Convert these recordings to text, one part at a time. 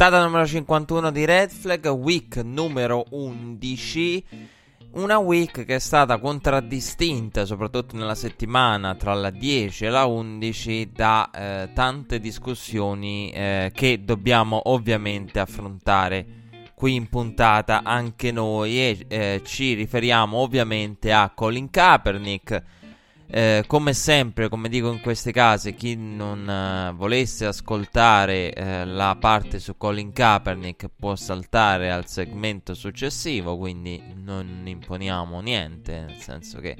Puntata numero 51 di Red Flag, week numero 11. Una week che è stata contraddistinta, soprattutto nella settimana tra la 10 e la 11, da eh, tante discussioni eh, che dobbiamo ovviamente affrontare qui in puntata anche noi e eh, ci riferiamo ovviamente a Colin Kaepernick. Eh, come sempre, come dico in questi casi, chi non eh, volesse ascoltare eh, la parte su Colin Kaepernick può saltare al segmento successivo, quindi non imponiamo niente, nel senso che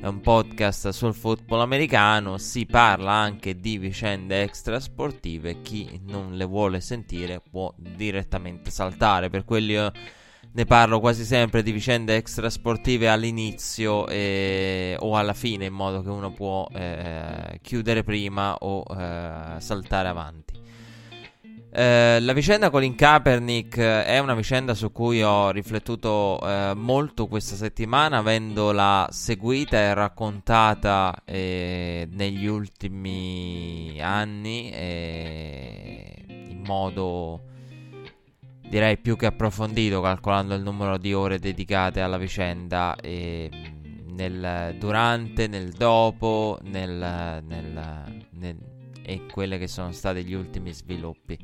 è un podcast sul football americano, si parla anche di vicende extrasportive, chi non le vuole sentire può direttamente saltare, per quelli... ne parlo quasi sempre di vicende extrasportive all'inizio e- o alla fine, in modo che uno può eh, chiudere prima o eh, saltare avanti. Eh, la vicenda Colin Kaepernick è una vicenda su cui ho riflettuto eh, molto questa settimana, avendola seguita e raccontata eh, negli ultimi anni eh, in modo direi più che approfondito, calcolando il numero di ore dedicate alla vicenda e nel durante, nel dopo, nel, nel, nel, e quelle che sono stati gli ultimi sviluppi.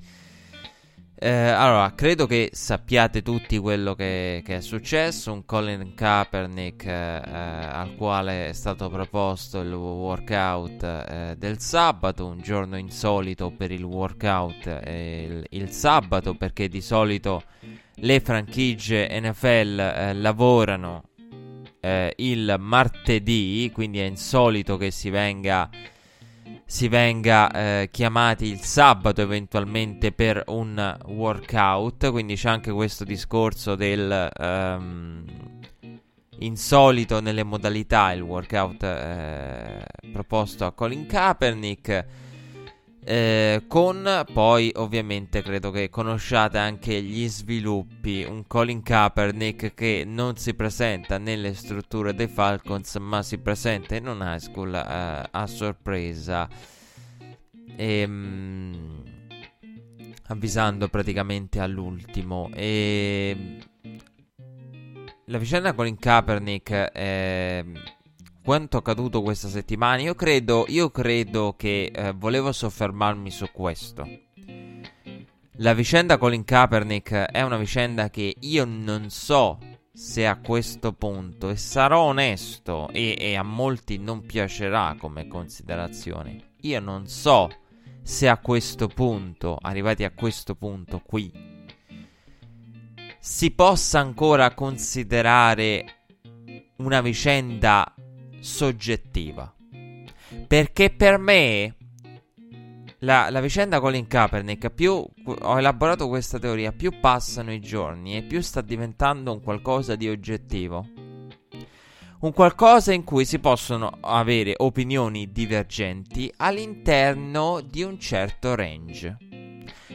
Eh, allora, credo che sappiate tutti quello che, che è successo. Un Colin Kaepernick eh, al quale è stato proposto il workout eh, del sabato, un giorno insolito per il workout il, il, sabato, perché di solito le franchigie NFL eh, lavorano eh, il martedì, quindi è insolito che si venga si venga eh, chiamati il sabato eventualmente per un workout. Quindi c'è anche questo discorso del um, insolito nelle modalità il workout eh, proposto a Colin Kaepernick. Eh, con poi ovviamente credo che conosciate anche gli sviluppi. Un Colin Kaepernick che non si presenta nelle strutture dei Falcons ma si presenta in un high school eh, a sorpresa. E, mh, avvisando praticamente all'ultimo. E la vicenda Colin Kaepernick è quanto accaduto questa settimana, io credo, io credo che eh, volevo soffermarmi su questo. La vicenda Colin Kaepernick è una vicenda che io non so se a questo punto, e sarò onesto, e, e a molti non piacerà come considerazione, io non so se a questo punto, arrivati a questo punto qui, si possa ancora considerare una vicenda soggettiva. Perché per me la, la, vicenda Colin Kaepernick, più ho elaborato questa teoria, più passano i giorni e più sta diventando un qualcosa di oggettivo. Un qualcosa in cui si possono avere opinioni divergenti all'interno di un certo range.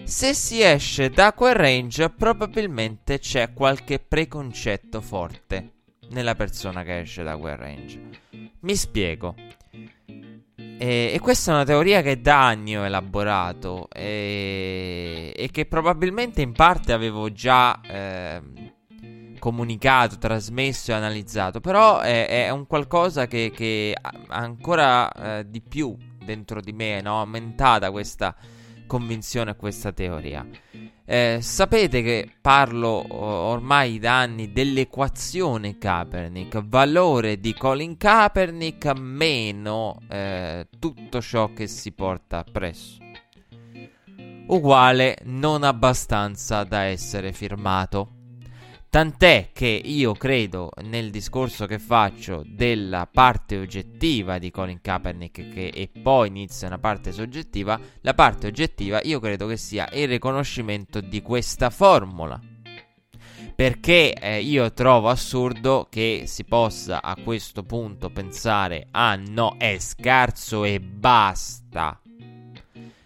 Se si esce da quel range, probabilmente c'è qualche preconcetto forte nella persona che esce da quel range. Mi spiego. E, e, questa è una teoria che da anni ho elaborato e, e che probabilmente in parte avevo già eh, comunicato, trasmesso e analizzato, però è, è un qualcosa che, che ancora eh, di più dentro di me, no? aumentata questa convinzione, questa teoria. Eh, sapete che parlo ormai da anni dell'equazione Kaepernick, valore di Colin Kaepernick meno eh, tutto ciò che si porta appresso. uguale non abbastanza da essere firmato. Tant'è che io credo nel discorso che faccio della parte oggettiva di Colin Kaepernick che, e poi inizia una parte soggettiva, la parte oggettiva io credo che sia il riconoscimento di questa formula. Perché eh, io trovo assurdo che si possa a questo punto pensare ah no è scarso e basta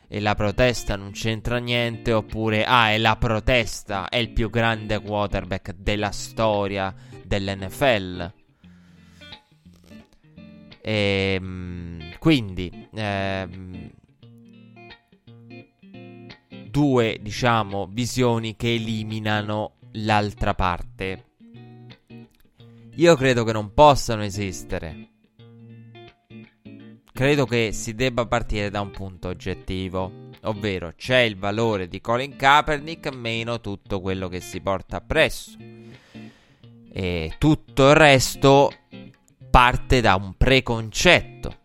e la protesta non c'entra niente, oppure ah, è la protesta, è il più grande quarterback della storia dell'NFL. E, ehm, quindi, ehm, due, diciamo, visioni che eliminano l'altra parte. Io credo che non possano esistere credo che si debba partire da un punto oggettivo, ovvero c'è il valore di Colin Kaepernick meno tutto quello che si porta appresso. E tutto il resto parte da un preconcetto.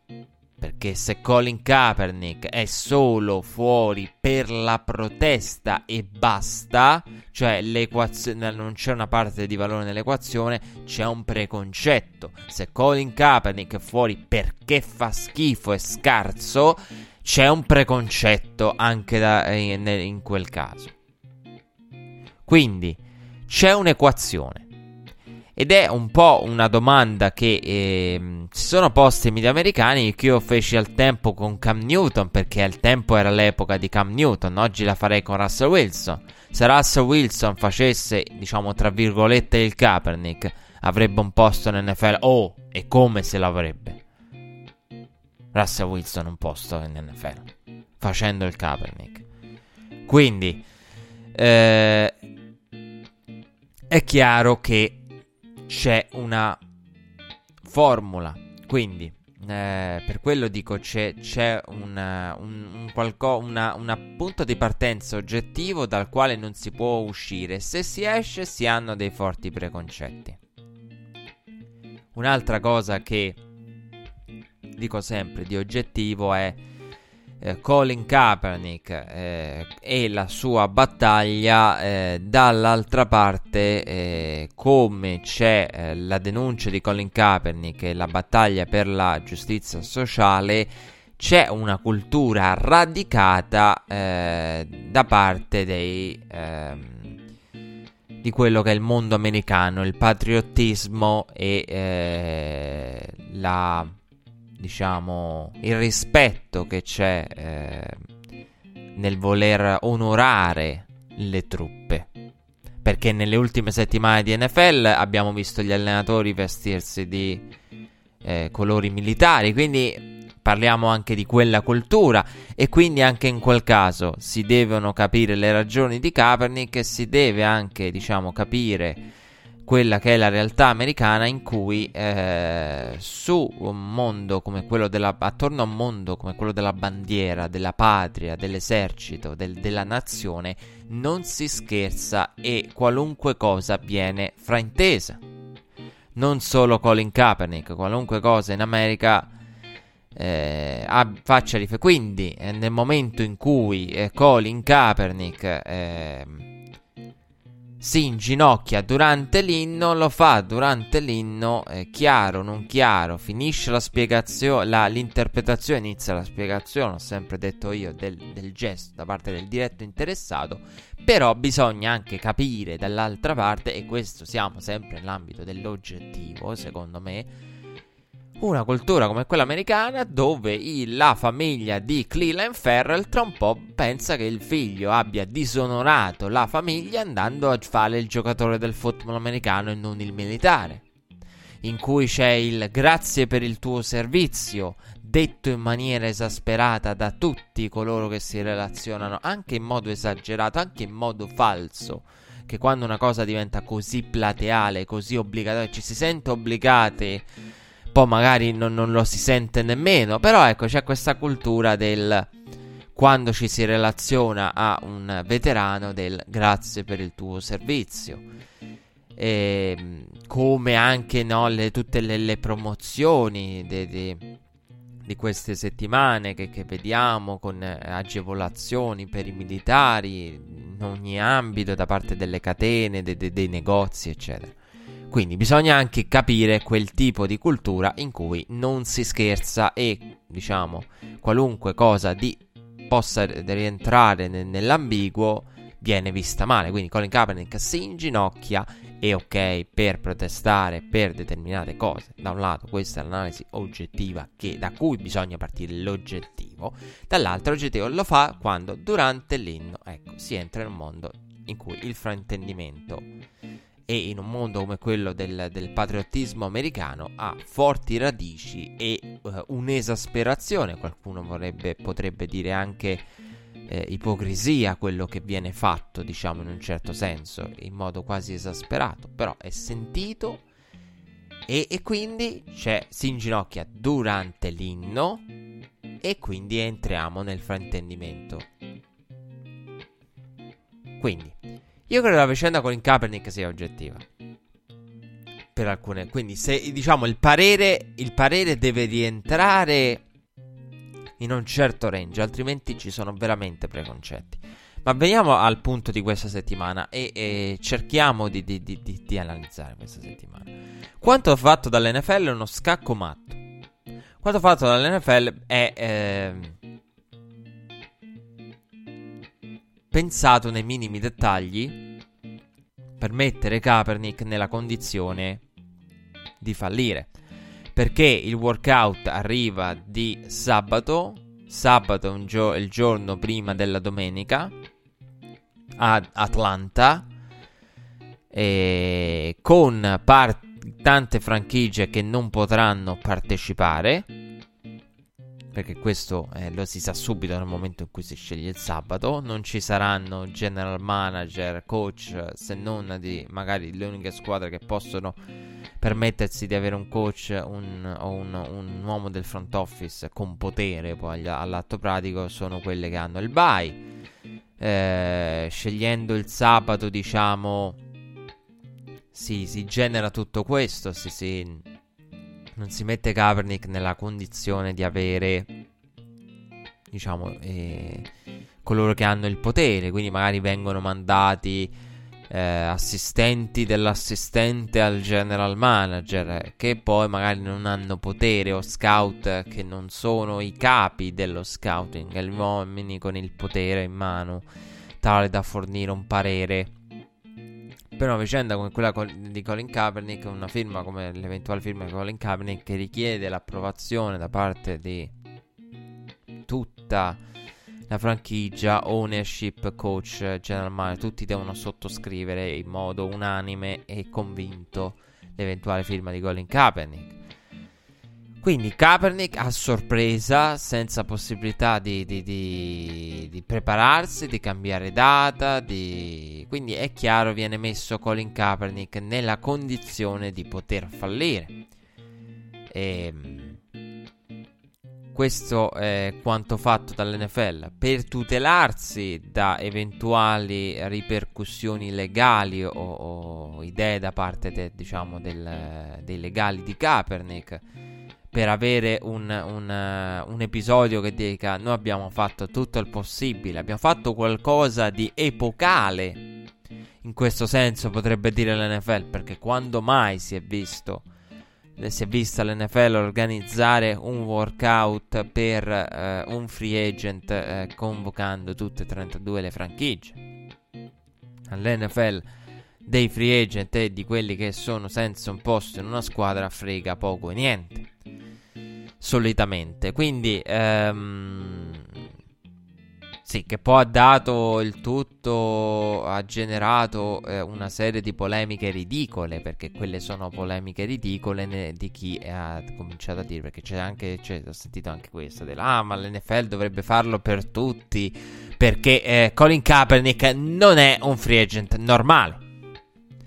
Perché se Colin Kaepernick è solo fuori per la protesta e basta, cioè non c'è una parte di valore nell'equazione, c'è un preconcetto. Se Colin Kaepernick è fuori perché fa schifo e scarso, c'è un preconcetto anche da, in, in quel caso. Quindi c'è un'equazione ed è un po' una domanda che eh, si sono posti i media americani che io feci al tempo con Cam Newton, perché al tempo era l'epoca di Cam Newton, oggi la farei con Russell Wilson. Se Russell Wilson facesse, diciamo, tra virgolette il Kaepernick, avrebbe un posto in NFL. Oh, e come se l'avrebbe? Russell Wilson un posto in NFL, facendo il Kaepernick. Quindi, eh, è chiaro che c'è una formula. Quindi, eh, per quello dico c'è, c'è una, un, un, qualco, una, un punto di partenza oggettivo dal quale non si può uscire. Se si esce si hanno dei forti preconcetti. Un'altra cosa che dico sempre di oggettivo è eh, Colin Kaepernick eh, e la sua battaglia, eh, dall'altra parte eh, come c'è eh, la denuncia di Colin Kaepernick e la battaglia per la giustizia sociale, c'è una cultura radicata eh, da parte dei, ehm, di quello che è il mondo americano, il patriottismo e la diciamo, il rispetto che c'è eh, nel voler onorare le truppe. Perché nelle ultime settimane di NFL abbiamo visto gli allenatori vestirsi di eh, colori militari, quindi parliamo anche di quella cultura e quindi anche in quel caso si devono capire le ragioni di Kaepernick e si deve anche, diciamo, capire quella che è la realtà americana in cui eh, su un mondo come quello della attorno a un mondo come quello della bandiera, della patria, dell'esercito, del, della nazione non si scherza e qualunque cosa viene fraintesa. Non solo Colin Kaepernick, qualunque cosa in America eh, faccia riferimento. Quindi, eh, nel momento in cui eh, Colin Kaepernick eh, si inginocchia durante l'inno, lo fa durante l'inno, eh, chiaro, non chiaro, finisce la spiegazione, l'interpretazione, inizia la spiegazione, ho sempre detto io, del, del gesto da parte del diretto interessato, però bisogna anche capire dall'altra parte, e questo siamo sempre nell'ambito dell'oggettivo, secondo me, una cultura come quella americana dove la famiglia di Cleveland Farrell tra un po' pensa che il figlio abbia disonorato la famiglia andando a fare il giocatore del football americano e non il militare. In cui c'è il grazie per il tuo servizio, detto in maniera esasperata da tutti coloro che si relazionano, anche in modo esagerato, anche in modo falso. Che quando una cosa diventa così plateale, così obbligatoria, ci si sente obbligati poi magari non, non lo si sente nemmeno, però ecco c'è questa cultura del quando ci si relaziona a un veterano del grazie per il tuo servizio. E, ehm, come anche no, le, tutte le, le promozioni di, di, di queste settimane che, che vediamo con agevolazioni per i militari in ogni ambito da parte delle catene, de, de, dei negozi, eccetera. Quindi bisogna anche capire quel tipo di cultura in cui non si scherza e, diciamo, qualunque cosa di, possa rientrare nell'ambiguo viene vista male. Quindi Colin Kaepernick si inginocchia e ok per protestare per determinate cose. Da un lato questa è l'analisi oggettiva che, da cui bisogna partire l'oggettivo, dall'altro oggettivo lo fa quando durante l'inno ecco, si entra in un mondo in cui il fraintendimento e in un mondo come quello del, del patriottismo americano ha forti radici e uh, un'esasperazione, qualcuno vorrebbe, potrebbe dire anche eh, ipocrisia quello che viene fatto, diciamo in un certo senso, in modo quasi esasperato, però è sentito e, e quindi c'è, si inginocchia durante l'inno e quindi entriamo nel fraintendimento. Quindi, io credo la vicenda con Kaepernick sia oggettiva. Per alcune, quindi se diciamo il parere, il parere deve rientrare in un certo range, altrimenti ci sono veramente preconcetti. Ma veniamo al punto di questa settimana e, e cerchiamo di, di, di, di, analizzare questa settimana. Quanto fatto dall'NFL è uno scacco matto. Quanto fatto dall'NFL è eh, pensato nei minimi dettagli per mettere Kaepernick nella condizione di fallire. Perché il workout arriva di sabato, sabato è gio- il giorno prima della domenica, ad Atlanta, con par- tante franchigie che non potranno partecipare perché questo eh, lo si sa subito nel momento in cui si sceglie il sabato. Non ci saranno general manager, coach, se non di magari le uniche squadre che possono permettersi di avere un coach un, o un, un, uomo del front office con potere poi all'atto pratico sono quelle che hanno il bye. Eh, scegliendo il sabato, diciamo, si, si genera tutto questo, si, si non si mette Kaepernick nella condizione di avere, diciamo, eh, coloro che hanno il potere, quindi magari vengono mandati eh, assistenti dell'assistente al general manager, che poi magari non hanno potere, o scout che non sono i capi dello scouting, gli uomini con il potere in mano, tale da fornire un parere per una vicenda come quella di Colin Kaepernick, una firma come l'eventuale firma di Colin Kaepernick che richiede l'approvazione da parte di tutta la franchigia, ownership, coach, general manager, tutti devono sottoscrivere in modo unanime e convinto l'eventuale firma di Colin Kaepernick. Quindi Kaepernick a sorpresa, senza possibilità di, di, di, di prepararsi, di cambiare data, quindi è chiaro viene messo Colin Kaepernick nella condizione di poter fallire. E ehm, questo è quanto fatto dall'NFL per tutelarsi da eventuali ripercussioni legali o, o idee da parte de, diciamo, del, dei legali di Kaepernick per avere un, un, uh, un, episodio che dica noi abbiamo fatto tutto il possibile, abbiamo fatto qualcosa di epocale. In questo senso potrebbe dire l'NFL, perché quando mai si è visto si è vista l'NFL organizzare un workout per uh, un free agent uh, convocando tutte e 32 le franchigie. All'NFL dei free agent e di quelli che sono senza un posto in una squadra frega poco e niente solitamente. Quindi, ehm, sì, che poi ha dato il tutto, ha generato eh, una serie di polemiche ridicole, perché quelle sono polemiche ridicole ne, di chi ha cominciato a dire, perché c'è anche, c'è, ho sentito anche questo, della, ah ma l'NFL dovrebbe farlo per tutti, perché eh, Colin Kaepernick non è un free agent normale.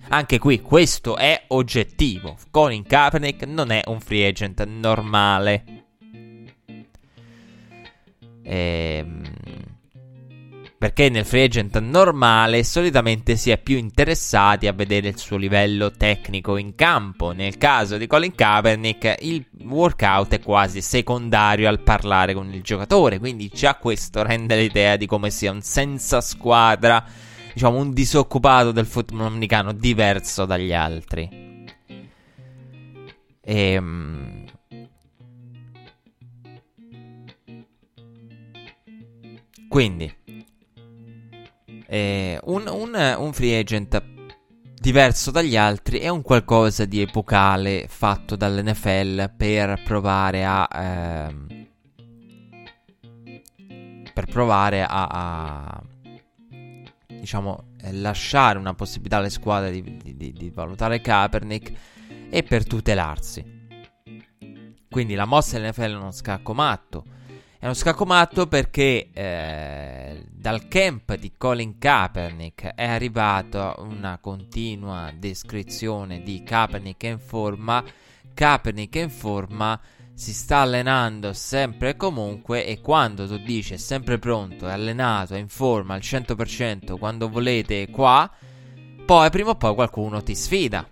Anche qui questo è oggettivo. Colin Kaepernick non è un free agent normale. Ehm... Perché nel free agent normale solitamente si è più interessati a vedere il suo livello tecnico in campo. Nel caso di Colin Kaepernick il workout è quasi secondario al parlare con il giocatore, quindi già questo rende l'idea di come sia un senza squadra, diciamo un disoccupato del football americano diverso dagli altri. E, ehm, quindi, eh, un, un, un, free agent diverso dagli altri è un qualcosa di epocale fatto dall'NFL per provare a... Eh, per provare a, a diciamo lasciare una possibilità alle squadre di, di, di valutare Kaepernick e per tutelarsi. Quindi la mossa dell'NFL è uno scacco matto. È uno scacco matto perché eh, dal camp di Colin Kaepernick è arrivata una continua descrizione di Kaepernick in forma. Kaepernick in forma si sta allenando sempre e comunque e quando tu dici è sempre pronto, è allenato, è in forma al 100% quando volete qua, poi prima o poi qualcuno ti sfida.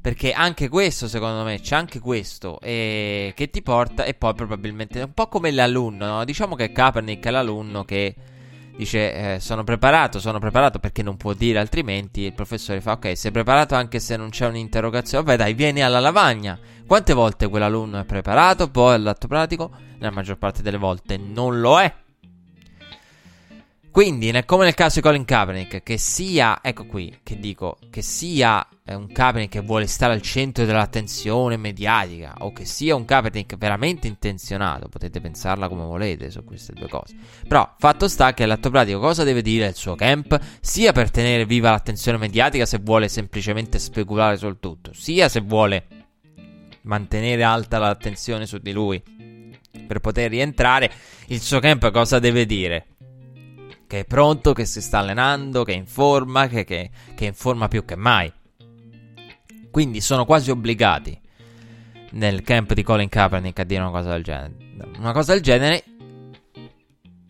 Perché anche questo, secondo me, c'è anche questo eh, che ti porta. E poi probabilmente un po' come l'alunno, no? Diciamo che Kaepernick è l'alunno che dice: eh, Sono preparato, sono preparato perché non può dire altrimenti. Il professore fa: Ok, sei preparato anche se non c'è un'interrogazione. Vabbè, dai, vieni alla lavagna. Quante volte quell'alunno è preparato? Poi all'atto pratico, nella maggior parte delle volte non lo è. Quindi, come nel caso di Colin Kaepernick, che sia, ecco qui, che dico, che sia eh, un Kaepernick che vuole stare al centro dell'attenzione mediatica, o che sia un Kaepernick veramente intenzionato, potete pensarla come volete su queste due cose. Però, fatto sta che all'atto pratico cosa deve dire il suo camp, sia per tenere viva l'attenzione mediatica se vuole semplicemente speculare sul tutto, sia se vuole mantenere alta l'attenzione su di lui per poter rientrare, il suo camp cosa deve dire? Che è pronto, che si sta allenando, che è in forma, che, che, che è in forma più che mai. Quindi sono quasi obbligati nel camp di Colin Kaepernick a dire una cosa del genere. Una cosa del genere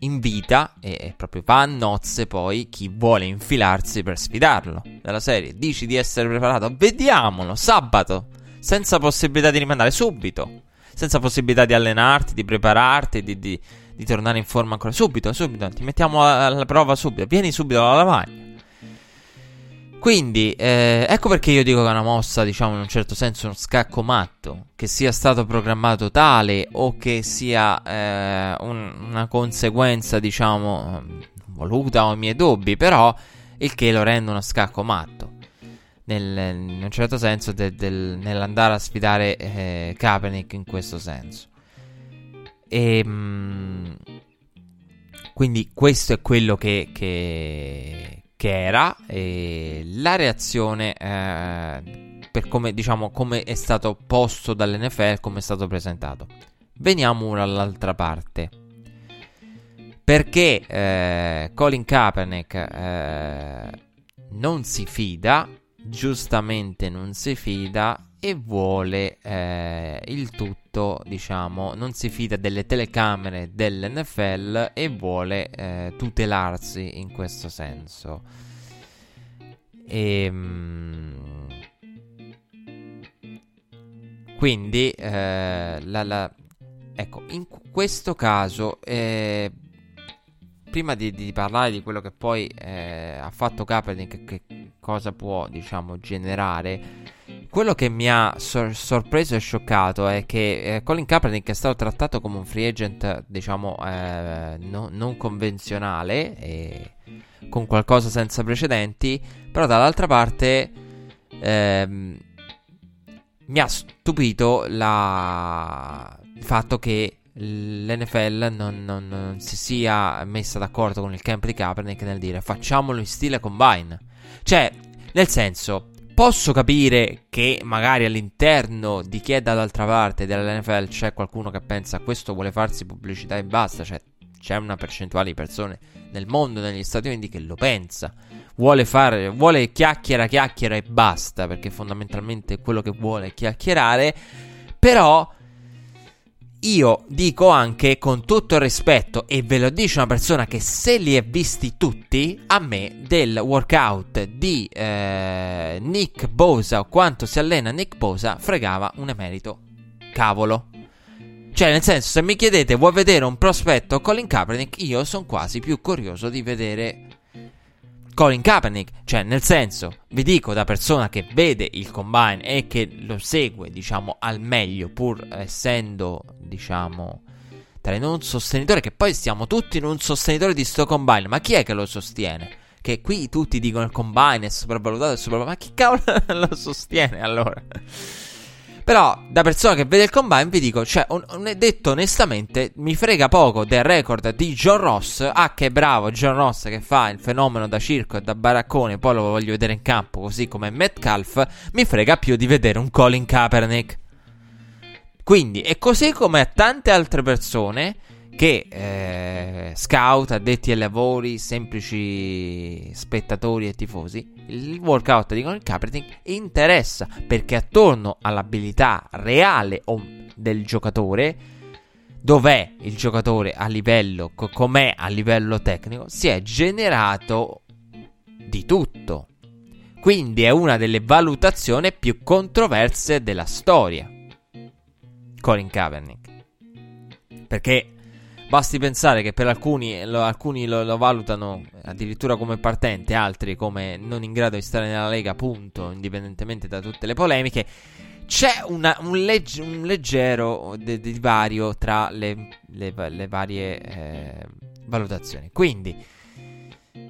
invita e proprio va a nozze poi chi vuole infilarsi per sfidarlo. Della serie, dici di essere preparato? Vediamolo, sabato, senza possibilità di rimandare subito, senza possibilità di allenarti, di prepararti, di, di di tornare in forma ancora subito, subito, ti mettiamo alla prova subito, vieni subito alla lavagna. Quindi, eh, ecco perché io dico che è una mossa, diciamo in un certo senso, uno scacco matto, che sia stato programmato tale o che sia eh, un, una conseguenza, diciamo, voluta o i miei dubbi, però il che lo rende uno scacco matto. Nel, in un certo senso, de, del, nell'andare a sfidare eh, Kaepernick in questo senso. E, ehm, quindi questo è quello che, che, che era. La reazione eh, per come, diciamo, come è stato posto dall'NFL, come è stato presentato. Veniamo ora all'altra parte. Perché eh, Colin Kaepernick eh, non si fida, giustamente non si fida e vuole eh, il tutto, diciamo, non si fida delle telecamere dell'NFL e vuole eh, tutelarsi in questo senso. E, ehm, quindi, eh, la, la, ecco, in questo caso, eh, prima di, di, parlare di quello che poi eh, ha fatto Kaepernick, che cosa può, diciamo, generare quello che mi ha sor- sorpreso e scioccato è che eh, Colin Kaepernick è stato trattato come un free agent, diciamo, eh, no- non convenzionale e con qualcosa senza precedenti, però dall'altra parte ehm, mi ha stupito la... il fatto che l'NFL non, non, non, si sia messa d'accordo con il camp di Kaepernick nel dire facciamolo in stile combine. Cioè, nel senso, Posso capire che magari all'interno di chi è dall'altra parte dell'NFL c'è qualcuno che pensa questo vuole farsi pubblicità e basta, cioè c'è una percentuale di persone nel mondo, negli Stati Uniti che lo pensa, vuole fare, vuole chiacchiera, chiacchiera e basta, perché fondamentalmente quello che vuole è chiacchierare, però io dico anche con tutto il rispetto, e ve lo dice una persona che se li ha visti tutti, a me del workout di eh, Nick Bosa o quanto si allena Nick Bosa fregava un emerito. Cavolo. Cioè, nel senso, se mi chiedete, vuoi vedere un prospetto Colin Kaepernick? Io sono quasi più curioso di vedere Colin Kaepernick. Cioè, nel senso, vi dico da persona che vede il combine e che lo segue, diciamo, al meglio, pur essendo, diciamo, tra non sostenitore, che poi stiamo tutti in un sostenitore di sto combine. Ma chi è che lo sostiene? Che qui tutti dicono il combine è sopravvalutato, è sopravvalutato. Ma chi cavolo lo sostiene allora? Però, da persona che vede il combine, vi dico, cioè, un, un, detto onestamente, mi frega poco del record di John Ross. Ah, che bravo John Ross che fa il fenomeno da circo e da baraccone. Poi lo voglio vedere in campo, così come Metcalf. Mi frega più di vedere un Colin Kaepernick. Quindi, e così come a tante altre persone che eh, scout, addetti ai lavori, semplici spettatori e tifosi, il workout di Colin Kaepernick interessa perché attorno all'abilità reale del giocatore, dov'è il giocatore a livello, com'è a livello tecnico, si è generato di tutto. Quindi è una delle valutazioni più controverse della storia. Colin Kaepernick. Perché Basti pensare che per alcuni lo, alcuni lo, lo, valutano addirittura come partente, altri come non in grado di stare nella Lega, punto, indipendentemente da tutte le polemiche. C'è una, un, legge, un, leggero divario tra le, le, le varie eh, valutazioni. Quindi,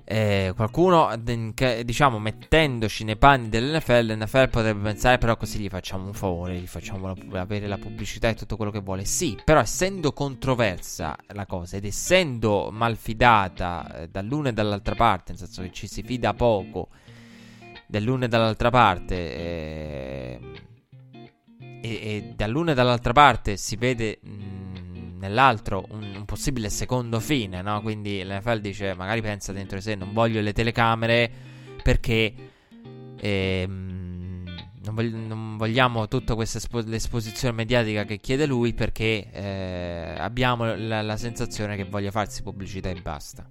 eh, qualcuno, diciamo, mettendoci nei panni dell'NFL, l'NFL potrebbe pensare, però così gli facciamo un favore, gli facciamo avere la pubblicità e tutto quello che vuole. Sì, però essendo controversa la cosa ed essendo malfidata eh, dall'una e dall'altra parte, nel senso che ci si fida poco dall'una e dall'altra parte, eh, e, e, dall'una e dall'altra parte si vede... Mh, nell'altro un, un, possibile secondo fine, no? Quindi l'NFL dice, magari pensa dentro di sé, non voglio le telecamere perché ehm, non, vog- non, vogliamo tutta questa espo- l'esposizione mediatica che chiede lui perché eh, abbiamo la, la sensazione che voglia farsi pubblicità e basta.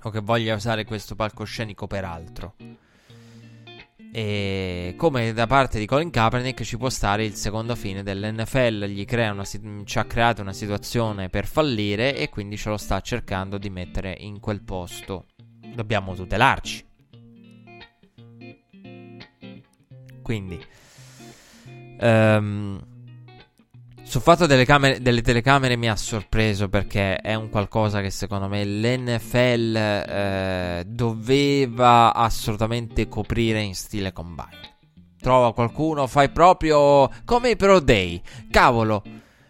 O che voglia usare questo palcoscenico per altro. E come da parte di Colin Kaepernick ci può stare il secondo fine dell'NFL, crea una, ci ha creato una situazione per fallire e quindi ce lo sta cercando di mettere in quel posto. Dobbiamo tutelarci. Quindi, um, sul fatto delle, camere, delle, telecamere mi ha sorpreso perché è un qualcosa che secondo me l'NFL eh, doveva assolutamente coprire in stile combine. Trova qualcuno, fai proprio come i Pro Day. Cavolo,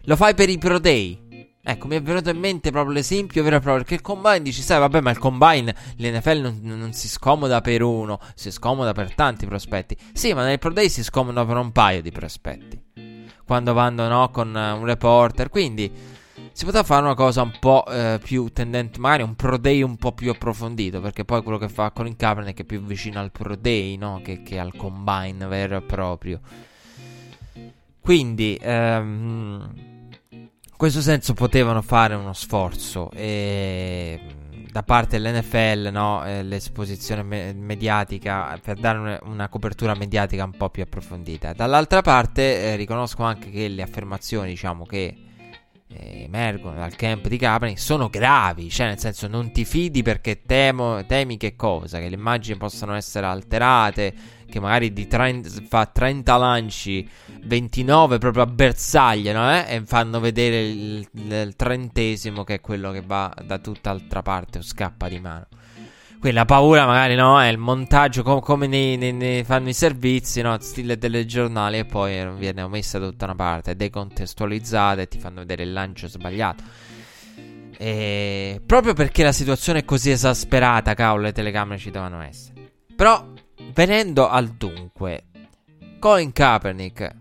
lo fai per i Pro Day. Ecco, mi è venuto in mente proprio l'esempio vero e proprio perché il combine dici, sai, vabbè, ma il combine l'NFL non, non, si scomoda per uno, si scomoda per tanti prospetti. Sì, ma nel Pro Day si scomoda per un paio di prospetti quando vanno no, con uh, un reporter. Quindi si poteva fare una cosa un po' eh, più tendente, magari un pro day un po' più approfondito, perché poi quello che fa Colin Kaepernick è più vicino al pro day, no? che, che, al combine vero e proprio. Quindi, ehm, in questo senso potevano fare uno sforzo e da parte dell'NFL no, eh, l'esposizione me- mediatica per dare una, una, copertura mediatica un po' più approfondita. Dall'altra parte eh, riconosco anche che le affermazioni diciamo che eh, emergono dal camp di Kaepernick sono gravi, cioè nel senso non ti fidi perché temo, temi che cosa? Che le immagini possano essere alterate, che magari 30, fa 30 lanci, 29 proprio a bersaglio, no? eh? E fanno vedere il, il, trentesimo che è quello che va da tutt'altra parte o scappa di mano. Quella paura magari no, è il montaggio com- come ne, ne, ne, fanno i servizi, no? Stile telegiornali e poi viene messa da tutta una parte, decontestualizzata e ti fanno vedere il lancio sbagliato. E... Proprio perché la situazione è così esasperata, cavolo, le telecamere ci devono essere. Però, venendo al dunque, Colin Kaepernick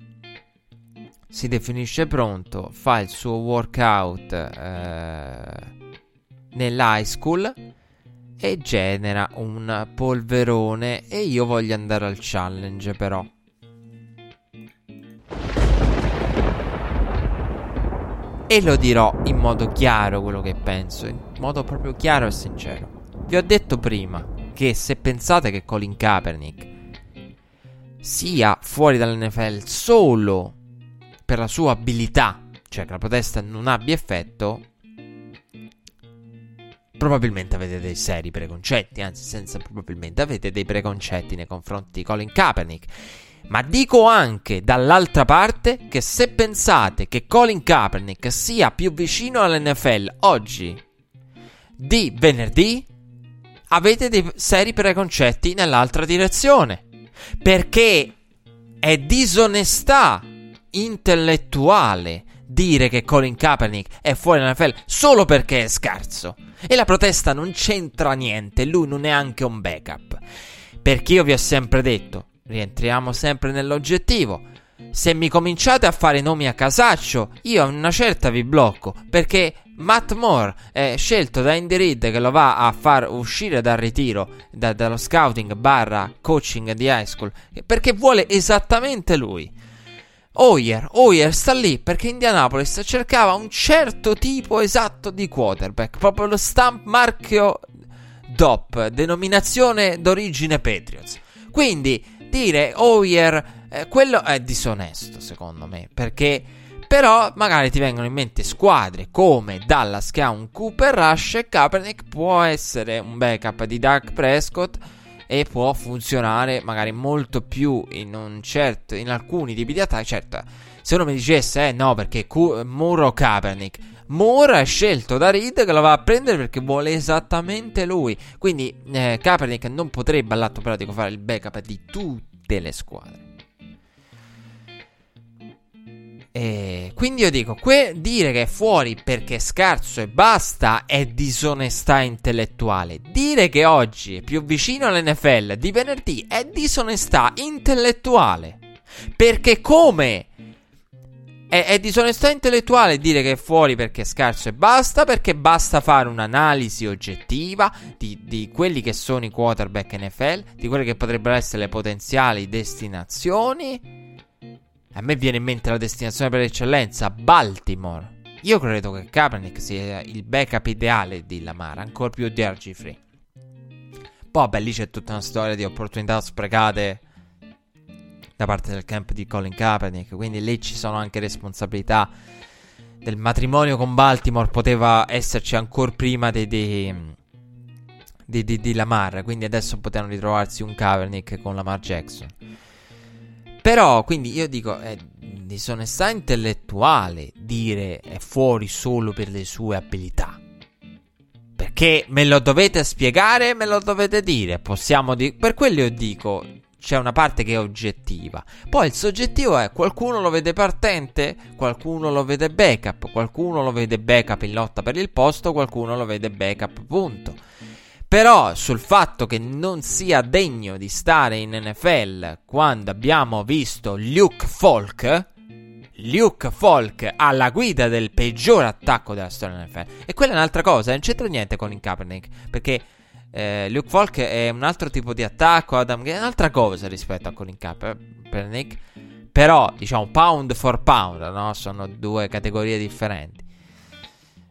si definisce pronto, fa il suo workout eh, nell'high school e genera un polverone e io voglio andare al challenge però. e lo dirò in modo chiaro quello che penso, in modo proprio chiaro e sincero. Vi ho detto prima che se pensate che Colin Kaepernick sia fuori dall'NFL solo per la sua abilità, cioè che la protesta non abbia effetto, probabilmente avete dei seri preconcetti, anzi senza probabilmente avete dei preconcetti nei confronti di Colin Kaepernick. Ma dico anche dall'altra parte che se pensate che Colin Kaepernick sia più vicino all'NFL oggi di venerdì, avete dei seri preconcetti nell'altra direzione. Perché è disonestà intellettuale dire che Colin Kaepernick è fuori dall'NFL solo perché è scarso. E la protesta non c'entra niente, lui non è anche un backup. Perché io vi ho sempre detto, rientriamo sempre nell'oggettivo. Se mi cominciate a fare nomi a casaccio, io a una certa vi blocco, perché Matt Moore è scelto da Andy Reid che lo va a far uscire dal ritiro, da, dallo scouting barra coaching di high school, perché vuole esattamente lui. Hoyer, Hoyer sta lì perché Indianapolis cercava un certo tipo esatto di quarterback, proprio lo stamp marchio DOP, denominazione d'origine Patriots. Quindi dire Hoyer, eh, quello è disonesto secondo me, perché però magari ti vengono in mente squadre come Dallas che ha un Cooper Rush e Kaepernick può essere un backup di Doug Prescott e può funzionare magari molto più in, certo, in alcuni tipi di attacchi. Certo, se uno mi dicesse, eh no, perché Cu- Moore o Kaepernick, Moore è scelto da Reed che lo va a prendere perché vuole esattamente lui. Quindi eh, Kaepernick non potrebbe all'atto pratico fare il backup di tutte le squadre. E quindi io dico, que- dire che è fuori perché è scarso e basta è disonestà intellettuale. Dire che oggi è più vicino all'NFL di venerdì è disonestà intellettuale. Perché come? È, è, disonestà intellettuale dire che è fuori perché è scarso e basta, perché basta fare un'analisi oggettiva di, di quelli che sono i quarterback NFL, di quelle che potrebbero essere le potenziali destinazioni a me viene in mente la destinazione per eccellenza, Baltimore. Io credo che Kaepernick sia il backup ideale di Lamar, ancora più di RG3. Poi, vabbè, lì c'è tutta una storia di opportunità sprecate da parte del camp di Colin Kaepernick, quindi lì ci sono anche responsabilità del matrimonio con Baltimore, poteva esserci ancora prima di, di, di, di Lamar, quindi adesso potevano ritrovarsi un Kaepernick con Lamar Jackson. Però, quindi io dico, è disonestà intellettuale dire è fuori solo per le sue abilità. Perché me lo dovete spiegare, me lo dovete dire. Possiamo dire. Per quello io dico. C'è una parte che è oggettiva. Poi il soggettivo è qualcuno lo vede partente, qualcuno lo vede backup, qualcuno lo vede backup in lotta per il posto, qualcuno lo vede backup, punto. Però sul fatto che non sia degno di stare in NFL quando abbiamo visto Luke Falk, Luke Falk alla guida del peggior attacco della storia NFL. E quella è un'altra cosa, non c'entra niente con il Kaepernick, perché eh, Luke Falk è un altro tipo di attacco, Adam è un'altra cosa rispetto a Colin Kaepernick. Però, diciamo, pound for pound, no? Sono due categorie differenti.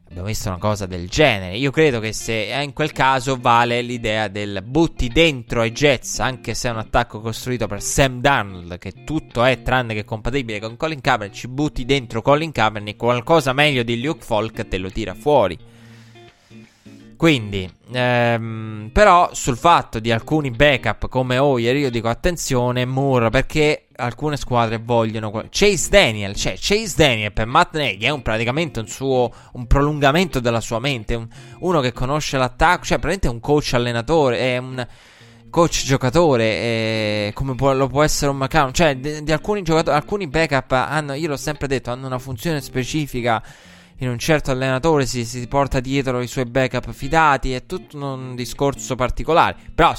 Abbiamo visto una cosa del genere. Io credo che se in quel caso vale l'idea del butti dentro ai Jets, anche se è un attacco costruito per Sam Darnold, che tutto è tranne che compatibile con Colin Kaepernick, ci butti dentro Colin Kaepernick, qualcosa meglio di Luke Falk te lo tira fuori. Quindi, ehm, però sul fatto di alcuni backup come Hoyer, io dico attenzione, Moore, perché alcune squadre vogliono. Chase Daniel, cioè Chase Daniel per Matt Nagy è un, praticamente un suo un prolungamento della sua mente, un, uno che conosce l'attacco, cioè praticamente un coach allenatore, è un coach giocatore, è, come può, lo può essere un McCown, cioè di, di alcuni giocatori, alcuni backup hanno, io l'ho sempre detto, hanno una funzione specifica in un certo allenatore si, si porta dietro i suoi backup fidati, è tutto un discorso particolare. Però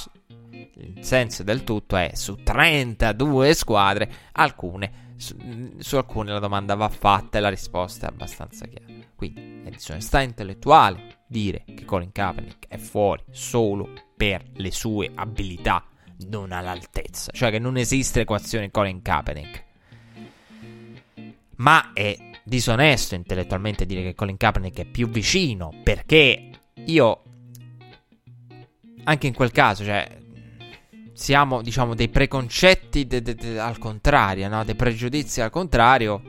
il senso del tutto è su 32 squadre, alcune, su, su, alcune la domanda va fatta e la risposta è abbastanza chiara. Quindi è disonestà intellettuale dire che Colin Kaepernick è fuori solo per le sue abilità, non all'altezza. Cioè che non esiste equazione Colin Kaepernick. Ma è disonesto intellettualmente dire che Colin Kaepernick è più vicino, perché io anche in quel caso, cioè siamo, diciamo, dei preconcetti de- de- de- al contrario, no? Dei pregiudizi al contrario.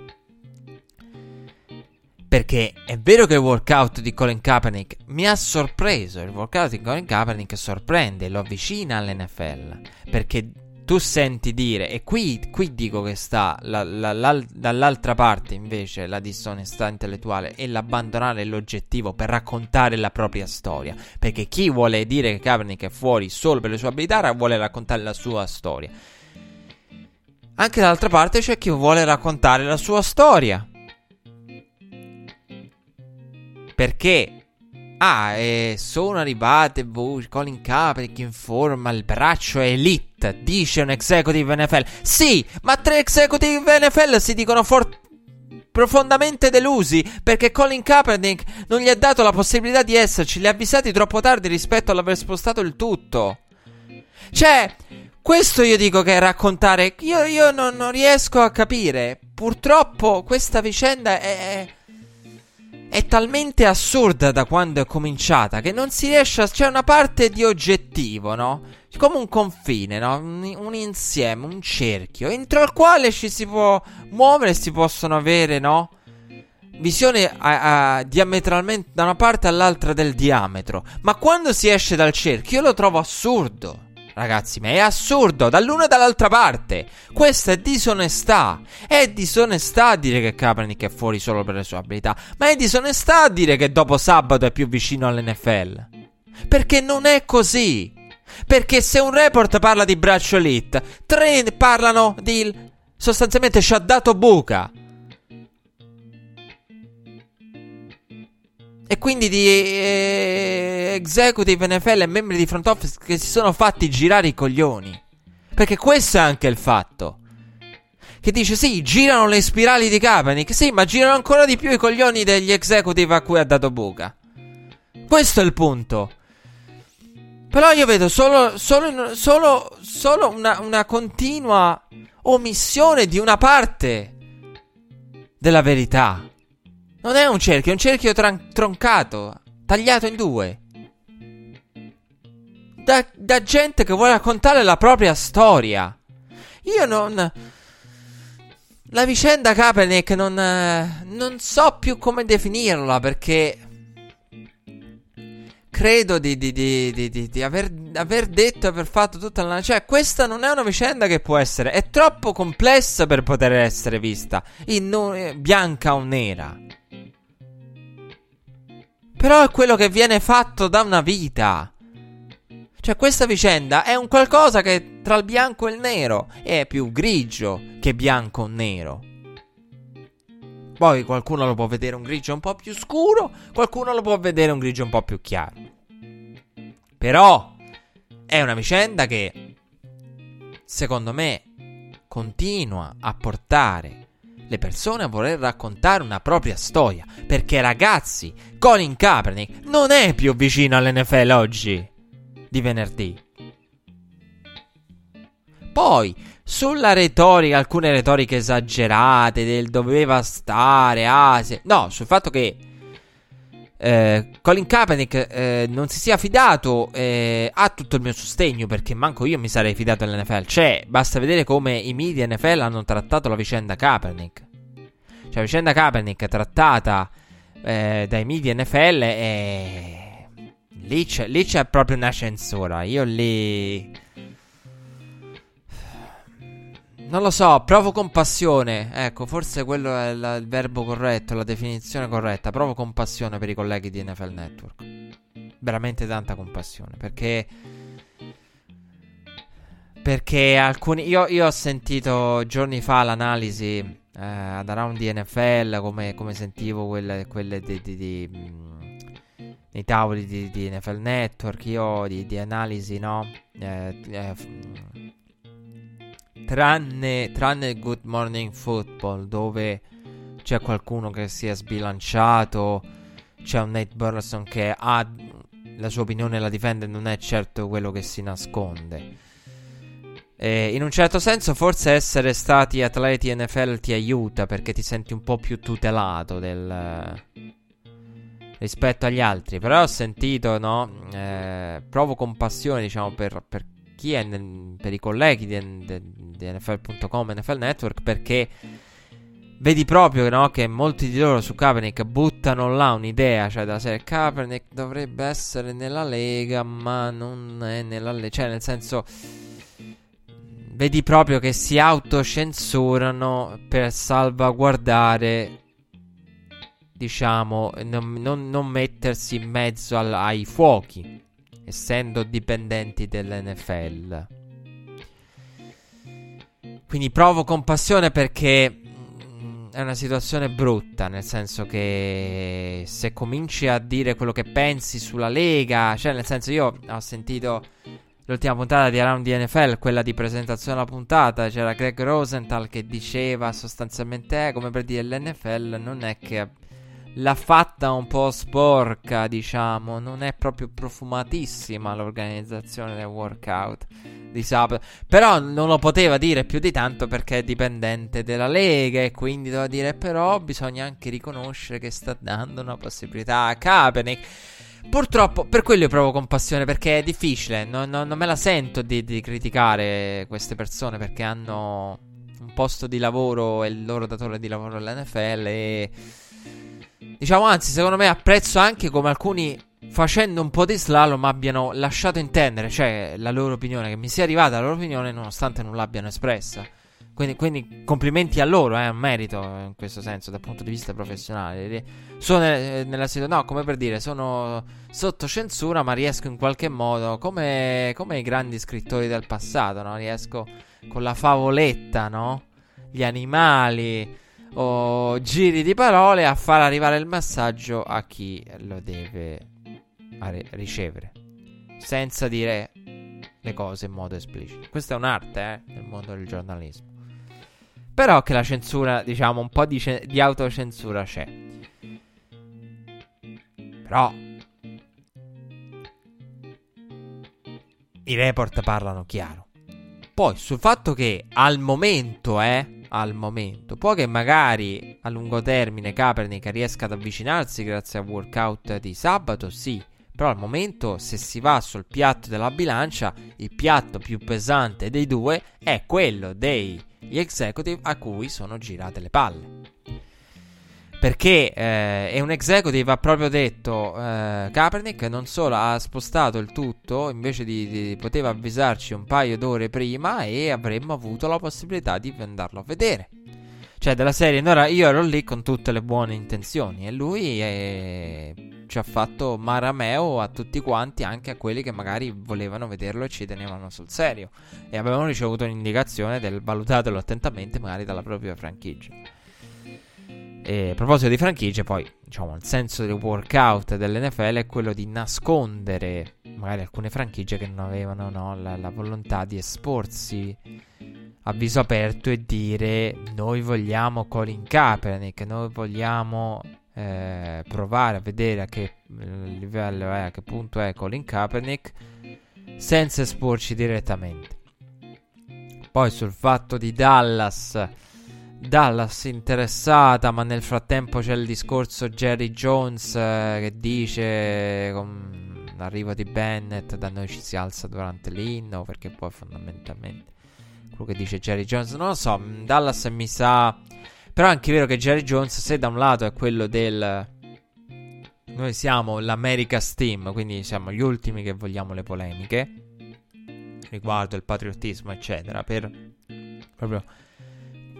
Perché è vero che il workout di Colin Kaepernick mi ha sorpreso. Il workout di Colin Kaepernick sorprende, lo avvicina all'NFL. Perché tu senti dire, e qui, qui dico che sta la, la, la, dall'altra parte invece la disonestà intellettuale e l'abbandonare l'oggettivo per raccontare la propria storia. Perché chi vuole dire che Kaepernick è fuori solo per le sue abilità vuole raccontare la sua storia. Anche dall'altra parte c'è chi vuole raccontare la sua storia. Perché Ah, e sono arrivate voci. Colin Kaepernick informa il braccio elite. Dice un executive NFL. Sì, ma tre executive NFL si dicono for- profondamente delusi perché Colin Kaepernick non gli ha dato la possibilità di esserci. Li ha avvisati troppo tardi rispetto all'aver spostato il tutto. Cioè, questo io dico che è raccontare. Io, io non, non riesco a capire. Purtroppo questa vicenda è è talmente assurda da quando è cominciata che non si riesce a... c'è una parte di oggettivo, no? Come un confine, no? Un, un insieme, un cerchio, entro il quale ci si può muovere si possono avere, no? Visioni a, a, diametralmente da una parte all'altra del diametro. Ma quando si esce dal cerchio io lo trovo assurdo. Ragazzi, ma è assurdo, dall'una e dall'altra parte. Questa è disonestà. È disonestà dire che Kaepernick è fuori solo per le sue abilità. Ma è disonestà dire che dopo sabato è più vicino all'NFL. Perché non è così. Perché se un report parla di braccio elite, tre parlano di... sostanzialmente ci ha dato buca. E quindi di eh, executive NFL e membri di front office che si sono fatti girare i coglioni. Perché questo è anche il fatto. Che dice sì, girano le spirali di Kaepernick, sì, ma girano ancora di più i coglioni degli executive a cui ha dato buca. Questo è il punto. Però io vedo solo, solo, solo, solo una, una continua omissione di una parte della verità. Non è un cerchio, è un cerchio tran- troncato, tagliato in due. Da, da gente che vuole raccontare la propria storia. Io non... La vicenda Kaepernick non, non so più come definirla perché credo di, di, di, di aver, aver, detto e aver fatto tutta la... Cioè, questa non è una vicenda che può essere... È troppo complessa per poter essere vista in no, bianca o nera. Però è quello che viene fatto da una vita. Cioè, questa vicenda è un qualcosa che tra il bianco e il nero è più grigio che bianco o nero. Poi qualcuno lo può vedere un grigio un po' più scuro, qualcuno lo può vedere un grigio un po' più chiaro. Però è una vicenda che, secondo me, continua a portare le persone a voler raccontare una propria storia. Perché ragazzi, Colin Kaepernick non è più vicino all'NFL oggi di venerdì. Poi, sulla retorica, alcune retoriche esagerate del doveva stare, ah, se... no, sul fatto che eh, Colin Kaepernick eh, non si sia fidato eh, ha tutto il mio sostegno perché manco io mi sarei fidato all'NFL. Cioè, basta vedere come i media NFL hanno trattato la vicenda Kaepernick. Cioè, la vicenda Kaepernick trattata eh, dai media NFL è... Lì c'è, lì c'è proprio una censura. Io lì... Non lo so, provo compassione. Ecco, forse quello è la, il verbo corretto, la definizione corretta. Provo compassione per i colleghi di NFL Network. Veramente tanta compassione. Perché. Perché alcuni. Io, io ho sentito giorni fa l'analisi eh, ad Around di NFL. Come, come sentivo quelle, quelle di, di, di mh, nei tavoli di, NFL Network. Io di analisi, no? Eh, eh, Tranne, tranne Good Morning Football, dove c'è qualcuno che si è sbilanciato. C'è un Nate Burleson che ha la sua opinione e la difende, non è certo quello che si nasconde. Eh, in un certo senso, forse essere stati atleti NFL ti aiuta perché ti senti un po' più tutelato del, rispetto agli altri. Però ho sentito, no? Eh, provo compassione, diciamo, per, per chi è nel, per i colleghi di, di, di NFL.com, NFL Network, perché vedi proprio no, che molti di loro su Kaepernick buttano là un'idea, cioè della serie Kaepernick dovrebbe essere nella Lega, ma non è nella Lega, cioè nel senso vedi proprio che si autocensurano per salvaguardare diciamo non, non, non mettersi in mezzo al, ai fuochi essendo dipendenti dell'NFL quindi provo compassione perché è una situazione brutta, nel senso che se cominci a dire quello che pensi sulla Lega, cioè nel senso io ho sentito l'ultima puntata di Around the NFL, quella di presentazione della puntata, c'era Greg Rosenthal che diceva sostanzialmente, eh, come per dire l'NFL non è che l'ha fatta un po' sporca, diciamo, non è proprio profumatissima l'organizzazione del workout di sabato. Però non lo poteva dire più di tanto perché è dipendente dalla Lega e quindi doveva dire però bisogna anche riconoscere che sta dando una possibilità a Kaepernick. Purtroppo, per quello io provo compassione perché è difficile, non, non, non me la sento di, di criticare queste persone perché hanno un posto di lavoro e il loro datore di lavoro all'NFL e Diciamo, anzi, secondo me apprezzo anche come alcuni facendo un po' di slalom abbiano lasciato intendere, cioè la loro opinione, che mi sia arrivata la loro opinione nonostante non l'abbiano espressa. Quindi, quindi complimenti a loro, è eh, un merito in questo senso dal punto di vista professionale. Sono nella situazione, no, come per dire, sono sotto censura, ma riesco in qualche modo, come, come i grandi scrittori del passato, no? Riesco con la favoletta, no? Gli animali o giri di parole a far arrivare il messaggio a chi lo deve ricevere, senza dire le cose in modo esplicito. Questa è un'arte eh, nel mondo del giornalismo. Però che la censura, diciamo, un po' di, ce- di autocensura c'è. Però i report parlano chiaro. Poi sul fatto che al momento, eh, al momento. Può che magari a lungo termine Kaepernick riesca ad avvicinarsi grazie al workout di sabato, sì. Però al momento, se si va sul piatto della bilancia, il piatto più pesante dei due è quello degli executive a cui sono girate le palle. Perché eh, è un executive ha proprio detto eh, Kaepernick non solo ha spostato il tutto, invece di, di, poteva avvisarci un paio d'ore prima e avremmo avuto la possibilità di andarlo a vedere. Cioè della serie, allora io ero lì con tutte le buone intenzioni e lui è, ci ha fatto marameo a tutti quanti, anche a quelli che magari volevano vederlo e ci tenevano sul serio. E avevano ricevuto un'indicazione del valutatelo attentamente magari dalla propria franchigia. E a proposito di franchigie, poi diciamo il senso del workout dell'NFL è quello di nascondere magari alcune franchigie che non avevano no, la, la, volontà di esporsi a viso aperto e dire noi vogliamo Colin Kaepernick, noi vogliamo eh, provare a vedere a che livello è, a che punto è Colin Kaepernick senza esporci direttamente. Poi sul fatto di Dallas Dallas interessata, ma nel frattempo c'è il discorso Jerry Jones eh, che dice con l'arrivo di Bennett da noi ci si alza durante l'inno perché poi fondamentalmente quello che dice Jerry Jones non lo so, mm, Dallas mi sa però è anche vero che Jerry Jones se da un lato è quello del noi siamo l'America's Team, quindi siamo gli ultimi che vogliamo le polemiche riguardo il patriottismo eccetera per proprio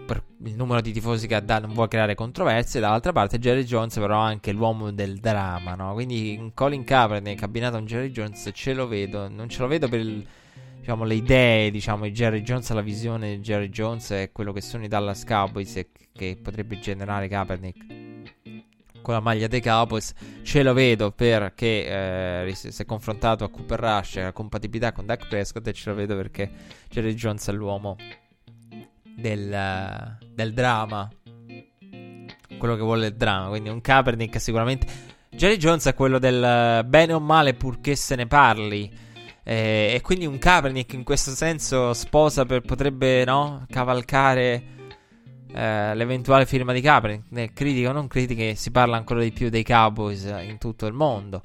per il numero di tifosi che ha non vuole creare controversie. Dall'altra parte, Jerry Jones, però, è anche l'uomo del dramma, no? Quindi, Colin Kaepernick abbinato a un Jerry Jones, ce lo vedo. Non ce lo vedo per il, diciamo, le idee, diciamo, di Jerry Jones, la visione di Jerry Jones e quello che sono i Dallas Cowboys e che potrebbe generare Kaepernick con la maglia dei Cowboys. Ce lo vedo perché eh, si è confrontato a Cooper Rush e la compatibilità con Dak Prescott e ce lo vedo perché Jerry Jones è l'uomo del, del dramma. Quello che vuole il dramma. Quindi un Kaepernick sicuramente. Jerry Jones è quello del bene o male purché se ne parli. Eh, e quindi un Kaepernick in questo senso sposa per, potrebbe no, cavalcare eh, l'eventuale firma di Kaepernick. Nel critico o non critiche si parla ancora di più dei Cowboys in tutto il mondo.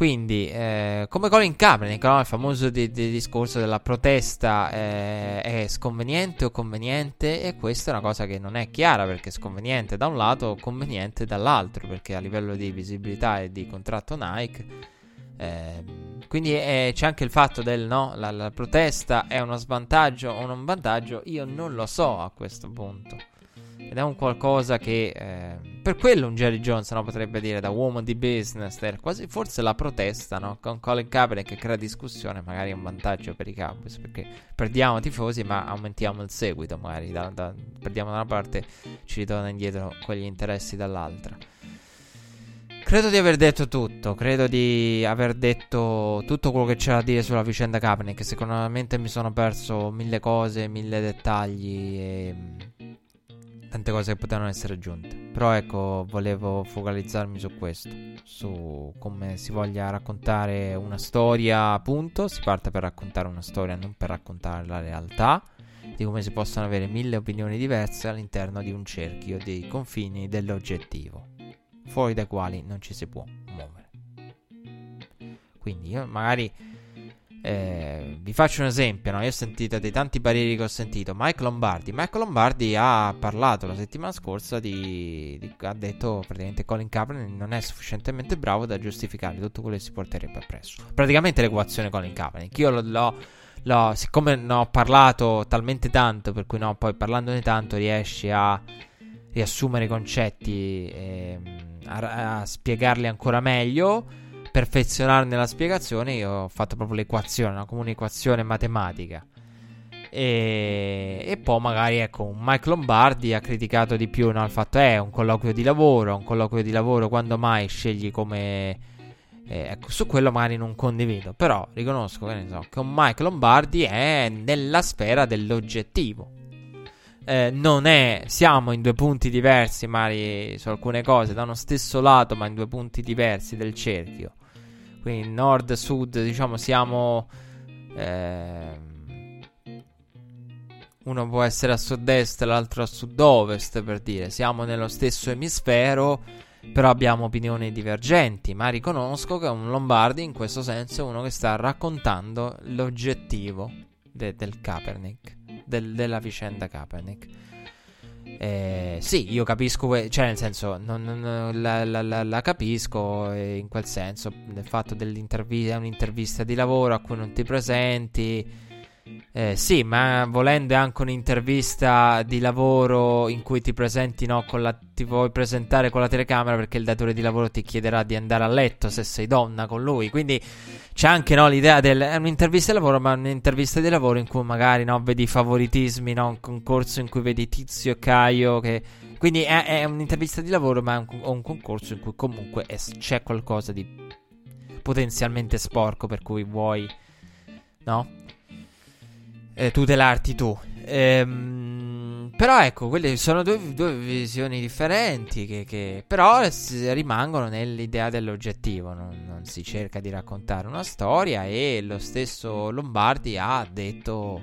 Quindi, eh, come Colin Kaepernick, no? il famoso di, di discorso della protesta eh, è sconveniente o conveniente, e questa è una cosa che non è chiara perché è sconveniente da un lato o conveniente dall'altro, perché a livello di visibilità e di contratto Nike. Eh, quindi è, c'è anche il fatto del no, la, la protesta è uno svantaggio o un vantaggio, io non lo so a questo punto. Ed è un qualcosa che. Eh, per quello un Jerry Jones no, potrebbe dire da uomo di business. Quasi forse la protesta no? con Colin Kaepernick che crea discussione. Magari è un vantaggio per i Cowboys. Perché perdiamo tifosi, ma aumentiamo il seguito. Magari da, da, perdiamo da una parte, ci ritorna indietro quegli interessi dall'altra. Credo di aver detto tutto. Credo di aver detto tutto quello che c'era da dire sulla vicenda Kaepernick. Sicuramente mi sono perso mille cose, mille dettagli. E tante cose che potevano essere aggiunte. Però ecco, volevo focalizzarmi su questo, su come si voglia raccontare una storia, appunto, si parte per raccontare una storia, non per raccontare la realtà, di come si possono avere mille opinioni diverse all'interno di un cerchio dei confini dell'oggettivo, fuori dai quali non ci si può muovere. Quindi io magari eh, vi faccio un esempio, no? io ho sentito dei tanti pareri che ho sentito. Mike Lombardi. Mike Lombardi ha parlato la settimana scorsa di, di ha detto praticamente Colin Kaepernick non è sufficientemente bravo da giustificare tutto quello che si porterebbe appresso. Praticamente l'equazione Colin Kaepernick. Io l'ho, l'ho, l'ho, siccome ne ho parlato talmente tanto, per cui no, poi parlandone tanto riesci a riassumere i concetti e a, a spiegarli ancora meglio perfezionarne la spiegazione, io ho fatto proprio l'equazione, una comunicazione matematica. E, e, poi magari ecco un Mike Lombardi ha criticato di più no, il fatto è eh, un colloquio di lavoro un colloquio di lavoro quando mai scegli come eh, ecco su quello magari non condivido. Però riconosco che, so, che un Mike Lombardi è nella sfera dell'oggettivo. Eh, non è siamo in due punti diversi magari su alcune cose da uno stesso lato ma in due punti diversi del cerchio quindi nord-sud, diciamo, siamo... Eh, uno può essere a sud-est, l'altro a sud-ovest, per dire. Siamo nello stesso emisfero, però abbiamo opinioni divergenti. Ma riconosco che un Lombardi, in questo senso, è uno che sta raccontando l'oggettivo de- del Kaepernick, del- della vicenda Kaepernick. Eh, sì, io capisco, cioè nel senso, non, non, la, la, la, la, capisco in quel senso, del fatto dell'intervista, è un'intervista di lavoro a cui non ti presenti. Eh, sì, ma volendo anche un'intervista di lavoro in cui ti presenti, no, la, ti vuoi presentare con la telecamera perché il datore di lavoro ti chiederà di andare a letto se sei donna con lui. Quindi c'è anche no, l'idea del. È un'intervista di lavoro, ma un'intervista di lavoro in cui magari no, vedi favoritismi, no, un concorso in cui vedi Tizio e Caio. Che... Quindi è, è, un'intervista di lavoro, ma è un, un concorso in cui comunque è, c'è qualcosa di potenzialmente sporco per cui vuoi. No? Eh, tutelarti tu. Ehm, però ecco, quelle sono due, due visioni differenti che, che, però rimangono nell'idea dell'oggettivo, non, non, si cerca di raccontare una storia e lo stesso Lombardi ha detto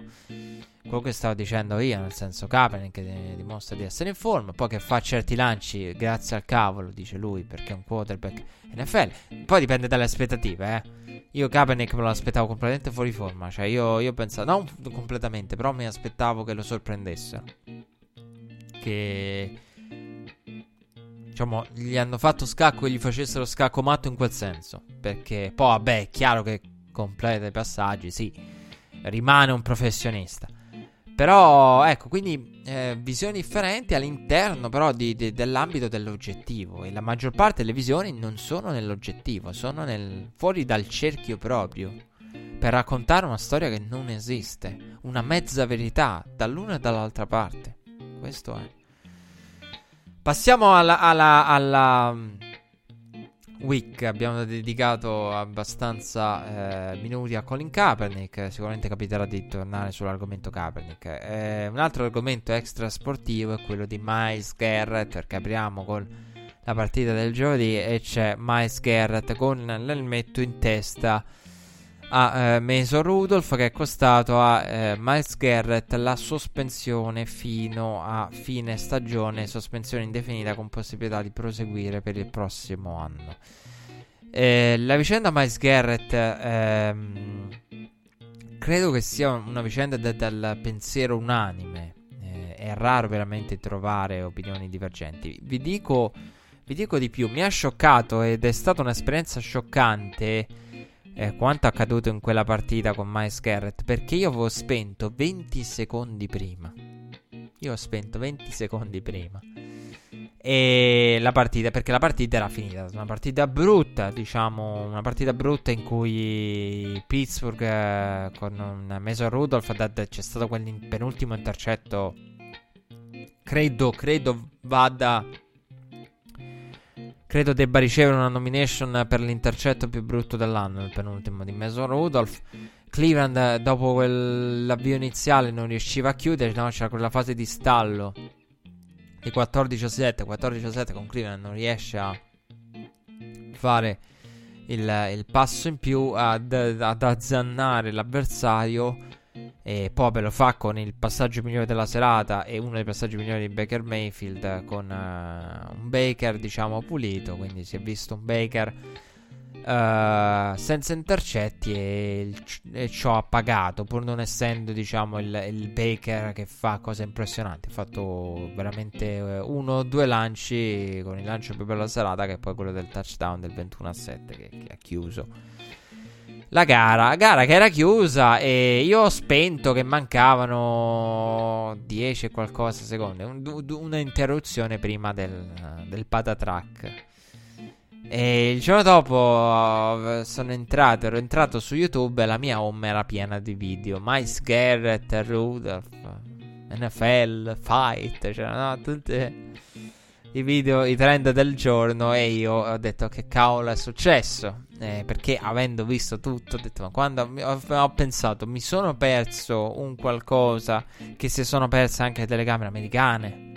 quello che stavo dicendo io, nel senso Kaepernick che dimostra di essere in forma, poi che fa certi lanci grazie al cavolo, dice lui, perché è un quarterback NFL. Poi dipende dalle aspettative, eh. Io Kaepernick me lo aspettavo completamente fuori forma, cioè io, io pensavo, non completamente, però mi aspettavo che lo sorprendessero. Che diciamo, gli hanno fatto scacco e gli facessero scacco matto in quel senso. Perché poi, vabbè, è chiaro che completa i passaggi, sì, rimane un professionista. Però, ecco, quindi eh, visioni differenti all'interno però di, di, dell'ambito dell'oggettivo. E la maggior parte delle visioni non sono nell'oggettivo, sono nel, fuori dal cerchio proprio. Per raccontare una storia che non esiste. Una mezza verità, dall'una e dall'altra parte. Questo è. Passiamo alla, alla, alla week abbiamo dedicato abbastanza eh, minuti a Colin Kaepernick. Sicuramente capiterà di tornare sull'argomento Kaepernick. Eh, un altro argomento extra sportivo è quello di Miles Garrett. Perché apriamo con la partita del giovedì e c'è Miles Garrett con l'elmetto in testa a eh, Mason Rudolph che è costato a eh, Miles Garrett la sospensione fino a fine stagione, sospensione indefinita con possibilità di proseguire per il prossimo anno. Eh, la vicenda Miles Garrett ehm, credo che sia una vicenda da, dal pensiero unanime. Eh, è raro veramente trovare opinioni divergenti. Vi dico, vi dico di più, mi ha scioccato ed è stata un'esperienza scioccante eh, quanto accaduto in quella partita con Miles Garrett perché io avevo spento 20 secondi prima. Io ho spento 20 secondi prima. E la partita, perché la partita era finita. Una partita brutta, diciamo. Una partita brutta in cui Pittsburgh eh, con un Mason Rudolph c'è stato quel penultimo intercetto. Credo, credo vada Credo debba ricevere una nomination per l'intercetto più brutto dell'anno, il penultimo di Mason Rudolph. Cleveland, dopo quell'avvio iniziale, non riusciva a chiudere, no? c'era quella fase di stallo di 14-7. 14-7 con Cleveland non riesce a fare il, il passo in più, ad, ad azzannare l'avversario e Pope lo fa con il passaggio migliore della serata e uno dei passaggi migliori di Baker Mayfield con uh, un Baker diciamo pulito, quindi si è visto un Baker uh, senza intercetti e, e, ciò ha pagato pur non essendo diciamo il, il, Baker che fa cose impressionanti. Ha fatto veramente uh, uno o due lanci con il lancio più bello della serata che è poi quello del touchdown del 21 a 7 che, che ha chiuso la gara, gara che era chiusa e io ho spento che mancavano 10 e qualcosa secondi, un, una interruzione prima del, del patatrack. E il giorno dopo sono entrato, ero entrato su YouTube e la mia home era piena di video. Miles Garrett, Rudolph, NFL, Fight, c'erano tutti i video, i trend del giorno e io ho detto che cavolo è successo eh, perché avendo visto tutto, ho detto, ma quando ho, ho, pensato, mi sono perso un qualcosa che si sono perse anche le telecamere americane.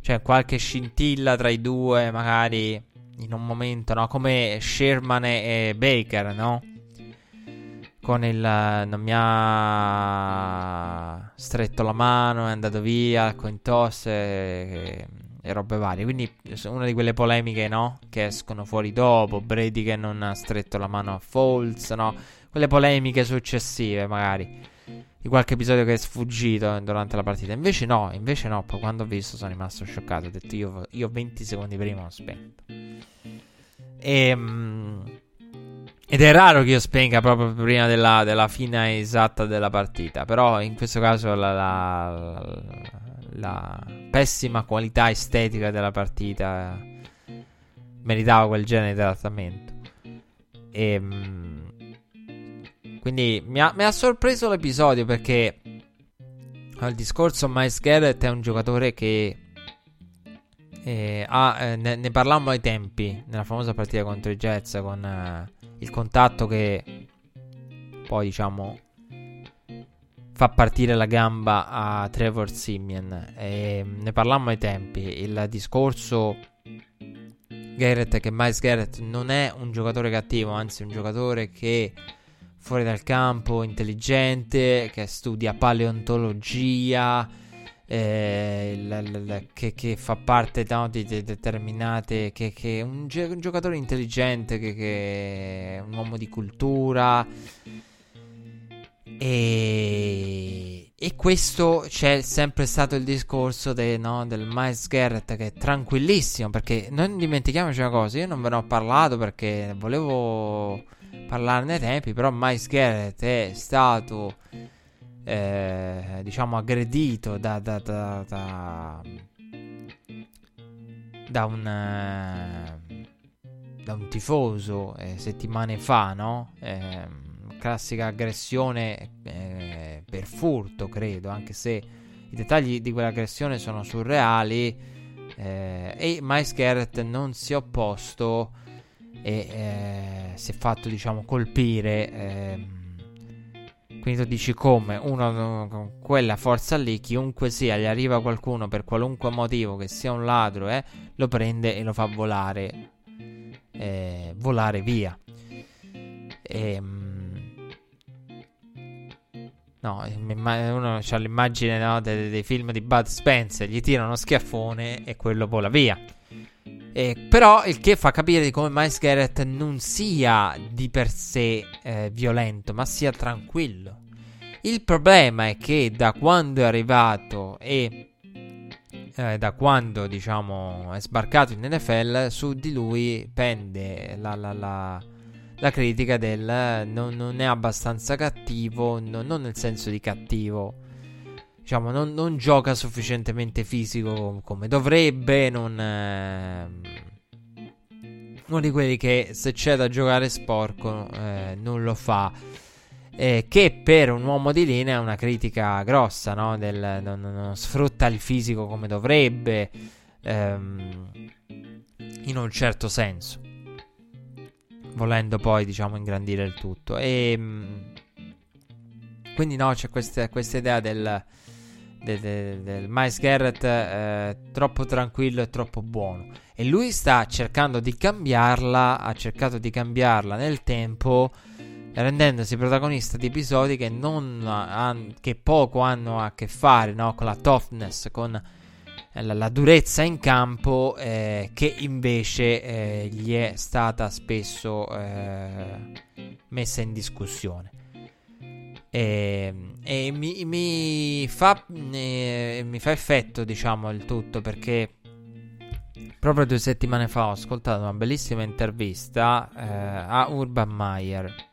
Cioè, qualche scintilla tra i due, magari in un momento, no? Come Sherman e Baker, no? Con il. Non mi ha stretto la mano, è andato via, il coin toss. E, robe varie. Quindi una di quelle polemiche, no? Che escono fuori dopo. Brady che non ha stretto la mano a Falls, no? Quelle polemiche successive, magari. Di qualche episodio che è sfuggito durante la partita. Invece no, invece no. Poi quando ho visto sono rimasto scioccato. Ho detto io, io 20 secondi prima ho spento. E... Um, ed è raro che io spenga proprio prima della, della fine esatta della partita. Però in questo caso la, la, la la pessima qualità estetica della partita meritava quel genere di trattamento. E, ehm, quindi mi ha, mi ha, sorpreso l'episodio perché il discorso Miles Garrett è un giocatore che eh, ha, eh, ne, ne, parlammo ai tempi nella famosa partita contro i Jets con eh, il contatto che poi diciamo fa partire la gamba a Trevor Simeon. E ne parlammo ai tempi. Il discorso Garrett che Miles Garrett non è un giocatore cattivo, anzi un giocatore che fuori dal campo, intelligente, che studia paleontologia, eh, l- l- che, che, fa parte no, di, di, determinate, che, è un, gi- un, giocatore intelligente, che, che è un uomo di cultura e, e questo c'è sempre stato il discorso de, no, del Miles Garrett che è tranquillissimo perché non dimentichiamoci una cosa, io non ve ne ho parlato perché volevo parlarne ai tempi, però Miles Garrett è stato eh, diciamo aggredito da, da, da, da, da un... Eh, da un tifoso eh, settimane fa, no? Eh, classica aggressione eh, per furto, credo, anche se i dettagli di quell'aggressione sono surreali. Eh, e Miles Garrett non si è opposto e eh, si è fatto, diciamo, colpire. Ehm, quindi tu dici come uno con quella forza lì, chiunque sia, gli arriva qualcuno per qualunque motivo, che sia un ladro, eh, lo prende e lo fa volare, eh, volare via. E, ehm, No, uno ha l'immagine no, dei, dei, film di Bud Spencer, gli tira uno schiaffone e quello vola via. Eh, però il che fa capire di come Miles Garrett non sia di per sé eh, violento, ma sia tranquillo. Il problema è che da quando è arrivato e eh, da quando diciamo è sbarcato in NFL, su di lui pende la, la, la, la critica del non, non, è abbastanza cattivo, no, non nel senso di cattivo diciamo, non, non, gioca sufficientemente fisico come dovrebbe, non... Eh, uno di quelli che se c'è da giocare sporco eh, non lo fa. Eh, che per un uomo di linea è una critica grossa, no? Del, non, non, sfrutta il fisico come dovrebbe, ehm, in un certo senso, volendo poi, diciamo, ingrandire il tutto. E ehm, quindi, no, c'è questa, questa idea del del, del, del Miles Garrett eh, troppo tranquillo e troppo buono. E lui sta cercando di cambiarla, ha cercato di cambiarla nel tempo, rendendosi protagonista di episodi che, ha, che poco hanno a che fare no? con la toughness, con la, la durezza in campo, eh, che invece eh, gli è stata spesso eh, messa in discussione. E, e mi, mi, fa, eh, mi, fa, effetto, diciamo, il tutto perché proprio due settimane fa ho ascoltato una bellissima intervista eh, a Urban Meyer.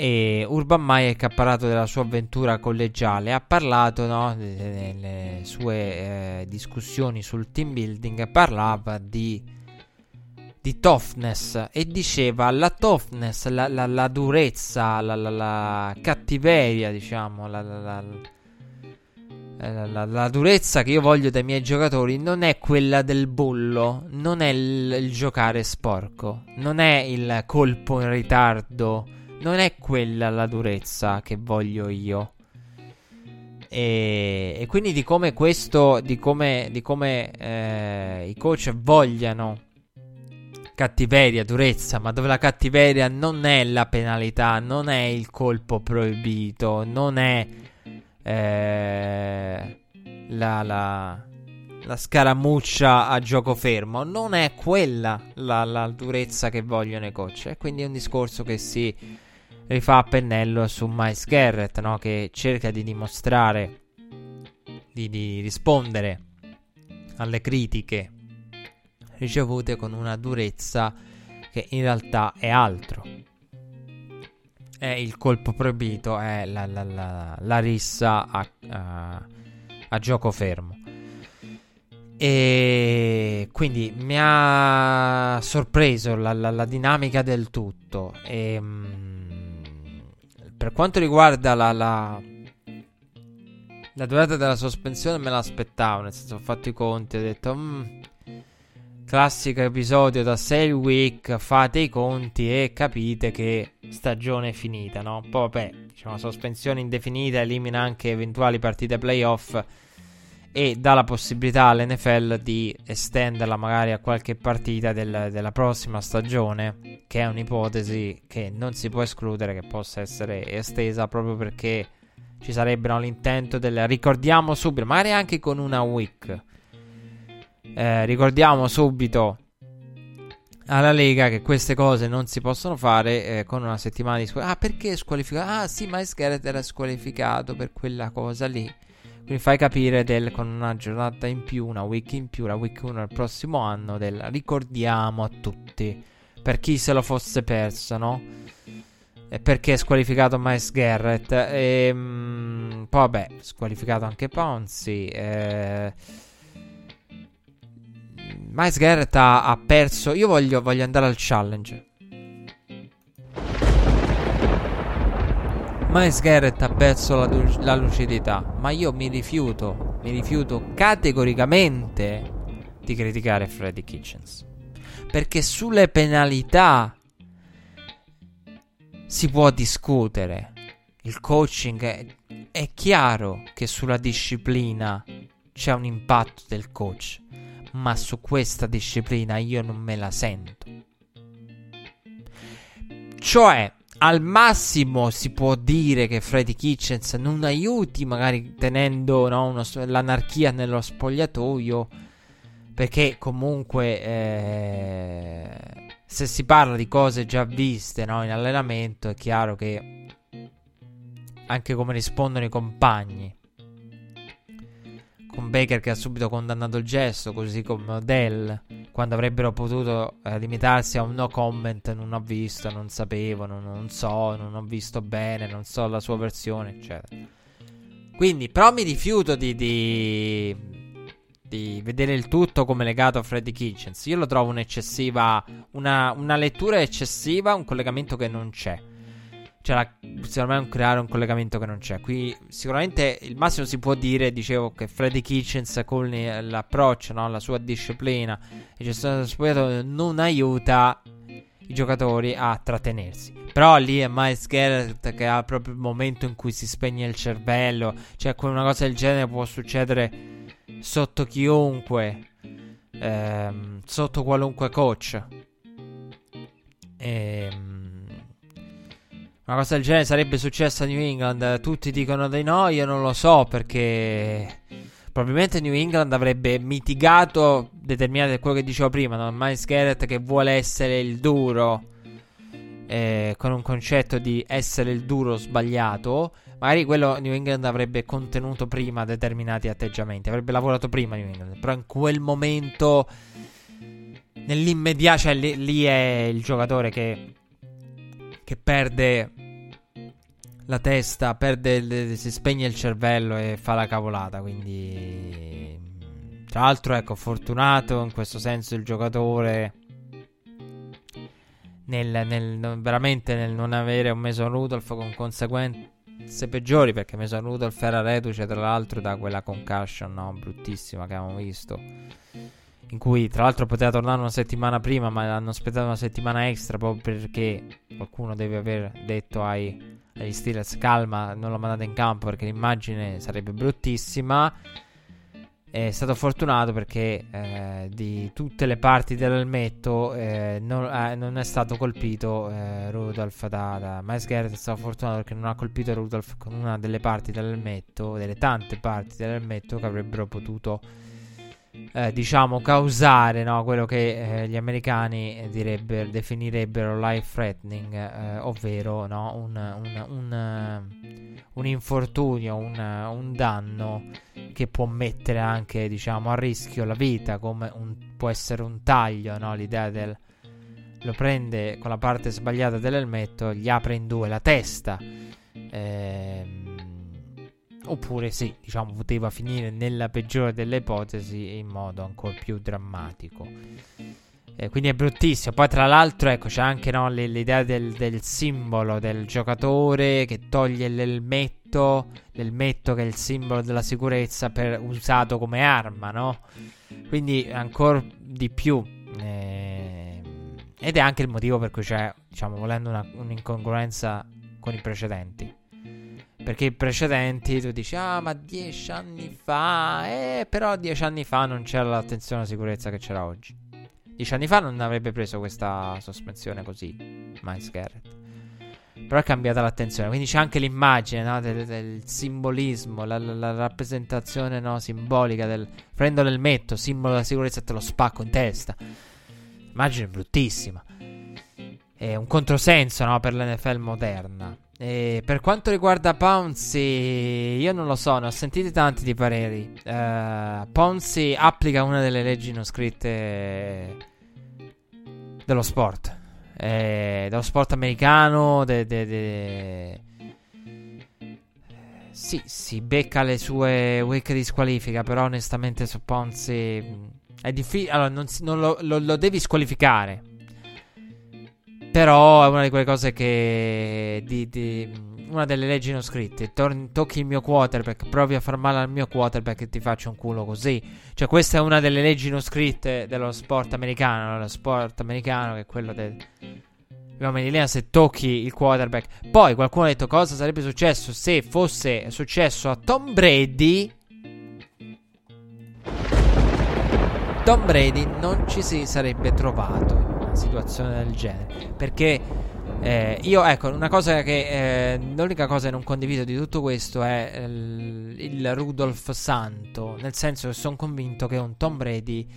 E Urban Meyer che ha parlato della sua avventura collegiale, ha parlato no, delle sue eh, discussioni sul team building, parlava di di toughness e diceva la toughness, la, la, la durezza, la, la, cattiveria, diciamo, la, durezza che io voglio dai miei giocatori non è quella del bollo, non è il, il giocare sporco, non è il colpo in ritardo, non è quella la durezza che voglio io. E, e quindi di come questo, di come, di come eh, i coach vogliano cattiveria, durezza, ma dove la cattiveria non è la penalità, non è il colpo proibito, non è eh, la, la, la, scaramuccia a gioco fermo, non è quella la, la durezza che vogliono i coach. E quindi è un discorso che si rifà a pennello su Miles Garrett, no? che cerca di dimostrare, di, di rispondere alle critiche ricevute con una durezza che in realtà è altro. È il colpo proibito, è la, la, la, la rissa a, a, a, gioco fermo. E quindi mi ha sorpreso la, dinamica del tutto. E, mh, per quanto riguarda la, la, la durata della sospensione, me l'aspettavo. Nel senso, ho fatto i conti, ho detto. Mm, Classico episodio da 6 week, fate i conti e capite che stagione è finita, no? Poi vabbè, diciamo, sospensione indefinita elimina anche eventuali partite playoff e dà la possibilità all'NFL di estenderla magari a qualche partita del, della prossima stagione, che è un'ipotesi che non si può escludere che possa essere estesa proprio perché ci sarebbero l'intento del ricordiamo subito, magari anche con una week eh, ricordiamo subito alla Lega che queste cose non si possono fare eh, con una settimana di squalifica. Ah, perché squalificato? Ah, sì, ma Garrett era squalificato per quella cosa lì. Quindi fai capire del, con una giornata in più, una week in più, la week 1 del prossimo anno, del ricordiamo a tutti. Per chi se lo fosse perso, no? E perché è squalificato Miles Garrett. E, mh, poi vabbè, squalificato anche Ponzi. Eh Miles Garrett ha, ha perso. Io voglio, voglio andare al challenge. Miles Garrett ha perso la, la, lucidità, ma io mi rifiuto, mi rifiuto categoricamente di criticare Freddy Kitchens. Perché sulle penalità si può discutere. Il coaching è, è chiaro che sulla disciplina c'è un impatto del coach ma su questa disciplina io non me la sento. Cioè, al massimo si può dire che Freddy Kitchens non aiuti, magari tenendo no, uno, l'anarchia nello spogliatoio, perché comunque eh, se si parla di cose già viste no, in allenamento è chiaro che anche come rispondono i compagni con Baker che ha subito condannato il gesto, così come Odell, quando avrebbero potuto eh, limitarsi a un no comment, non ho visto, non sapevo, non, non, so, non ho visto bene, non so la sua versione, eccetera. Quindi, però mi rifiuto di, di, di vedere il tutto come legato a Freddy Kitchens. Io lo trovo un'eccessiva, una, una lettura eccessiva, un collegamento che non c'è cioè, secondo me creare un collegamento che non c'è. Qui sicuramente il massimo si può dire, dicevo, che Freddy Kitchens con l'approccio, no? la sua disciplina e gestione spogliatoio non aiuta i giocatori a trattenersi. Però lì è Miles Garrett che ha proprio il momento in cui si spegne il cervello. Cioè, una cosa del genere può succedere sotto chiunque, ehm, sotto qualunque coach. Ehm una cosa del genere sarebbe successa a New England. Tutti dicono di no, io non lo so perché probabilmente New England avrebbe mitigato determinate quello che dicevo prima, no? Miles Garrett che vuole essere il duro eh, con un concetto di essere il duro sbagliato. Magari quello New England avrebbe contenuto prima determinati atteggiamenti, avrebbe lavorato prima New England, però in quel momento nell'immediato, cioè lì, lì è il giocatore che che perde la testa, perde, si spegne il cervello e fa la cavolata. Quindi, tra l'altro, ecco, fortunato in questo senso il giocatore. Nel, nel, veramente nel non avere un Mason Rudolph con conseguenze peggiori perché Mason Rudolph era reduce tra l'altro da quella concussion no? bruttissima che abbiamo visto in cui tra l'altro poteva tornare una settimana prima, ma hanno aspettato una settimana extra proprio perché qualcuno deve aver detto ai, agli Steelers calma, non lo mandate in campo perché l'immagine sarebbe bruttissima. È stato fortunato perché eh, di tutte le parti dell'elmetto eh, non, eh, non, è stato colpito eh, Rudolph da, da Miles Garrett. È stato fortunato perché non ha colpito Rudolph con una delle parti dell'elmetto, delle tante parti dell'elmetto che avrebbero potuto eh, diciamo, causare no, quello che eh, gli americani definirebbero life threatening, eh, ovvero no, un, un, un, un, infortunio, un, danno che può mettere anche diciamo, a rischio la vita, come può essere un taglio, no, l'idea del lo prende con la parte sbagliata dell'elmetto, gli apre in due la testa. Eh, Oppure sì, diciamo, poteva finire nella peggiore delle ipotesi in modo ancora più drammatico. Eh, quindi è bruttissimo. Poi, tra l'altro, ecco, c'è anche no, l'idea del, del, simbolo del giocatore che toglie l'elmetto. L'elmetto che è il simbolo della sicurezza per, usato come arma, no? Quindi ancora di più. Eh, ed è anche il motivo per cui c'è, diciamo, volendo una, un'incongruenza con i precedenti. Perché i precedenti tu dici, ah, ma dieci anni fa, eh, però dieci anni fa non c'era l'attenzione alla sicurezza che c'era oggi. Dieci anni fa non avrebbe preso questa sospensione così, Miles Garrett. Però è cambiata l'attenzione, quindi c'è anche l'immagine no, del, del, simbolismo, la, la, la rappresentazione no, simbolica del prendo l'elmetto, simbolo della sicurezza e te lo spacco in testa. Immagine bruttissima. È un controsenso no, per l'NFL moderna. E per quanto riguarda Pouncy, io non lo so, ne ho sentiti tanti di pareri. Uh, Pouncy applica una delle leggi non scritte dello sport, eh, dello sport americano. De, de, de... Sì, si becca le sue week di squalifica, però onestamente su Ponzi è difficile. Allora, non, non lo, lo, lo devi squalificare. Però è una di quelle cose che. Di, di, una delle leggi non scritte. Tor- tocchi il mio quarterback, provi a far male al mio quarterback e ti faccio un culo così. Cioè, questa è una delle leggi non scritte dello sport americano. Lo sport americano che è quello del. Uomini di linea se tocchi il quarterback. Poi qualcuno ha detto cosa sarebbe successo se fosse successo a Tom Brady. Tom Brady non ci si sarebbe trovato situazione del genere. Perché Eh, io, ecco, una cosa che. Eh, l'unica cosa che non condivido di tutto questo è il, il Rudolf Santo. Nel senso che sono convinto che un Tom Brady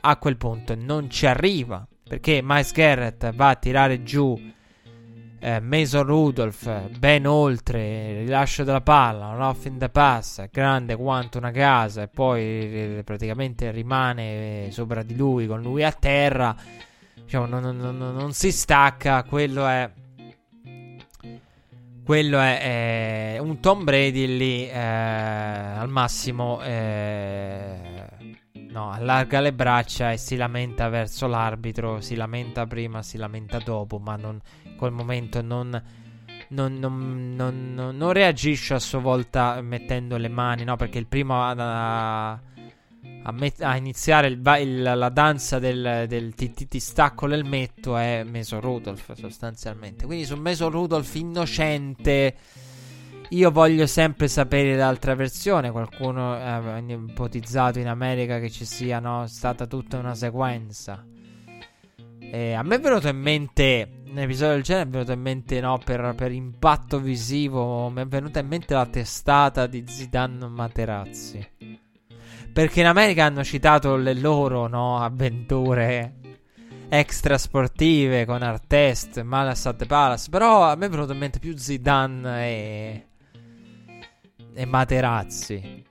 a quel punto non ci arriva. Perché Miles Garrett va a tirare giù eh, Mason Rudolph ben oltre il rilascio della palla, un off in the pass, grande quanto una casa e poi eh, praticamente rimane sopra di lui con lui a terra diciamo, non, non, non, non si stacca. Quello è. Quello è, è un Tom Brady lì eh, al massimo. Eh, no, allarga le braccia e si lamenta verso l'arbitro. Si lamenta prima, si lamenta dopo, ma non, quel momento non. Non, non, non, reagisce a sua volta mettendo le mani, no? Perché il primo a, a, met- a iniziare il il, la danza del, del ti, ti, ti, stacco l'elmetto è Meso Rudolph sostanzialmente. Quindi su Meso Rudolph innocente io voglio sempre sapere l'altra versione. Qualcuno ha ipotizzato in America che ci sia no, stata tutta una sequenza. E a me è venuto in mente, un episodio del genere, è venuto in mente, no, per, per impatto visivo, mi è venuta in mente la testata di Zidane Materazzi. Perché in America hanno citato le loro no, avventure extra sportive con Artest, Malas Palace. Però a me è venuto in mente più Zidane e, e Materazzi.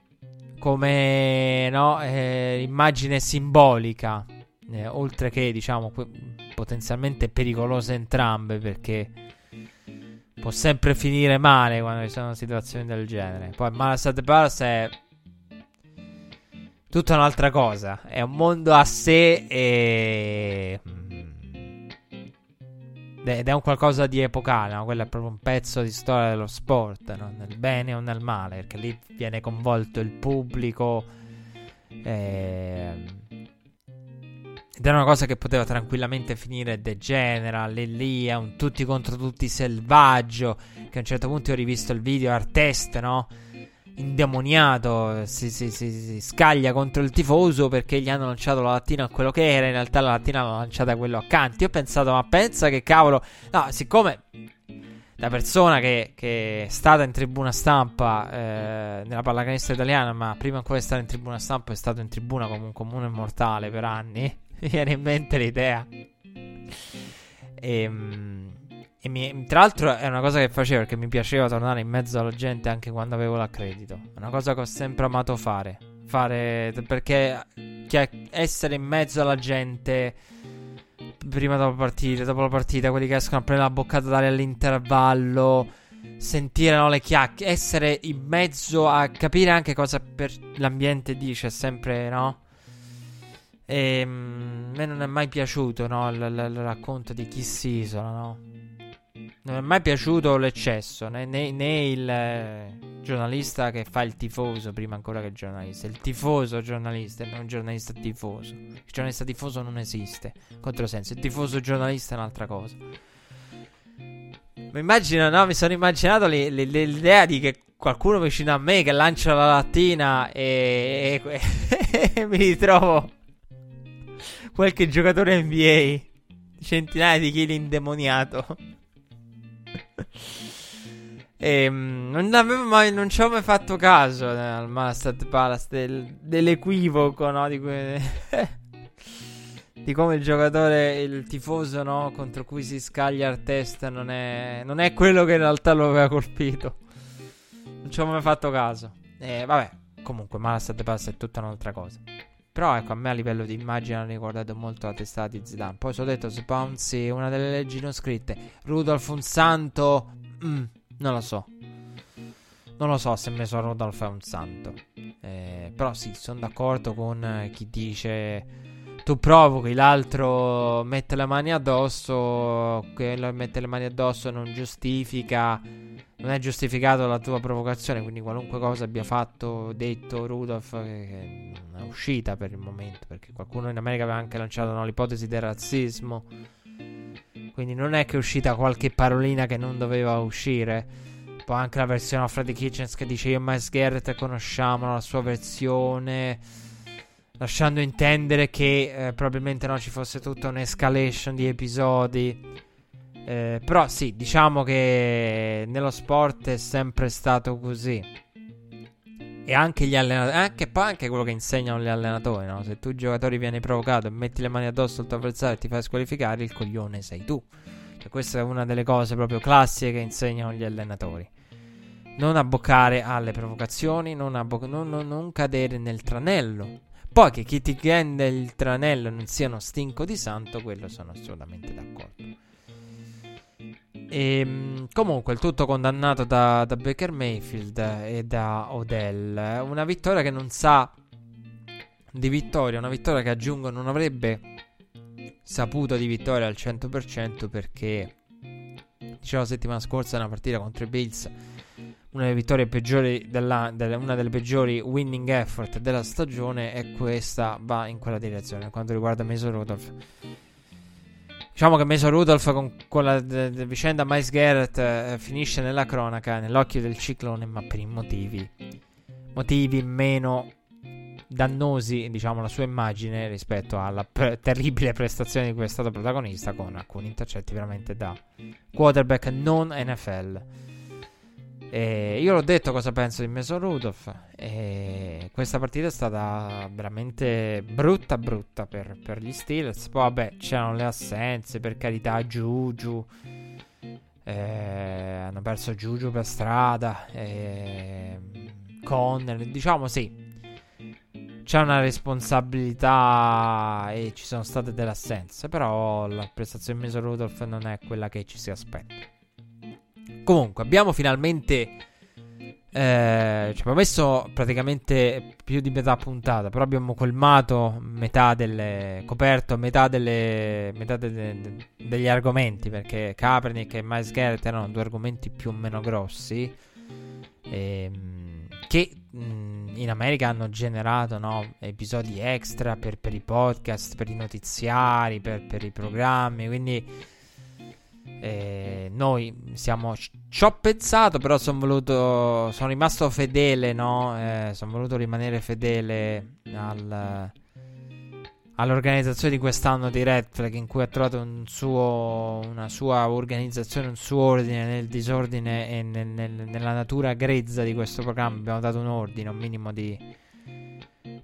Come no, eh, immagine simbolica. Eh, oltre che diciamo potenzialmente pericolose entrambe perché può sempre finire male quando ci sono situazioni del genere. Poi Malas Palace è tutta un'altra cosa. È un mondo a sé e. Mm, ed è un qualcosa di epocale, no? quello è proprio un pezzo di storia dello sport, no? nel bene o nel male, perché lì viene coinvolto il pubblico. Eh... Ed è una cosa che poteva tranquillamente finire degenera. Lì, lì un tutti contro tutti selvaggio. Che a un certo punto ho rivisto il video Artest, no? indemoniato si, si, si, si, scaglia contro il tifoso perché gli hanno lanciato la lattina a quello che era. In realtà la lattina l'hanno lanciata a quello accanto. Io ho pensato, ma pensa che cavolo. No, siccome la persona che, che è stata in tribuna stampa eh, nella pallacanestro italiana, ma prima ancora di stare in tribuna stampa, è stato in tribuna come un comune mortale per anni. Mi viene in mente l'idea. E. Ehm, e mi, tra l'altro è una cosa che facevo perché mi piaceva tornare in mezzo alla gente anche quando avevo l'accredito. È una cosa che ho sempre amato fare. Fare perché essere in mezzo alla gente prima dopo partire, dopo la partita, quelli che escono a prendere la boccata d'aria all'intervallo, sentire no, le chiacchiere, essere in mezzo a capire anche cosa l'ambiente dice, sempre, no? E mm, a me non è mai piaciuto, no, il, il, il racconto di chi si isola, no? Non è mai piaciuto l'eccesso, né, né, né il eh, giornalista che fa il tifoso prima ancora che il giornalista. Il tifoso giornalista non il giornalista tifoso. Il giornalista tifoso non esiste. Controsenso. Il tifoso giornalista è un'altra cosa. Mi immagino, no? Mi sono immaginato le, le, le, l'idea di che qualcuno vicino a me che lancia la lattina e, e, e mi ritrovo qualche giocatore NBA. Centinaia di chili indemoniato. E, ehm, non, mai, non ci ho mai fatto caso eh, al Mastad Palace del, dell'equivoco, no? Di, que... di, come il giocatore, il tifoso, no? Contro cui si scaglia a testa non è, non è quello che in realtà lo aveva colpito. Non ci ho mai fatto caso. E vabbè, comunque, Mastad Palace è tutta un'altra cosa. Però ecco, a me a livello di immagine ha ricordato molto la testata di Zidane. Poi ho detto, Spouncy, una delle leggi non scritte. Rudolf un santo. Mm, non lo so. Non lo so se messo Rudolf è un santo. Eh, però sì, sono d'accordo con chi dice tu provochi, l'altro mette le mani addosso, quello mette le mani addosso non giustifica non è giustificato la tua provocazione, quindi qualunque cosa abbia fatto, detto Rudolph, che non è uscita per il momento, perché qualcuno in America aveva anche lanciato no, l'ipotesi del razzismo. Quindi non è che è uscita qualche parolina che non doveva uscire. Poi anche la versione of Freddy Kitchens che dice io e Miles Garrett conosciamo la sua versione. Lasciando intendere che eh, probabilmente no, ci fosse tutta un'escalation di episodi Eh, però sì, diciamo che nello sport è sempre stato così. E anche gli allenatori, anche, anche quello che insegnano gli allenatori, no? Se tu giocatori vieni provocato e metti le mani addosso al tuo avversario e ti fai squalificare, il coglione sei tu. Cioè, questa è una delle cose proprio classiche che insegnano gli allenatori. Non abboccare alle provocazioni, non, abbo- non, non, non cadere nel tranello. Poi che chi ti rende il tranello non sia uno stinco di santo, quello sono assolutamente d'accordo. E, ehm, comunque il tutto condannato da, da, Baker Mayfield e da Odell. Una vittoria che non sa di vittoria, una vittoria che aggiungo non avrebbe saputo di vittoria al 100% perché dicevo la settimana scorsa una partita contro i Bills una delle vittorie peggiori della, della, una delle peggiori winning effort della stagione e questa va in quella direzione per quanto riguarda Mason Rudolph Diciamo che Mason Rudolph con, con la de, de vicenda Miles Garrett eh, finisce nella cronaca, nell'occhio del ciclone, ma per i motivi, motivi meno dannosi, diciamo, la sua immagine rispetto alla pre- terribile prestazione di cui è stato protagonista con alcuni intercetti veramente da quarterback non NFL. E io l'ho detto cosa penso di Mason Rudolph. E questa partita è stata veramente brutta, brutta per, per gli Steelers. Poi, vabbè, c'erano le assenze, per carità, Juju. Eh, hanno perso Juju per strada. Eh, Conner, diciamo sì. C'è una responsabilità e ci sono state delle assenze. Però la prestazione di Mason Rudolph non è quella che ci si aspetta. Comunque, abbiamo finalmente. Eh, ci abbiamo messo praticamente più di metà puntata. Però abbiamo colmato metà delle. coperto metà, delle, metà delle, de, degli argomenti. Perché Kaepernick e Miles Garrett erano due argomenti più o meno grossi. Ehm, che mh, in America hanno generato no, episodi extra per, per, i podcast, per i notiziari, per, per i programmi. Quindi eh, noi siamo. Ci ho pensato, però sono voluto. Sono rimasto fedele, no? Eh, sono voluto rimanere fedele al, all'organizzazione di quest'anno di Red Flag, in cui ha trovato un suo, una sua organizzazione, un suo ordine nel disordine e nel, nel, nella natura grezza di questo programma. Abbiamo dato un ordine, un minimo di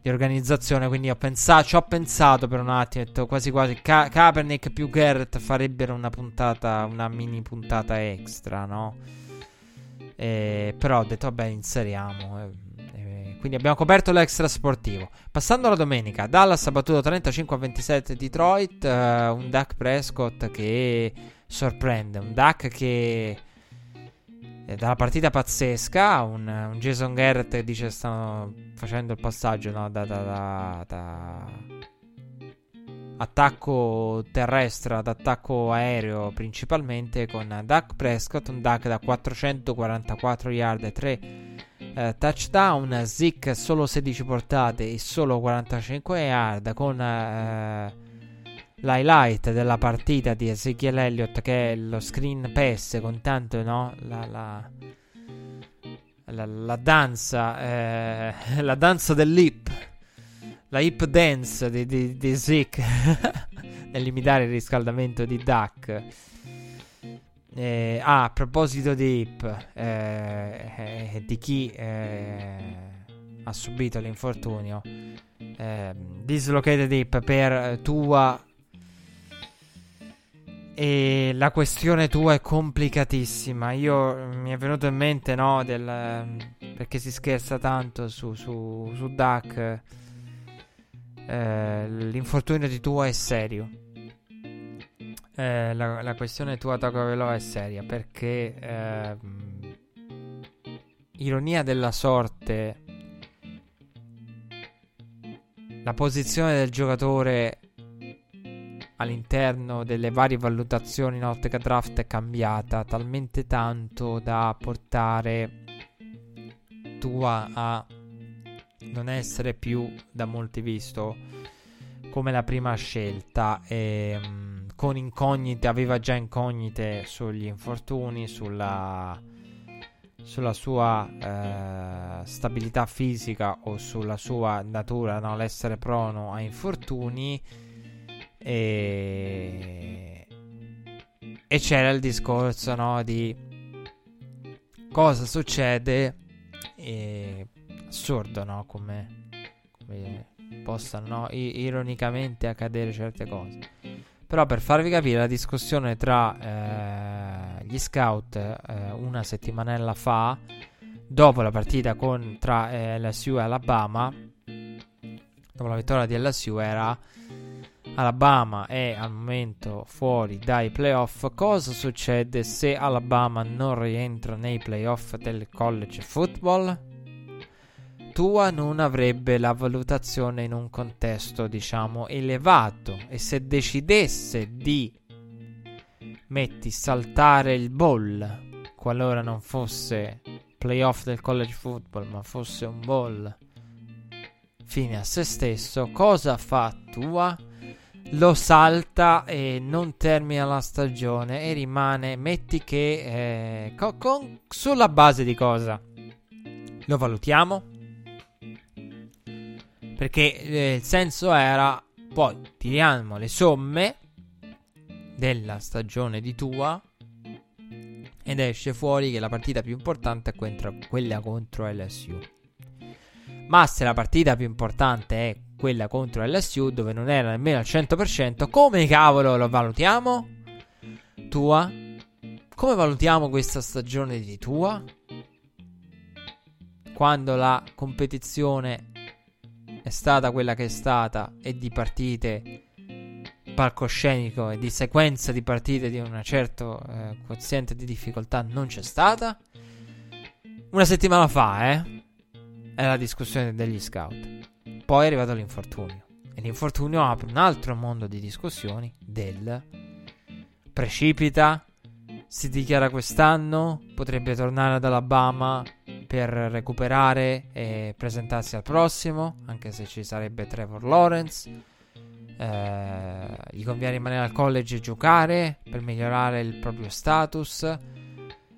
di organizzazione. Quindi ho pensato, ci ho pensato per un attimo. Detto quasi quasi Ka- Kaepernick più Garrett farebbero una puntata, una mini puntata extra, no? E, però ho detto, vabbè, inseriamo. E, e, quindi abbiamo coperto l'extra sportivo. Passando alla domenica, Dallas ha battuto 35 a 27 Detroit. Uh, un Duck Prescott che sorprende. Un Duck che dalla partita pazzesca, un, un, Jason Garrett dice stanno facendo il passaggio no, da, da, da, da, attacco terrestre ad attacco aereo principalmente con Duck Prescott, un Duck da 444 yard e 3 eh, touchdown, Zeke solo 16 portate e solo 45 yard con... Eh, l'highlight della partita di Ezekiel Elliott che è lo screen pass con tanto no? la, la, la, la danza eh, la danza dell'hip la hip dance di, di, di Zeke nell'imitare il riscaldamento di Duck eh, ah, a proposito di hip eh, eh di chi eh, ha subito l'infortunio eh, dislocated hip per tua e la questione tua è complicatissima. Io mi è venuto in mente, no, del, perché si scherza tanto su, su, su Duck. Eh, l'infortunio di tua è serio. Eh, la, la, questione tua, Tagovelo, è seria perché, eh, ironia della sorte, la posizione del giocatore all'interno delle varie valutazioni in Ottica Draft è cambiata talmente tanto da portare Tua a non essere più da molti visto come la prima scelta e, um, con incognite aveva già incognite sugli infortuni sulla, sulla sua eh, stabilità fisica o sulla sua natura no? l'essere prono a infortuni e, e c'era il discorso, no, di cosa succede. E... Assurdo, no? Come, come possano ironicamente accadere certe cose. Però per farvi capire la discussione tra eh, gli scout eh, una settimanella fa, dopo la partita con, tra eh, LSU e Alabama, dopo la vittoria di LSU era Alabama è al momento fuori dai playoff. Cosa succede se Alabama non rientra nei playoff del college football? Tua non avrebbe la valutazione in un contesto, diciamo, elevato e se decidesse di metti saltare il bowl qualora non fosse playoff del college football, ma fosse un bowl fine a se stesso, cosa fa Tua? Lo salta e non termina la stagione e rimane, metti che eh, con, con, sulla base di cosa lo valutiamo? Perché eh, il senso era poi tiriamo le somme della stagione di tua ed esce fuori che la partita più importante è quella contro LSU. Ma se la partita più importante è quella contro LSU dove non era nemmeno al 100%, come cavolo lo valutiamo? Tua? Come valutiamo questa stagione di Tua? Quando la competizione è stata quella che è stata e di partite palcoscenico e di sequenza di partite di un certo eh, quoziente di difficoltà non c'è stata. Una settimana fa, eh, è la discussione degli scout. Poi è arrivato l'infortunio. E l'infortunio apre un altro mondo di discussioni del precipita, si dichiara quest'anno, potrebbe tornare ad Alabama per recuperare e presentarsi al prossimo, anche se ci sarebbe Trevor Lawrence. Eh, gli conviene rimanere al college e giocare per migliorare il proprio status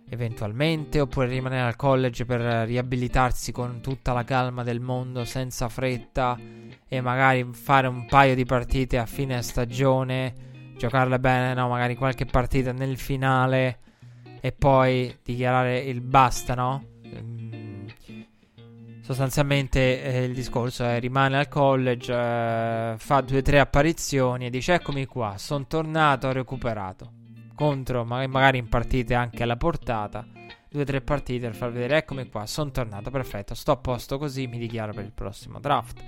eventualmente, oppure rimanere al college per riabilitarsi con tutta la calma del mondo, senza fretta e magari fare un paio di partite a fine stagione, giocarle bene, no, magari qualche partita nel finale e poi dichiarare il basta, no? Mm, sostanzialmente eh, il discorso è rimane al college, eh, fa due o tre apparizioni e dice eccomi qua, sono tornato, ho recuperato contro magari in partite anche alla portata. Due o tre partite per far vedere eccomi qua, sono tornato, perfetto, sto a posto così, mi dichiaro per il prossimo draft.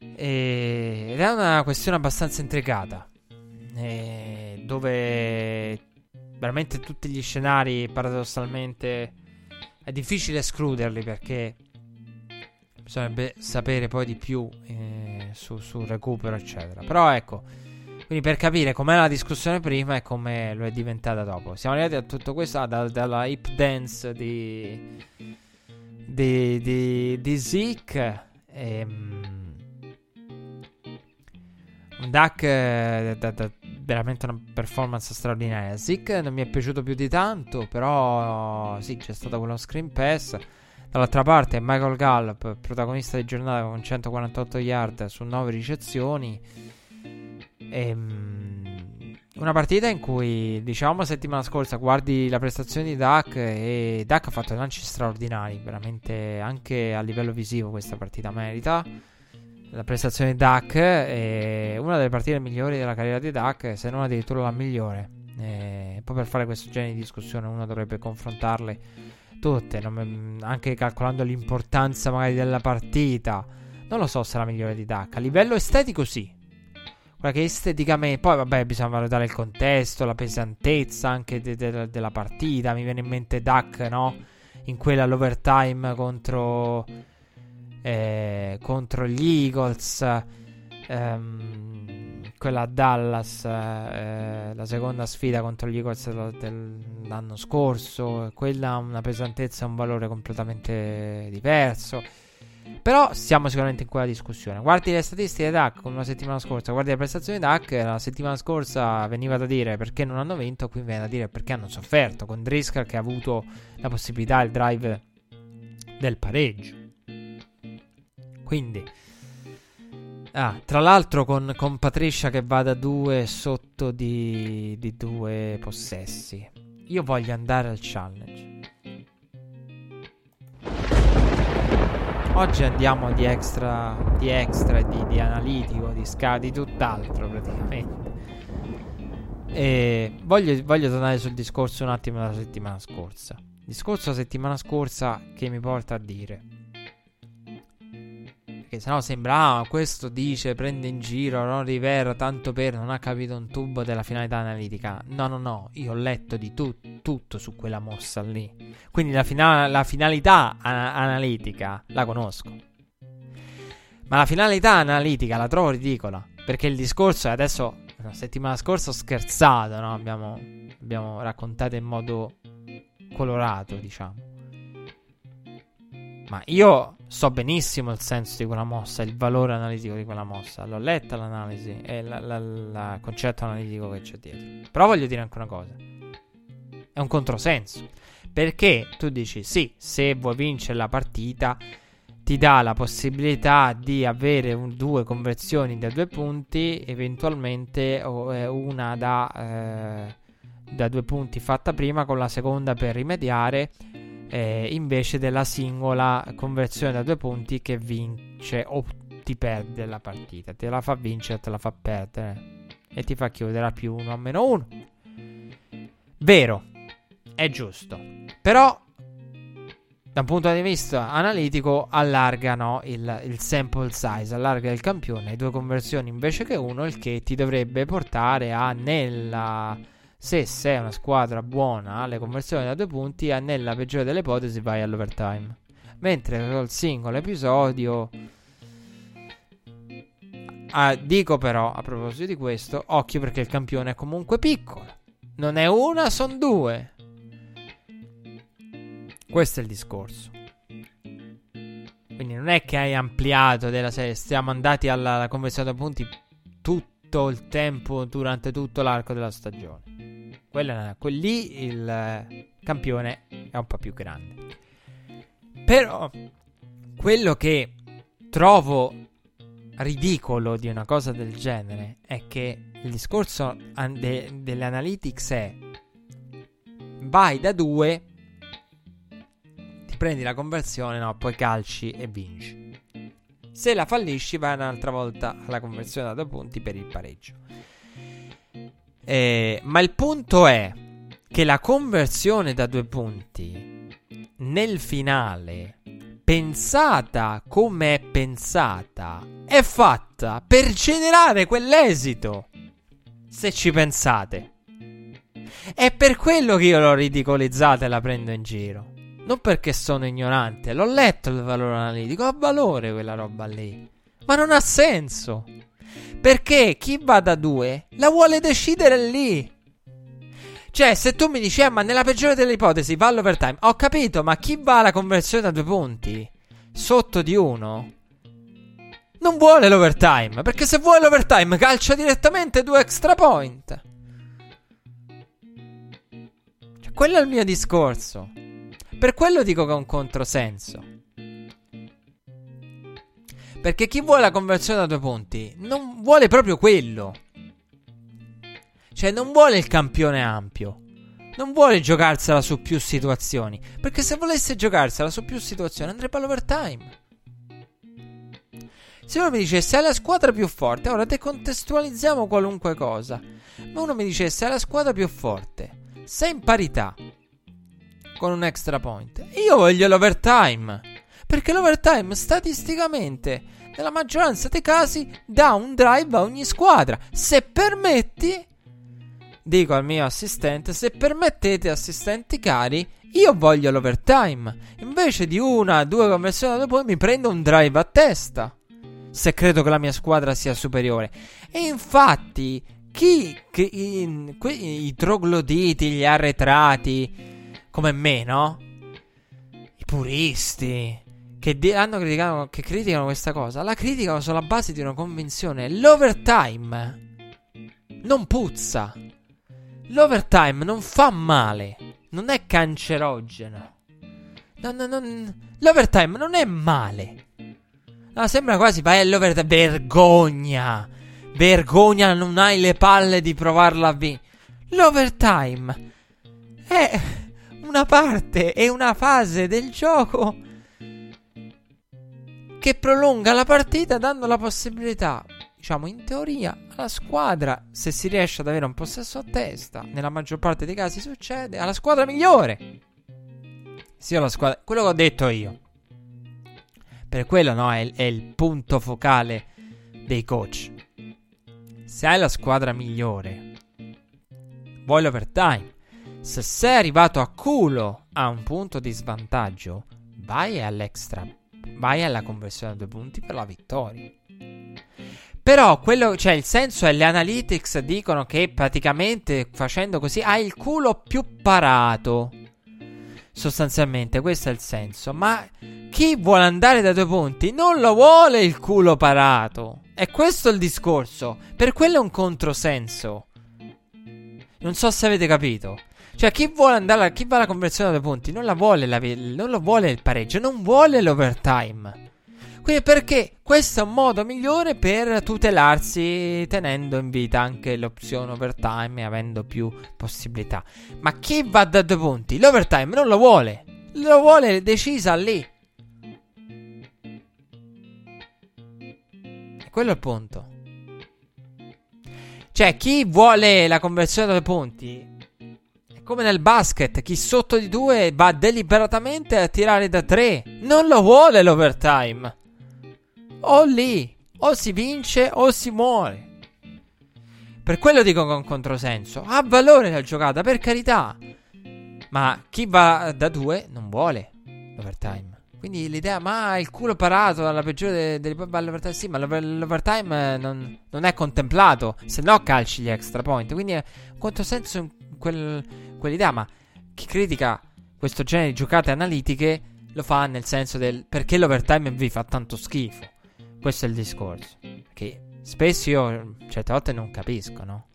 E... Ed è una questione abbastanza intricata, e... dove veramente tutti gli scenari paradossalmente è difficile escluderli perché bisognerebbe sapere poi di più eh, sul su recupero eccetera. Però ecco quindi per capire com'era la discussione prima e come lo è diventata dopo. Siamo arrivati a tutto questo ah, da, dalla hip dance di, di, di, di Zeke. E, um, un Duck eh, da, da, veramente una performance straordinaria. Zeke non mi è piaciuto più di tanto, però sì, c'è stato quello screen pass. Dall'altra parte Michael Gallup, protagonista di giornata con 148 yard su 9 ricezioni. Ehm, una partita in cui, diciamo, settimana scorsa guardi la prestazione di Duck e Duck ha fatto lanci straordinari, veramente anche a livello visivo questa partita merita. La prestazione di Duck è una delle partite migliori della carriera di Duck, se non addirittura la migliore. E poi per fare questo genere di discussione uno dovrebbe confrontarle tutte, non, anche calcolando l'importanza magari della partita. Non lo so se è la migliore di Duck. A livello estetico sì, quella che esteticamente. Poi, vabbè, bisogna valutare il contesto, la pesantezza anche de- de- della partita. Mi viene in mente Duck, no? In quella all'overtime contro. Eh, contro gli Eagles. Ehm, quella a Dallas. Eh, la seconda sfida contro gli Eagles dell'anno scorso. Quella ha una pesantezza e un valore completamente diverso. Però siamo sicuramente in quella discussione. Guardi le statistiche DAC come la settimana scorsa, guardi le prestazioni DAC. La settimana scorsa veniva da dire perché non hanno vinto, qui viene da dire perché hanno sofferto. Con Driscoll che ha avuto la possibilità, il drive del pareggio. Quindi, Ah, tra l'altro con, con Patricia che va da due sotto di, di due possessi. Io voglio andare al challenge. Oggi andiamo di extra, di extra, di, di analitico, di sca, di tutt'altro praticamente. E voglio, voglio tornare sul discorso un attimo della settimana scorsa. Discorso la settimana scorsa che mi porta a dire perché sennò sembra, ah, questo dice, prende in giro Ron Rivera tanto per non ha capito un tubo della finalità analitica. No, no, no, io ho letto di tu- tutto su quella mossa lì. Quindi la, fina- la finalità a- analitica la conosco. Ma la finalità analitica la trovo ridicola. Perché il discorso è adesso, la settimana scorsa ho scherzato, no? Abbiamo, abbiamo raccontato in modo colorato, diciamo. Ma io so benissimo il senso di quella mossa, il valore analitico di quella mossa. L'ho letta l'analisi e il concetto analitico che c'è dietro. Però voglio dire anche una cosa. È un controsenso. Perché tu dici sì, se vuoi vincere la partita ti dà la possibilità di avere un, due conversioni da due punti, eventualmente o, eh, una da, eh, da due punti fatta prima con la seconda per rimediare eh, invece della singola conversione da due punti che vince o ti perde la partita. Te la fa vincere, te la fa perdere e ti fa chiudere a più uno a meno uno. Vero, è giusto. Però, da un punto di vista analitico, allargano il, il sample size, allarga il campione, due conversioni invece che uno, il che ti dovrebbe portare a nella se sei una squadra buona alle conversioni da due punti, nella peggiore delle ipotesi vai all'overtime. Mentre col singolo episodio. Ah, dico però, a proposito di questo, occhio perché il campione è comunque piccolo. Non è una, sono due. Questo è il discorso. Quindi non è che hai ampliato della serie, stiamo andati alla, alla conversione da punti tutto il tempo durante tutto l'arco della stagione. Quella, lì il campione è un po' più grande. Però quello che trovo ridicolo di una cosa del genere è che il discorso de- delle analytics è vai da due, ti prendi la conversione, no, poi calci e vinci. Se la fallisci vai un'altra volta alla conversione da due punti per il pareggio. Eh, ma il punto è che la conversione da due punti nel finale, pensata come è pensata, è fatta per generare quell'esito. Se ci pensate. È per quello che io l'ho ridicolizzata e la prendo in giro. Non perché sono ignorante, l'ho letto il valore analitico, ha valore quella roba lì. Ma non ha senso. Perché chi va da due la vuole decidere lì. Cioè, se tu mi dici, eh, ma nella peggiore delle ipotesi va all'overtime, ho capito, ma chi va alla conversione da due punti sotto di uno non vuole l'overtime. Perché se vuole l'overtime, calcia direttamente due extra point. Cioè, quello è il mio discorso. Per quello dico che è un controsenso. Perché chi vuole la conversione da due punti non vuole proprio quello. Cioè, non vuole il campione ampio. Non vuole giocarsela su più situazioni. Perché se volesse giocarsela su più situazioni andrebbe all'overtime. Se uno mi dicesse è la squadra più forte, ora decontestualizziamo qualunque cosa. Ma uno mi dicesse è la squadra più forte, sei in parità con un extra point. Io voglio l'overtime. Perché l'overtime statisticamente nella maggioranza dei casi dà un drive a ogni squadra. Se permetti, dico al mio assistente, se permettete assistenti cari, io voglio l'overtime. Invece di una, due conversioni dopo mi prendo un drive a testa. Se credo che la mia squadra sia superiore. E infatti, chi, chi i, i, i trogloditi, gli arretrati, come me, no? I puristi che di- hanno criticato, che criticano questa cosa, la criticano sulla base di una convinzione. L'overtime non puzza. L'overtime non fa male. Non è cancerogeno. No, no, no, l'overtime non è male. No, sembra quasi vai all'overtime. Vergogna! Vergogna, non hai le palle di provarla a vincere. L'overtime è una parte, è una fase del gioco che prolunga la partita dando la possibilità, diciamo in teoria, alla squadra, se si riesce ad avere un possesso a testa, nella maggior parte dei casi succede, alla squadra migliore. Sia la squadra, quello che ho detto io. Per quello no, è, è il punto focale dei coach. Se hai la squadra migliore, vuoi l'overtime. Se sei arrivato a culo a un punto di svantaggio, vai all'extra, vai alla conversione a due punti per la vittoria. Però quello, cioè il senso è le analytics dicono che praticamente facendo così hai il culo più parato. Sostanzialmente questo è il senso, ma chi vuole andare da due punti non lo vuole il culo parato. E questo è il discorso. Per quello è un controsenso. Non so se avete capito. Cioè, chi vuole andare, chi va alla conversione da punti non, la vuole la, non lo vuole il pareggio, non vuole l'overtime. Quindi perché questo è un modo migliore per tutelarsi tenendo in vita anche l'opzione overtime e avendo più possibilità. Ma chi va da due punti? L'overtime non lo vuole. Lo vuole decisa lì. E quello è il punto. Cioè, chi vuole la conversione da due punti come nel basket, chi sotto di due va deliberatamente a tirare da tre. Non lo vuole l'overtime. O lì, o si vince o si muore. Per quello dico con controsenso. Ha valore la giocata, per carità. Ma chi va da due non vuole l'overtime. Quindi l'idea, ma il culo parato alla peggiore delle de, all'overtime. Sì, ma l'overtime non, non, è contemplato. Se no, calci gli extra point. Quindi è un controsenso in quel, quell'idea. Ma chi critica questo genere di giocate analitiche lo fa nel senso del perché l'overtime vi fa tanto schifo. Questo è il discorso. Che spesso io certe volte non capisco, no?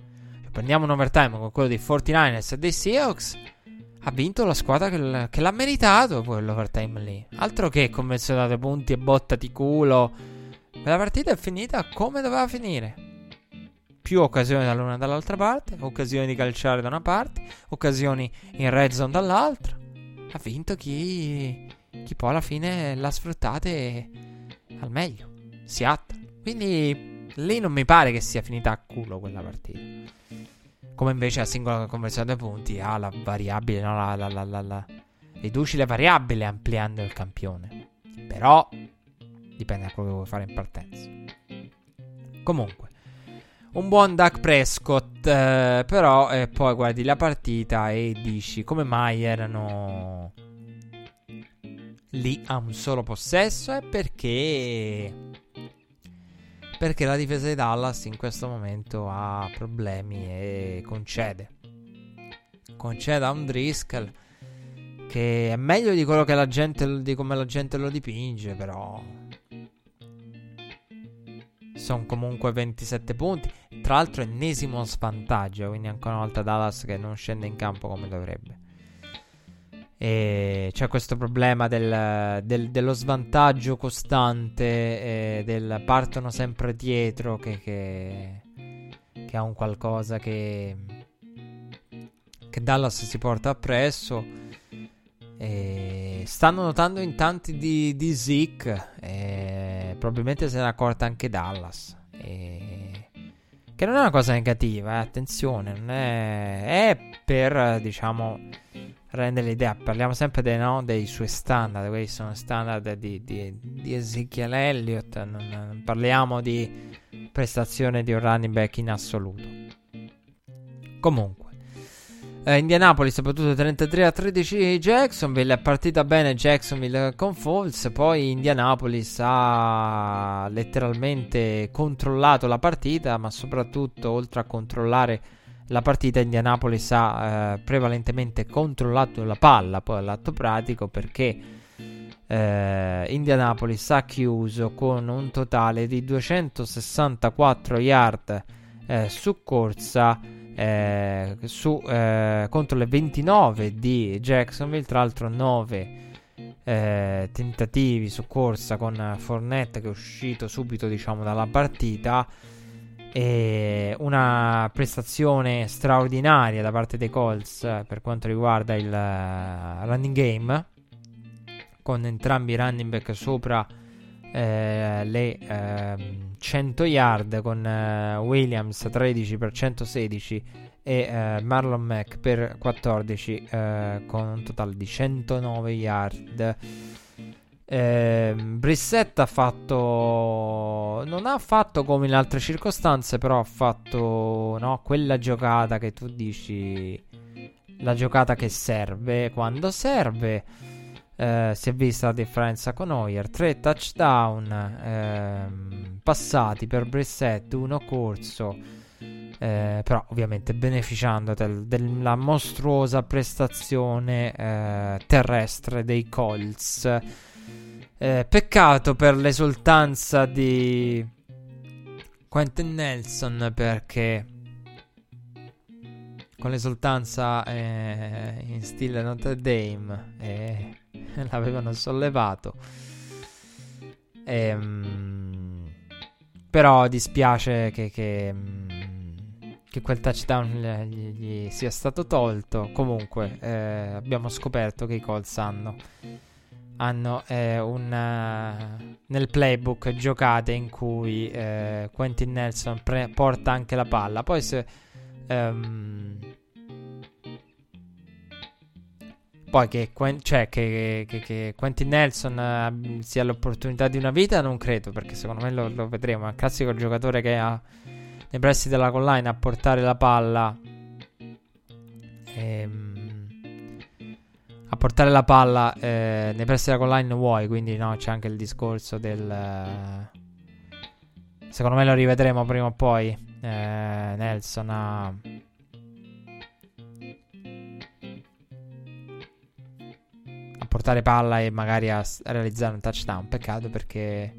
Cioè, prendiamo un overtime con quello dei 49ers e dei Seahawks ha vinto la squadra che, che l'ha meritato quell'overtime lì. Altro che convenzionate punti e botta di culo. La partita è finita come doveva finire. Più occasioni dall'una e dall'altra parte, occasioni di calciare da una parte, occasioni in red zone dall'altra. Ha vinto chi, chi poi alla fine l'ha sfruttate al meglio. Seattle. Quindi lì non mi pare che sia finita a culo quella partita. Come invece la singola conversione dei punti ha la variabile, no? La, la, la, la. Riduci le variabili ampliando il campione. Però dipende da quello che vuoi fare in partenza. Comunque, un buon Duck Prescott. Eh, però eh, poi guardi la partita e dici come mai erano lì a un solo possesso. E perché perché la difesa di Dallas in questo momento ha problemi e concede. Concede a un Driscoll che è meglio di quello che la gente di come la gente lo dipinge, però sono comunque 27 punti. Tra l'altro ennesimo svantaggio, quindi ancora una volta Dallas che non scende in campo come dovrebbe. E c'è questo problema del, del, dello svantaggio costante, eh, del partono sempre dietro, che, che, che ha un qualcosa che, che Dallas si porta appresso. Stanno notando in tanti di, di Zeke, e probabilmente se ne è accorta anche Dallas. E che non è una cosa negativa, eh, attenzione, non è, è per diciamo rende l'idea. Parliamo sempre dei, no, dei suoi standard. Questi sono standard di, di, di Ezekiel Elliott. Non, non, parliamo di prestazione di un running back in assoluto. Comunque. Eh, Indianapolis ha battuto 33 a 13 Jacksonville. È partita bene Jacksonville con Falls. Poi Indianapolis ha letteralmente controllato la partita. Ma soprattutto, oltre a controllare la partita Indianapolis ha eh, prevalentemente controllato la palla poi all'atto pratico perché eh, Indianapolis ha chiuso con un totale di 264 yard eh, su corsa eh, su, eh, contro le 29 di Jacksonville tra l'altro 9 eh, tentativi su corsa con Fournette che è uscito subito diciamo dalla partita e una prestazione straordinaria da parte dei Colts per quanto riguarda il uh, running game con entrambi i running back sopra eh, le eh, 100 yard con eh, Williams 13 per 116 e eh, Marlon Mack per 14 eh, con un totale di 109 yard. Eh, Brissett ha fatto. Non ha fatto come in altre circostanze, però ha fatto no, quella giocata che tu dici. La giocata che serve quando serve. Eh, si è vista la differenza con Hoyer. Tre touchdown ehm, passati per Brissett, uno corso. Eh, però ovviamente beneficiando del, della mostruosa prestazione eh, terrestre dei Colts. Eh, peccato per l'esultanza di Quentin Nelson perché con l'esultanza eh, in stile Notre Dame eh, l'avevano sollevato. Ehm, però dispiace che, che, che quel touchdown gli, gli, sia stato tolto. Comunque eh, abbiamo scoperto che i Colts hanno hanno eh, un, uh, nel playbook giocate in cui eh, Quentin Nelson pre- porta anche la palla. Poi se... Um, poi che, cioè, che, che, che Quentin Nelson uh, sia l'opportunità di una vita non credo perché secondo me lo, lo vedremo. È un classico giocatore che ha nei pressi della collina a portare la palla. Ehm a portare la palla eh, nei pressi della goal line vuoi, quindi no, c'è anche il discorso del... Eh, secondo me lo rivedremo prima o poi. Eh, Nelson a... portare palla e magari a, a realizzare un touchdown. Peccato perché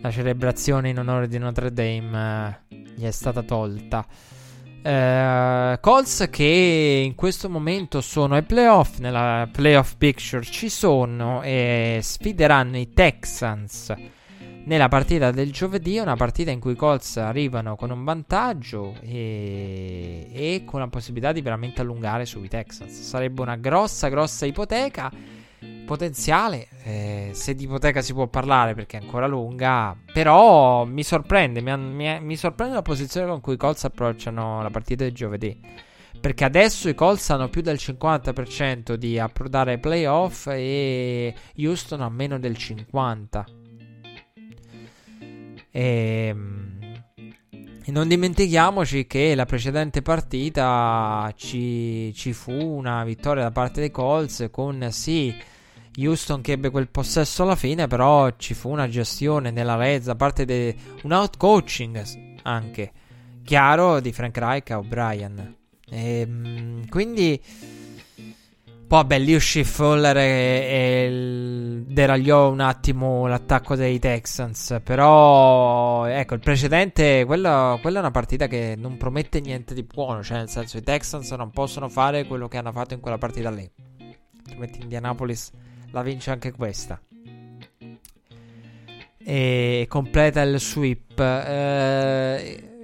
la celebrazione in onore di Notre Dame eh, gli è stata tolta. Uh, Colts che in questo momento sono ai playoff, nella playoff picture ci sono e sfideranno i Texans nella partita del giovedì, una partita in cui i Colts arrivano con un vantaggio e, e con la possibilità di veramente allungare sui Texans. Sarebbe una grossa, grossa ipoteca potenziale. Eh, se di ipoteca si può parlare perché è ancora lunga. Però mi sorprende. Mi, mi, mi sorprende la posizione con cui i Colts approcciano la partita di giovedì. Perché adesso i Colts hanno più del 50% di approdare ai playoff e Houston ha meno del 50%. Ehm. E non dimentichiamoci che la precedente partita ci, ci, fu una vittoria da parte dei Colts con sì Houston che ebbe quel possesso alla fine, però ci fu una gestione nella red da parte di un outcoaching anche chiaro di Frank Reich a O'Brien. E, ehm, quindi poi vabbè, lì uscì Fuller e, e deragliò un attimo l'attacco dei Texans. Però, ecco, il precedente, quello, quella è una partita che non promette niente di buono. Cioè, nel senso, i Texans non possono fare quello che hanno fatto in quella partita lì. Altrimenti Indianapolis la vince anche questa. E completa il sweep. Eh,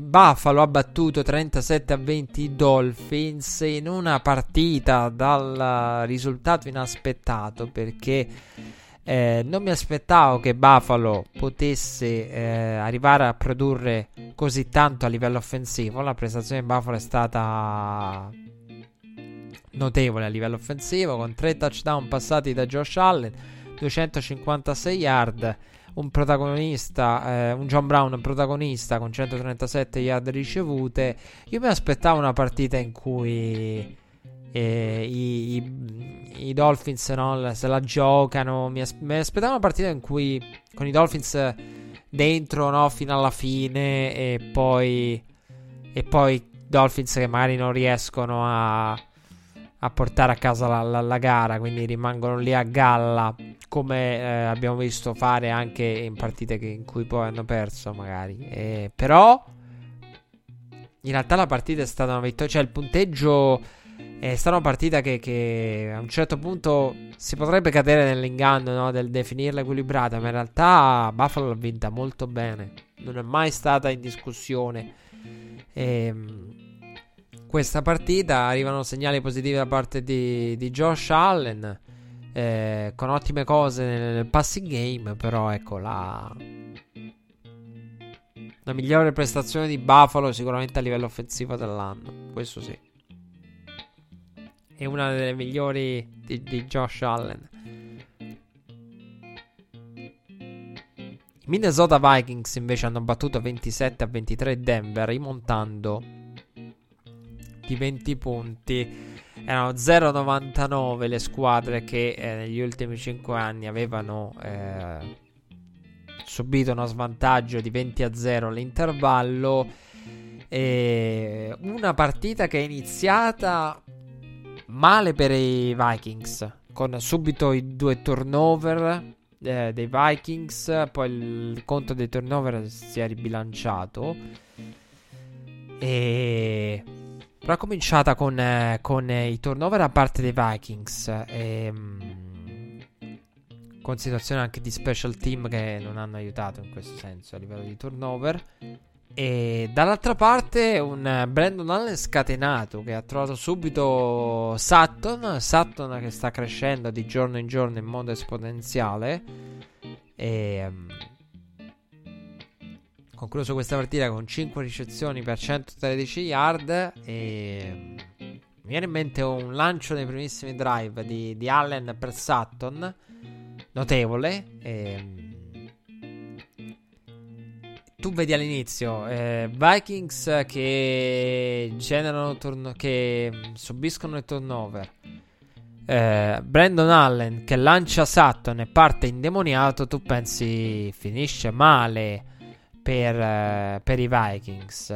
Buffalo ha battuto 37 a 20 i Dolphins in una partita dal risultato inaspettato perché eh, non mi aspettavo che Buffalo potesse eh, arrivare a produrre così tanto a livello offensivo. La prestazione di Buffalo è stata notevole a livello offensivo con 3 touchdown passati da Josh Allen, 256 yard, un protagonista, eh, un John Brown protagonista con 137 yard ricevute. Io mi aspettavo una partita in cui eh, i, i, i, Dolphins no, se la giocano. Mi, as- mi, aspettavo una partita in cui con i Dolphins dentro no, fino alla fine e poi e poi Dolphins che magari non riescono a a portare a casa la, la, la gara, quindi rimangono lì a galla, come eh, abbiamo visto fare anche in partite che, in cui poi hanno perso magari. Eh, però in realtà la partita è stata una vittoria, cioè il punteggio È stata una partita che, che, a un certo punto si potrebbe cadere nell'inganno no, del definirla equilibrata, ma in realtà Buffalo l'ha vinta molto bene. Non è mai stata in discussione. Ehm, questa partita arrivano segnali positivi da parte di, di Josh Allen. Eh, con ottime cose nel, passing game, però ecco la, la migliore prestazione di Buffalo sicuramente a livello offensivo dell'anno. Questo sì è una delle migliori di, di Josh Allen. I Minnesota Vikings invece hanno battuto 27 a 23 Denver, rimontando di 20 punti. Erano 0,99 le squadre che eh, negli ultimi 5 anni avevano eh, subito uno svantaggio di 20 a 0 all'intervallo. E una partita che è iniziata male per i Vikings, con subito i due turnover eh, dei Vikings, poi il conto dei turnover si è ribilanciato. E... Però è cominciata con, eh, con i turnover da parte dei Vikings. Ehm, con situazioni anche di special team che non hanno aiutato in questo senso a livello di turnover. E dall'altra parte un Brandon Allen scatenato che ha trovato subito Sutton, Sutton che sta crescendo di giorno in giorno in modo esponenziale. E um, concluso questa partita con 5 ricezioni per 113 yard e mi viene in mente un lancio nei primissimi drive di, di Allen per Sutton notevole. E, tu vedi all'inizio eh, Vikings che generano turno- che subiscono il turnover. Eh, Brandon Allen che lancia Sutton e parte indemoniato. Tu pensi finisce male per, eh, per i Vikings.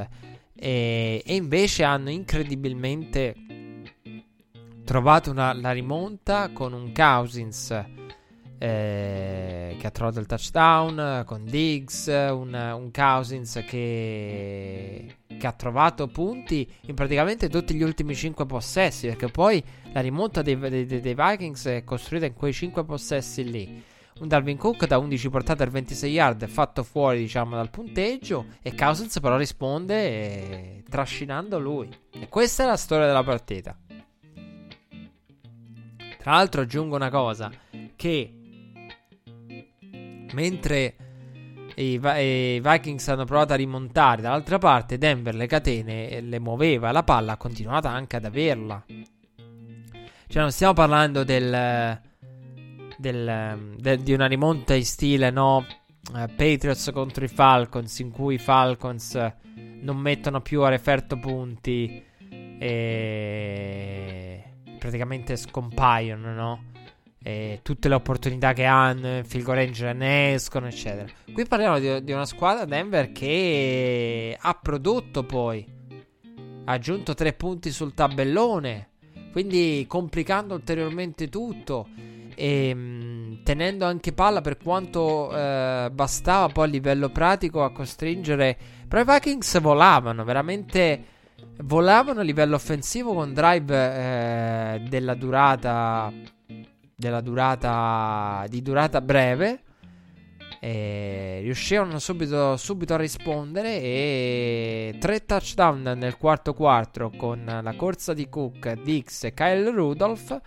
E, e, invece hanno incredibilmente trovato una, la rimonta con un Cousins eh, che ha trovato il touchdown con Diggs, un, un Cousins che, che, ha trovato punti in praticamente tutti gli ultimi 5 possessi, perché poi la rimonta dei, dei, dei Vikings è costruita in quei 5 possessi lì. Un Dalvin Cook da 11 portate al 26 yard fatto fuori diciamo dal punteggio e Cousins però risponde eh, trascinando lui. E questa è la storia della partita. Tra l'altro aggiungo una cosa che Mentre i, i, Vikings hanno provato a rimontare, dall'altra parte Denver le catene le muoveva, la palla ha continuato anche ad averla. Cioè non stiamo parlando del, del, del, di una rimonta in stile no uh, Patriots contro i Falcons in cui i Falcons non mettono più a referto punti e praticamente scompaiono, no? eh, tutte le opportunità che hanno, il field range ne escono, eccetera. Qui parliamo di, di, una squadra Denver che ha prodotto poi, ha aggiunto tre punti sul tabellone, quindi complicando ulteriormente tutto e tenendo anche palla per quanto eh, bastava poi a livello pratico a costringere. Però i Vikings volavano veramente. Volavano a livello offensivo con drive eh, della durata della durata di durata breve. Riuscirono subito, subito, a rispondere e tre touchdown nel quarto quarto con la corsa di Cook, Dix e Kyle Rudolph.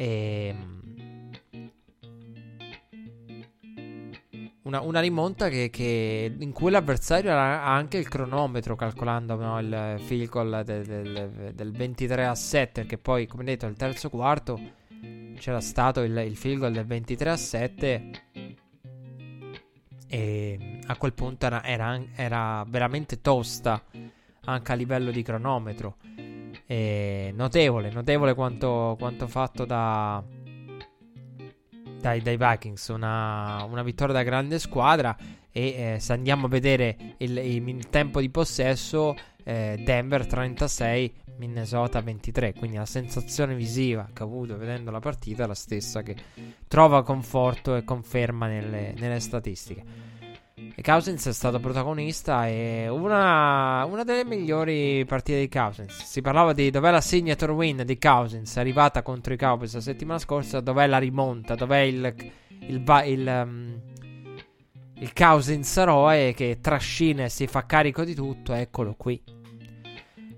E una, una rimonta che, che, in cui l'avversario ha anche il cronometro calcolando no, il field goal del, del, del 23 a 7 che poi come detto il terzo quarto c'era stato il, il field goal del 23 a 7 e a quel punto era, era, era veramente tosta anche a livello di cronometro. E notevole, notevole quanto, quanto fatto da, dai, dai Vikings. Una, una, vittoria da grande squadra. E eh, se andiamo a vedere il, il tempo di possesso, eh, Denver 36, Minnesota 23. Quindi la sensazione visiva che ho avuto vedendo la partita è la stessa che trova conforto e conferma nelle, nelle statistiche. E Cousins è stato protagonista e una, una, delle migliori partite di Cousins. Si parlava di dov'è la signature win di Cousins, arrivata contro i Cowboys la settimana scorsa, dov'è la rimonta, dov'è il, il, il, il, um, il Cousins eroe che trascina e si fa carico di tutto, eccolo qui.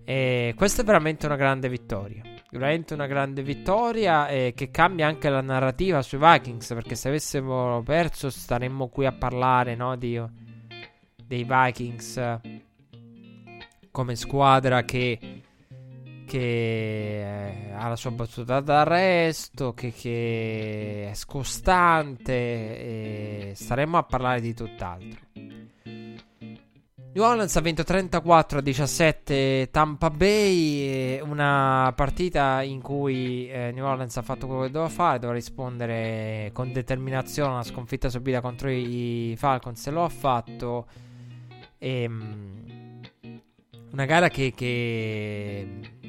E questa è veramente una grande vittoria. Veramente una grande vittoria e che cambia anche la narrativa sui Vikings. Perché se avessimo perso staremmo qui a parlare no, di, dei Vikings come squadra che, che eh, ha la sua battuta d'arresto, che, che è scostante. Staremmo a parlare di tutt'altro. New Orleans ha vinto 34 a 17 Tampa Bay, una partita in cui eh, New Orleans ha fatto quello che doveva fare, doveva rispondere con determinazione alla sconfitta subita contro i Falcons e lo ha fatto. E, um, una gara che, che,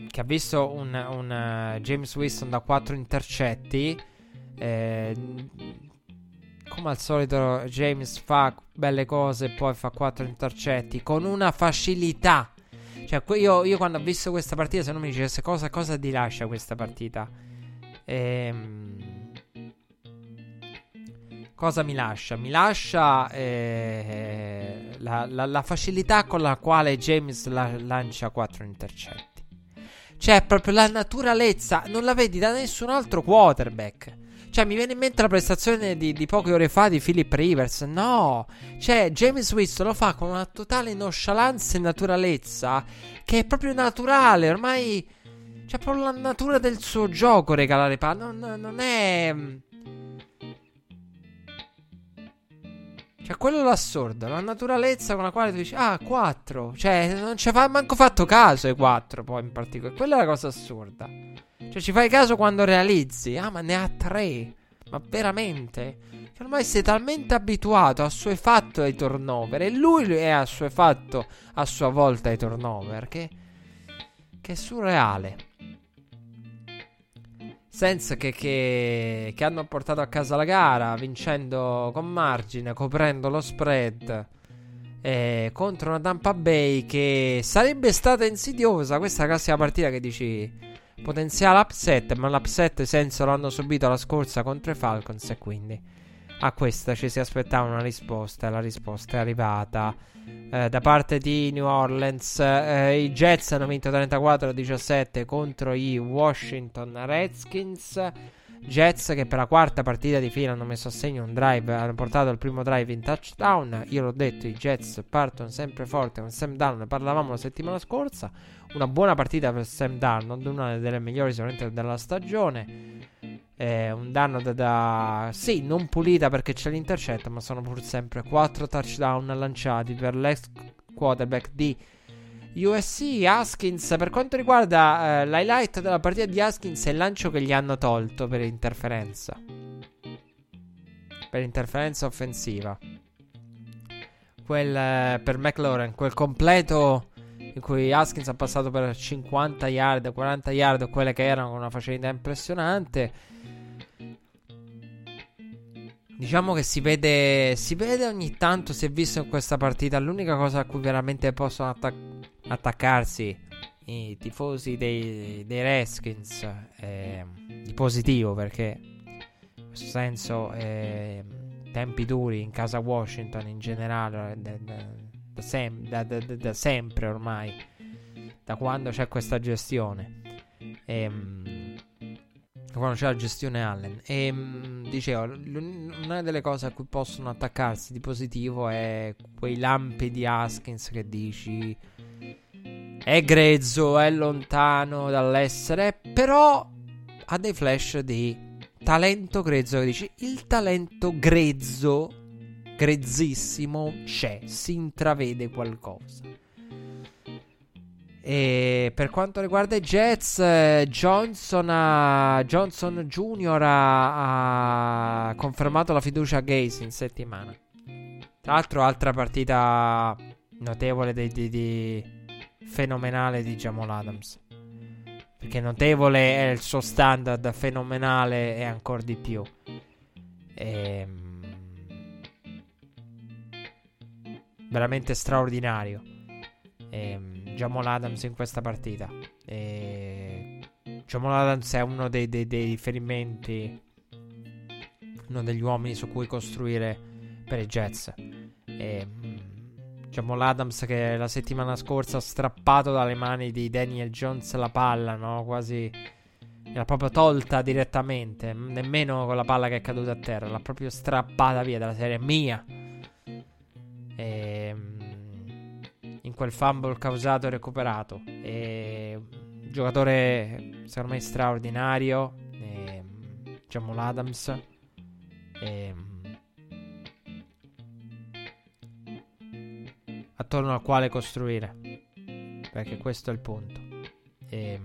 che, ha visto un, un uh, James Wilson da 4 intercetti. Eh, come al solito James fa belle cose e poi fa quattro intercetti con una facilità. Cioè, io, io, quando ho visto questa partita, se non mi dicesse cosa, cosa ti lascia questa partita? Ehm, cosa mi lascia? Mi lascia eh, la, la, la, facilità con la quale James la, lancia quattro intercetti. Cioè, proprio la naturalezza, non la vedi da nessun altro quarterback. Cioè, mi viene in mente la prestazione di, di poche ore fa di Philip Rivers. No, cioè, James Winston lo fa con una totale nonchalance e naturalezza che è proprio naturale. Ormai c'è proprio la natura del suo gioco regalare palle. Non, non è. Cioè, quello è l'assurdo, la naturalezza con la quale tu dici, ah, 4. Cioè, non ci ha manco fatto caso ai 4, poi in particolare. Quella è la cosa assurda. Cioè, ci fai caso quando realizzi, ah, ma ne ha 3. Ma veramente? Che ormai sei talmente abituato, assuefatto ai turnover. E lui è assuefatto a sua volta ai turnover. Che, che è surreale. Senza che, che, che, hanno portato a casa la gara, vincendo con margine, coprendo lo spread. Eh, contro una Tampa Bay che sarebbe stata insidiosa. Questa è la classica partita che dici potenziale upset, ma l'upset senso l'hanno subito la scorsa contro i Falcons e quindi a questa ci si aspettava una risposta e la risposta è arrivata eh, da parte di New Orleans. Eh, I Jets hanno vinto 34-17 contro i Washington Redskins. Jets che per la quarta partita di fila hanno messo a segno un drive, hanno portato il primo drive in touchdown. Io l'ho detto, i Jets partono sempre forte con Sam ne parlavamo la settimana scorsa. Una buona partita per Sam Darnold, una delle migliori sicuramente della stagione. Eh, un danno da, da, Sì, non pulita perché c'è l'intercetto, ma sono pur sempre 4 touchdown lanciati per l'ex quarterback di USC. Haskins, per quanto riguarda eh, l'highlight della partita di Haskins, è il lancio che gli hanno tolto per interferenza. Per interferenza offensiva. Quel eh, per McLaurin, quel completo in cui Haskins ha passato per 50 yard, 40 yard, quelle che erano con una facilità impressionante. Diciamo che si vede, si vede ogni tanto, si è visto in questa partita, l'unica cosa a cui veramente possono attac- attaccarsi i tifosi dei, dei Redskins eh, di positivo perché in questo senso eh, tempi duri in casa Washington in generale de, de, da, sem- da, da, da, sempre ormai, da quando c'è questa gestione. E, ehm, quando c'è la gestione Allen. E ehm, dicevo, una delle cose a cui possono attaccarsi di positivo è quei lampi di Haskins che dici è grezzo, è lontano dall'essere, però ha dei flash di talento grezzo che dici il talento grezzo grezzissimo c'è, si intravede qualcosa. E per quanto riguarda i Jets, Johnson, ha, Johnson Jr. Ha, ha, confermato la fiducia a Gaze in settimana. Tra l'altro, altra partita notevole di, di, di fenomenale di Jamal Adams. Perché notevole è il suo standard, fenomenale è ancora di più. Ehm veramente straordinario. E, Jamal Adams in questa partita. E, Jamal Adams è uno dei, dei, dei riferimenti, uno degli uomini su cui costruire per i Jets. E, Jamal Adams che la settimana scorsa ha strappato dalle mani di Daniel Jones la palla, no? Quasi l'ha proprio tolta direttamente, nemmeno con la palla che è caduta a terra, l'ha proprio strappata via dalla serie mia. E, in quel fumble causato e recuperato. E, giocatore secondo me straordinario. E, Jamal Adams. E, attorno al quale costruire. Perché questo è il punto. E,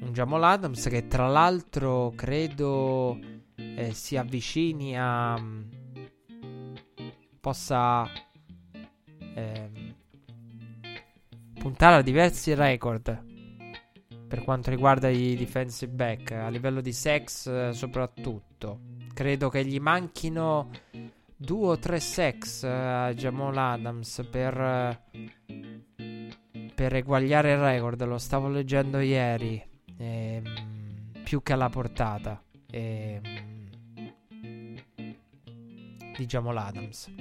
un Jamal Adams che tra l'altro credo eh, si avvicini a possa eh, puntare a diversi record per quanto riguarda i defensive back a livello di sex eh, soprattutto credo che gli manchino due o tre sex eh, a Jamal Adams per eh, per eguagliare il record. Lo stavo leggendo ieri ehm, più che alla portata ehm, di Jamal Adams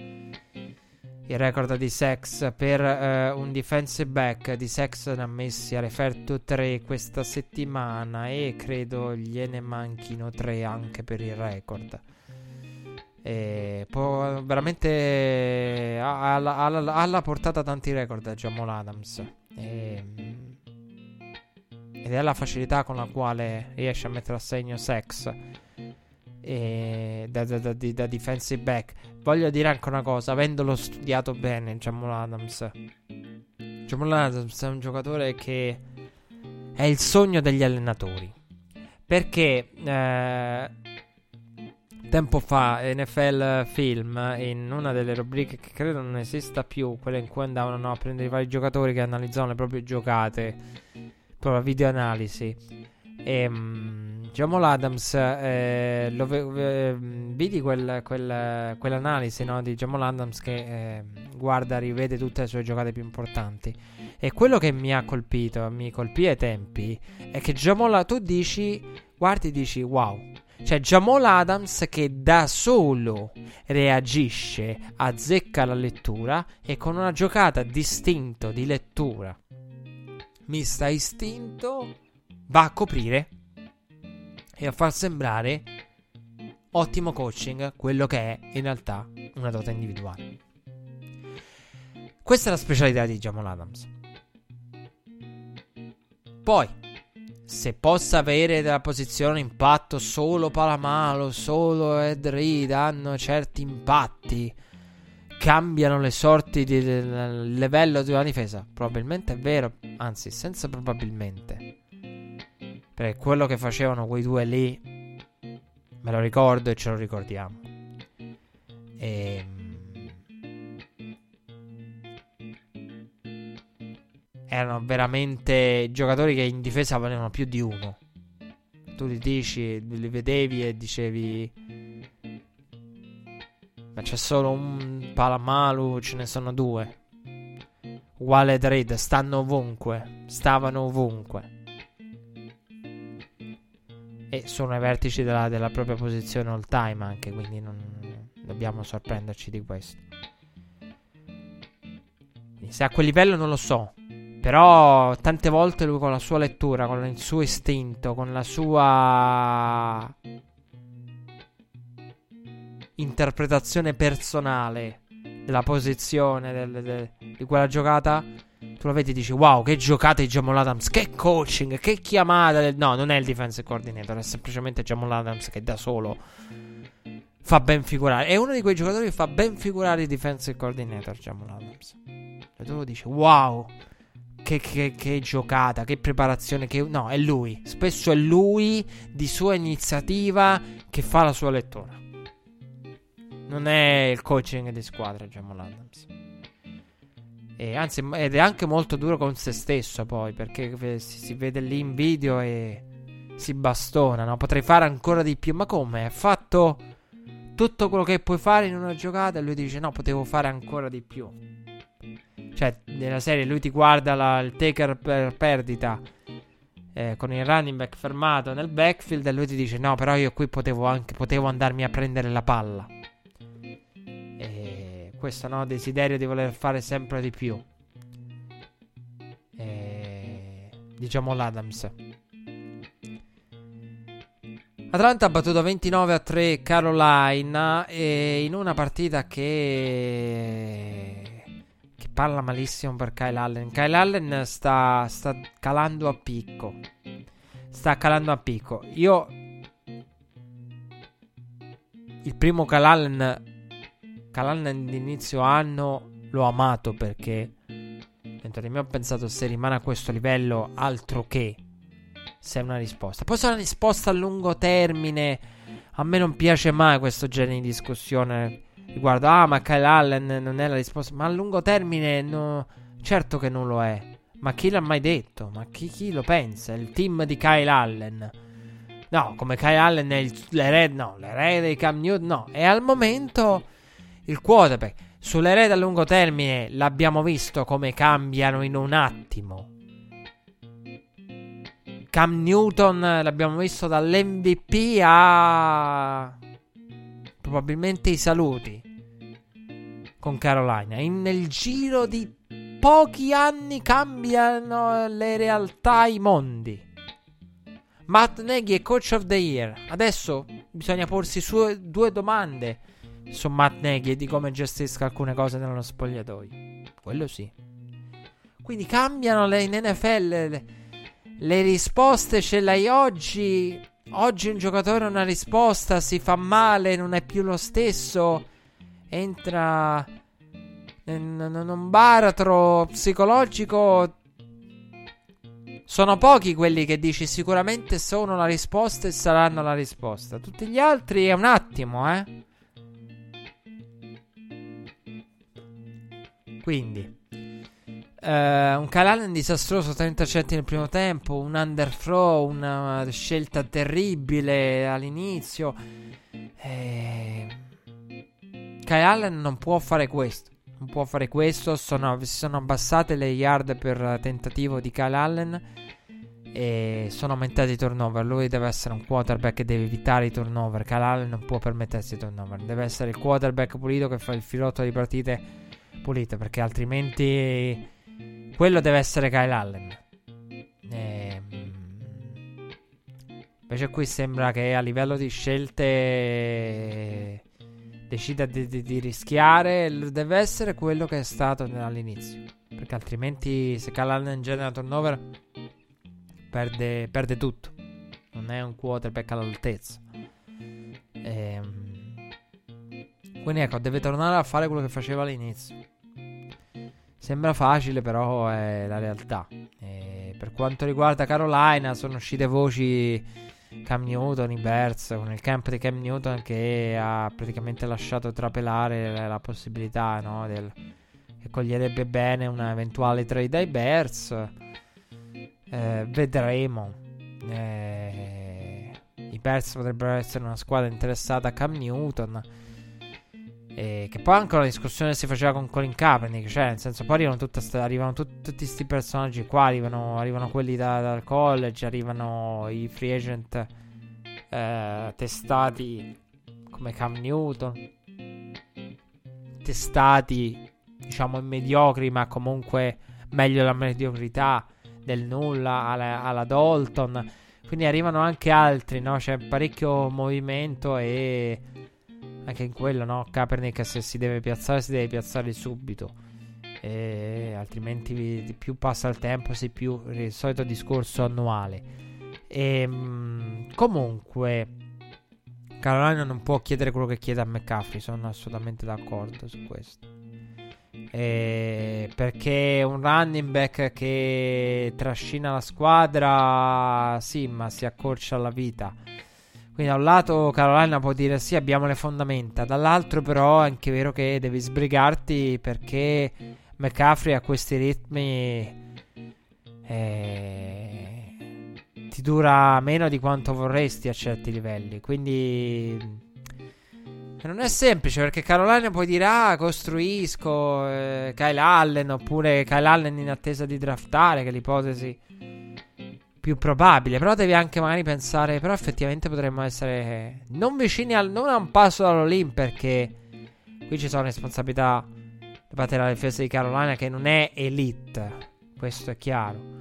il record di sex per uh, un defensive back di sex ne ha messi a referto 3 questa settimana e credo gliene manchino 3 anche per il record. E può veramente ha alla portata tanti record a Jamal Adams. E, ed è la facilità con la quale riesce a mettere a segno sex da, da, da, da, defensive back. Voglio dire anche una cosa, avendolo studiato bene, Jamal Adams. Jamal Adams è un giocatore che è il sogno degli allenatori. Perché eh, tempo fa NFL Film, in una delle rubriche che credo non esista più, quella in cui andavano a prendere i vari giocatori che analizzavano le proprie giocate, proprio videoanalisi. E, ehm, Jamal Adams, eh, lo, eh, vidi quel, quel, quell'analisi no, di Jamal Adams che eh, guarda, rivede tutte le sue giocate più importanti. E quello che mi ha colpito, mi colpì ai tempi, è che Jamal, tu dici, guardi, dici wow. Cioè Jamal Adams che da solo reagisce, azzecca la lettura e con una giocata distinto di lettura, mista istinto, va a coprire e a far sembrare ottimo coaching quello che è in realtà una dote individuale. Questa è la specialità di Jamal Adams. Poi, se possa avere della posizione impatto solo Palamalo, solo Ed Reed hanno certi impatti, cambiano le sorti del livello una difesa, probabilmente è vero, anzi senza probabilmente. Perché quello che facevano quei due lì, me lo ricordo e ce lo ricordiamo. E... Ehm, erano veramente giocatori che in difesa avevano più di uno. Tu li dici, li vedevi e dicevi... Ma c'è solo un Palamalu, ce ne sono due. Uguale Dread, stanno ovunque. Stavano ovunque e sono ai vertici della, della propria posizione all time anche, quindi non dobbiamo sorprenderci di questo. Se a quel livello non lo so, però tante volte lui con la sua lettura, con il suo istinto, con la sua interpretazione personale della posizione del, del, di quella giocata tu lo vedi e dici wow che giocata di Jamal Adams Che coaching Che chiamata del... No non è il defensive coordinator È semplicemente Jamal Adams che da solo Fa ben figurare È uno di quei giocatori che fa ben figurare il defensive coordinator Jamal Adams E tu lo dici wow che, che, che, giocata, che preparazione. Che... No, è lui. Spesso è lui di sua iniziativa che fa la sua lettura. Non è il coaching di squadra, Jamal Adams. E anzi, ed è anche molto duro con se stesso poi, perché si, si vede lì in video e si bastona, no? Potrei fare ancora di più, ma come? Ha fatto tutto quello che puoi fare in una giocata e lui dice no, potevo fare ancora di più. Cioè, nella serie lui ti guarda la, il taker per perdita eh, con il running back fermato nel backfield e lui ti dice no, però io qui potevo anche potevo andarmi a prendere la palla. Questo no, desiderio di voler fare sempre di più. E, diciamo l'Adams. Atlanta ha battuto 29 a 3 Carolina e in una partita che che parla malissimo per Kyle Allen. Kyle Allen sta, sta calando a picco. Sta calando a picco. Io il primo Kyle Allen Kyle Allen di inizio anno l'ho amato perché dentro di me ho pensato se rimane a questo livello altro che se è una risposta. Poi se è una risposta a lungo termine, a me non piace mai questo genere di discussione riguardo, ah, ma Kyle Allen non è la risposta. Ma a lungo termine, no, certo che non lo è. Ma chi l'ha mai detto? Ma chi, chi lo pensa? Il team di Kyle Allen. No, come Kyle Allen è il, l'erede, no, l'erede di Cam Newton, no. E al momento il quarterback. Sull'erede a lungo termine l'abbiamo visto come cambiano in un attimo. Cam Newton l'abbiamo visto dall'MVP a probabilmente i saluti con Carolina. E nel giro di pochi anni cambiano le realtà, i mondi. Matt Nagy è coach of the year. Adesso bisogna porsi due domande su Matt Nagy e di come gestisca alcune cose nello spogliatoio. Quello sì. Quindi cambiano le, in NFL le, le risposte ce l'hai oggi. Oggi un giocatore ha una risposta, si fa male, non è più lo stesso. Entra in un baratro psicologico. Sono pochi quelli che dici sicuramente sono la risposta e saranno la risposta. Tutti gli altri è un attimo, eh. Quindi, Uh, un Kalanen disastroso, 30 intercetti nel primo tempo, un underthrow, una scelta terribile all'inizio. Eh... Kyle non può fare questo. Non può fare questo. Sono, si sono abbassate le yard per tentativo di Kyle. E sono aumentati i turnover. Lui deve essere un quarterback che deve evitare i turnover. Kyle non può permettersi i turnover. Deve essere il quarterback pulito che fa il filotto di partite pulite. Perché altrimenti quello deve essere Kyle Allen. E, ehm, invece qui sembra che a livello di scelte decida di, di, di, rischiare. Deve essere quello che è stato all'inizio. Perché altrimenti se Kyle Allen genera turnover perde, perde tutto. Non è un quarterback all'altezza. Ehm, quindi ecco, deve tornare a fare quello che faceva all'inizio. Sembra facile, però è la realtà. E per quanto riguarda Carolina, sono uscite voci Cam Newton, i Bears, con il camp di Cam Newton che ha praticamente lasciato trapelare la possibilità no, del, che coglierebbe bene una eventuale trade ai Bears. Eh, vedremo. Eh, I Bears potrebbero essere una squadra interessata a Cam Newton. E che poi anche la discussione si faceva con Colin Kaepernick, cioè nel senso poi arrivano, sta, arrivano tut, tutti questi personaggi qua, arrivano, arrivano quelli da, dal college, arrivano i free agent eh, testati come Cam Newton, testati diciamo mediocri ma comunque meglio la mediocrità del nulla alla, alla Dalton. Quindi arrivano anche altri, no? C'è parecchio movimento e anche in quello, no? Kaepernick se si deve piazzare, si deve piazzare subito. E altrimenti più passa il tempo, sì, più il solito discorso annuale. E, ehm, comunque, Carolina non può chiedere quello che chiede a McCaffrey. Sono assolutamente d'accordo su questo. E perché un running back che trascina la squadra, sì, ma si accorcia la vita. Quindi da un lato Carolina può dire sì abbiamo le fondamenta, dall'altro però è anche vero che devi sbrigarti perché McCaffrey a questi ritmi eh, ti dura meno di quanto vorresti a certi livelli. Quindi non è semplice perché Carolina puoi dire ah costruisco eh, Kyle Allen oppure Kyle Allen in attesa di draftare che è l'ipotesi più probabile. Però devi anche magari pensare però effettivamente potremmo essere non vicini al non a un passo dall'Olim perché qui ci sono responsabilità da parte della difesa di Carolina che non è elite. Questo è chiaro.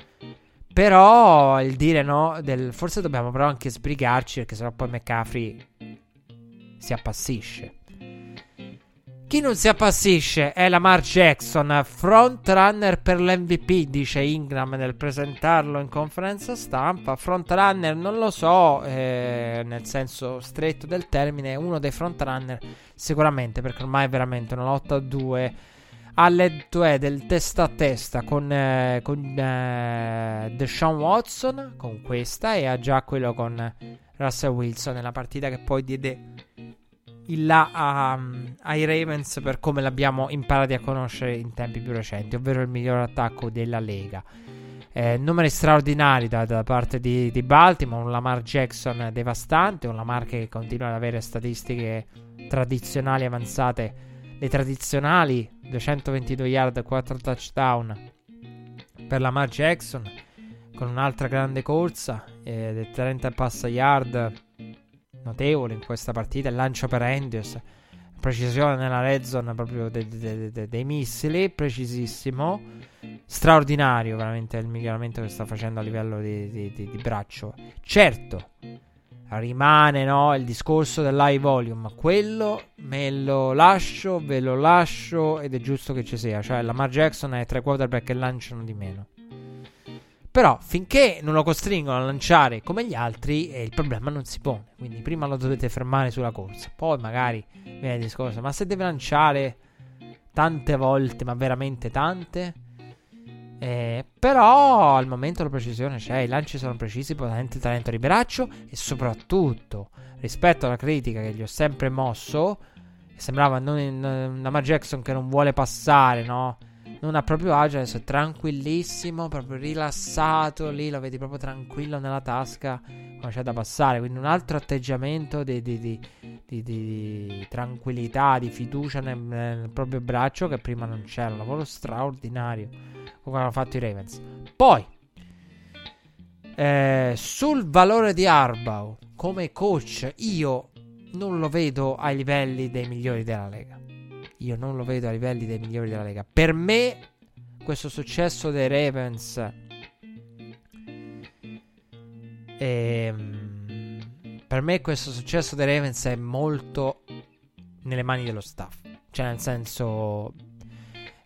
Però il dire no, del, forse dobbiamo però anche sbrigarci perché sennò poi McCaffrey si appassisce. Chi non si appassisce è Lamar Jackson, frontrunner per l'MVP, dice Ingram nel presentarlo in conferenza stampa. Frontrunner non lo so, eh, nel senso stretto del termine, uno dei frontrunner sicuramente, perché ormai è veramente una lotta a due. Letto è del testa a testa con, eh, con eh, Deshaun Watson, con questa, e ha già quello con Russell Wilson nella partita che poi diede il là a, ai Ravens per come l'abbiamo imparati a conoscere in tempi più recenti, ovvero il miglior attacco della Lega. Eh, numeri straordinari da, da parte di, di, Baltimore, un Lamar Jackson devastante, un Lamar che continua ad avere statistiche tradizionali avanzate, le tradizionali 222 yard, 4 touchdown per Lamar Jackson, con un'altra grande corsa, eh, 30 pass yard notevole in questa partita. Il lancio per Andrews, precisione nella red zone proprio de- de- de- dei missili, precisissimo. Straordinario, veramente il miglioramento che sta facendo a livello di, di, di, di braccio. Certo, rimane no, il discorso dell'high volume. Quello me lo lascio, ve lo lascio ed è giusto che ci sia. Cioè, Lamar Jackson è tre quarterback che lanciano di meno. Però finché non lo costringono a lanciare come gli altri, eh, il problema non si pone. Quindi prima lo dovete fermare sulla corsa. Poi magari viene il discorso, ma se deve lanciare tante volte, ma veramente tante... Eh, però al momento la precisione c'è, i lanci sono precisi, potente talento di braccio e soprattutto rispetto alla critica che gli ho sempre mosso, sembrava non in, una Jackson che non vuole passare, no? Non ha proprio agio, adesso è tranquillissimo, proprio rilassato, lì lo vedi proprio tranquillo nella tasca quando c'è da passare, quindi un altro atteggiamento di, di, di, di tranquillità, di fiducia nel, nel, proprio braccio che prima non c'era, un lavoro straordinario come hanno fatto i Ravens. Poi, eh, sul valore di Arbau come coach, io non lo vedo ai livelli dei migliori della Lega io non lo vedo a livelli dei migliori della Lega. Per me, questo successo dei Ravens. Ehm, per me, questo successo dei Ravens è molto nelle mani dello staff. Cioè, nel senso.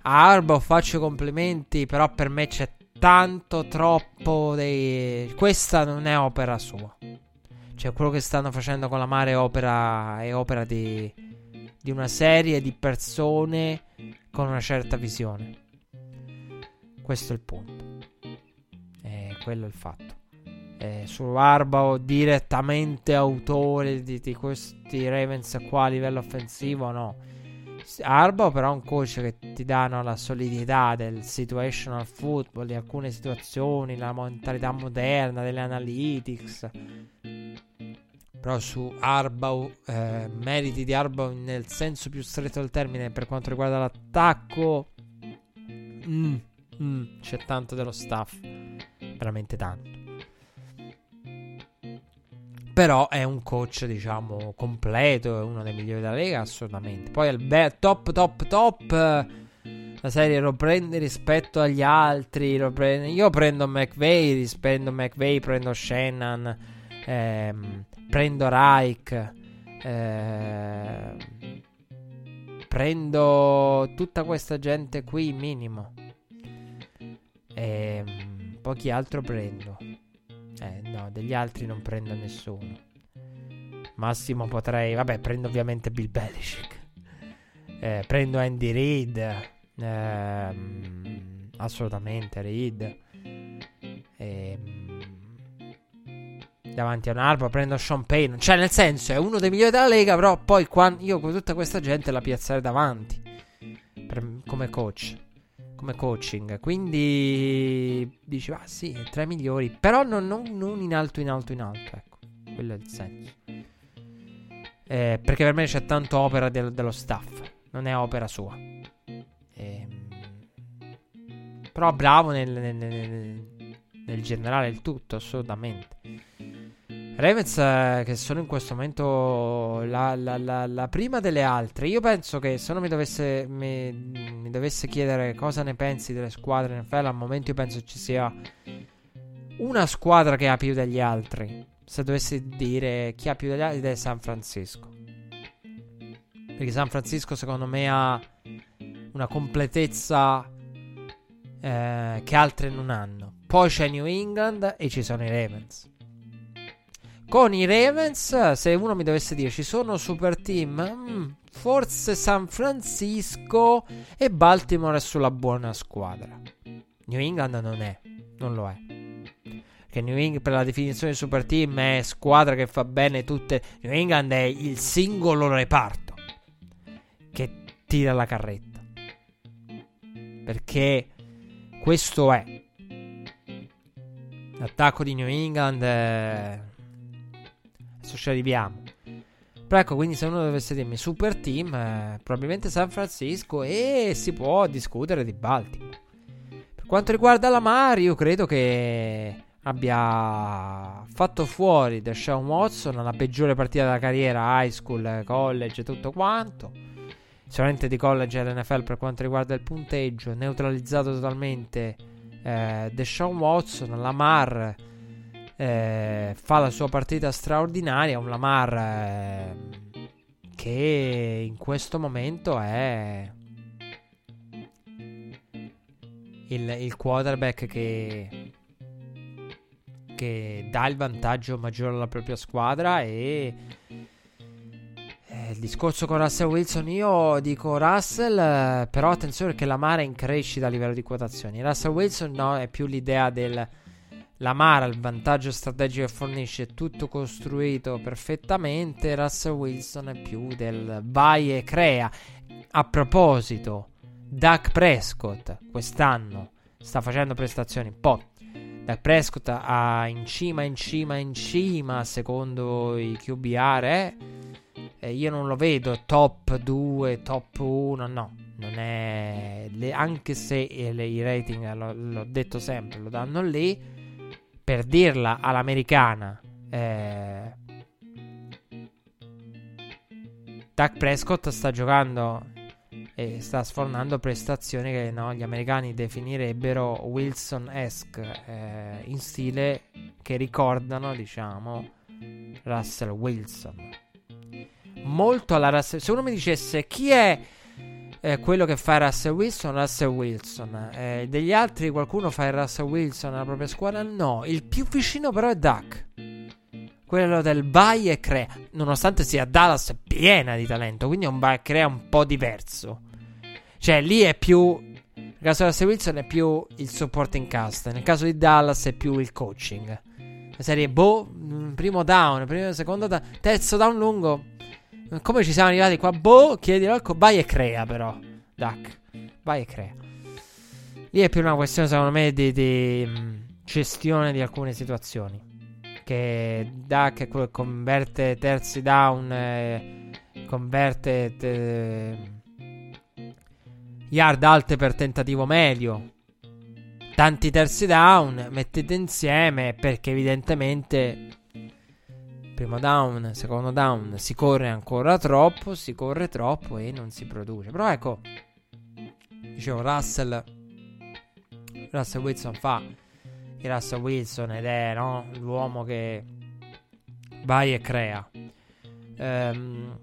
A Arbo faccio complimenti, però per me c'è tanto, troppo dei... Questa non è opera sua. Cioè, quello che stanno facendo con la mare opera, è opera di di una serie di persone con una certa visione. Questo è il punto. E quello è il fatto. E su Arbao direttamente autore di, di, questi Ravens qua a livello offensivo no. Arbao però è un coach che ti dà la solidità del situational football, di alcune situazioni, la mentalità moderna, delle analytics però su Arbau, eh, meriti di Arbau nel senso più stretto del termine per quanto riguarda l'attacco, mm, mm, c'è tanto dello staff, veramente tanto. Però è un coach, diciamo, completo, è uno dei migliori della Lega, assolutamente. Poi al be- top, top, top, la serie lo prende rispetto agli altri, prende... io prendo McVeigh, a McVeigh, prendo Shannon, ehm, prendo Reich, eh, prendo tutta questa gente qui minimo. E um, pochi altro prendo. Eh, no, degli altri non prendo nessuno. Massimo potrei, vabbè, prendo ovviamente Bill Belichick. Eh, prendo Andy Reid. Eh, assolutamente Reid. Eh, davanti a un Arbo, prendo Sean Payne. Cioè, nel senso, è uno dei migliori della Lega, però poi quando, io con tutta questa gente la piazzare davanti. Per, come coach. Come coaching. Quindi dici, ah sì, tra i migliori. Però non, non, non, in alto, in alto, in alto. Ecco, quello è il senso. Eh, perché per me c'è tanto opera del, dello staff, non è opera sua. Eh, però bravo nel, nel, nel, nel generale il tutto, assolutamente. Ravens eh, che sono in questo momento la, la, la, la, prima delle altre. Io penso che se uno mi dovesse, mi, mi dovesse chiedere cosa ne pensi delle squadre NFL, al momento io penso ci sia una squadra che ha più degli altri. Se dovessi dire chi ha più degli altri è San Francisco. Perché San Francisco secondo me ha una completezza eh, che altre non hanno. Poi c'è New England e ci sono i Ravens. Con i Ravens, se uno mi dovesse dire ci sono super team, mm, forse San Francisco e Baltimore è sulla buona squadra. New England non è, non lo è. Che New England per la definizione di super team è squadra che fa bene tutte. New England è il singolo reparto che tira la carretta. Perché questo è. L'attacco di New England è Adesso ci arriviamo. Però ecco, quindi se uno dovesse dirmi super team, eh, probabilmente San Francisco e si può discutere di Baltimore. Per quanto riguarda la Mari, io credo che abbia fatto fuori Deshaun Watson la peggiore partita della carriera, high school, college, tutto quanto. Sicuramente di college all'NFL per quanto riguarda il punteggio, neutralizzato totalmente eh, Deshaun Watson, Lamar eh, fa la sua partita straordinaria, un Lamar eh, che in questo momento è il, il quarterback che, che dà il vantaggio maggiore alla propria squadra e eh, il discorso con Russell Wilson, io dico Russell, eh, però attenzione perché Lamar è in crescita a livello di quotazioni. Russell Wilson no, è più l'idea del la Mara, il vantaggio strategico che fornisce, è tutto costruito perfettamente. Russell Wilson è più del vai e crea. A proposito, Doug Prescott quest'anno sta facendo prestazioni po'. Doug Prescott ha in cima, in cima, in cima, secondo i QBR. Eh? Eh, io non lo vedo top 2, top 1, no. Non è. Le, anche se eh, le, i rating, lo, l'ho detto sempre, lo danno lì per dirla all'americana, eh, Dak Prescott sta giocando e sta sfornando prestazioni che no, gli americani definirebbero Wilson-esque eh, in stile che ricordano, diciamo, Russell Wilson. Molto alla Russell. Se uno mi dicesse chi è eh, quello che fa Russell Wilson, Russell Wilson. Eh, degli altri qualcuno fa il Russell Wilson nella propria squadra? No, il più vicino però è Duck. Quello del vai e crea. Nonostante sia Dallas piena di talento, quindi è un vai e crea un po' diverso. Cioè, lì è più. Nel caso di Russell Wilson è più il supporting cast. Nel caso di Dallas è più il coaching. La serie, boh, mm, primo down, primo, secondo down, terzo down lungo. Come ci siamo arrivati qua? Boh, chiedi l'alco. Vai e crea, però. Duck. Vai e crea. Lì è più una questione, secondo me, di, di mm, gestione di alcune situazioni. Che Duck è quello che converte terzi down. Eh, converte. Eh, yard alte per tentativo medio. Tanti terzi down. Mettete insieme perché, evidentemente primo down, secondo down, si corre ancora troppo, si corre troppo e non si produce. Però ecco, dicevo, Russell, Russell Wilson fa il Russell Wilson ed è no, l'uomo che vai e crea. Um,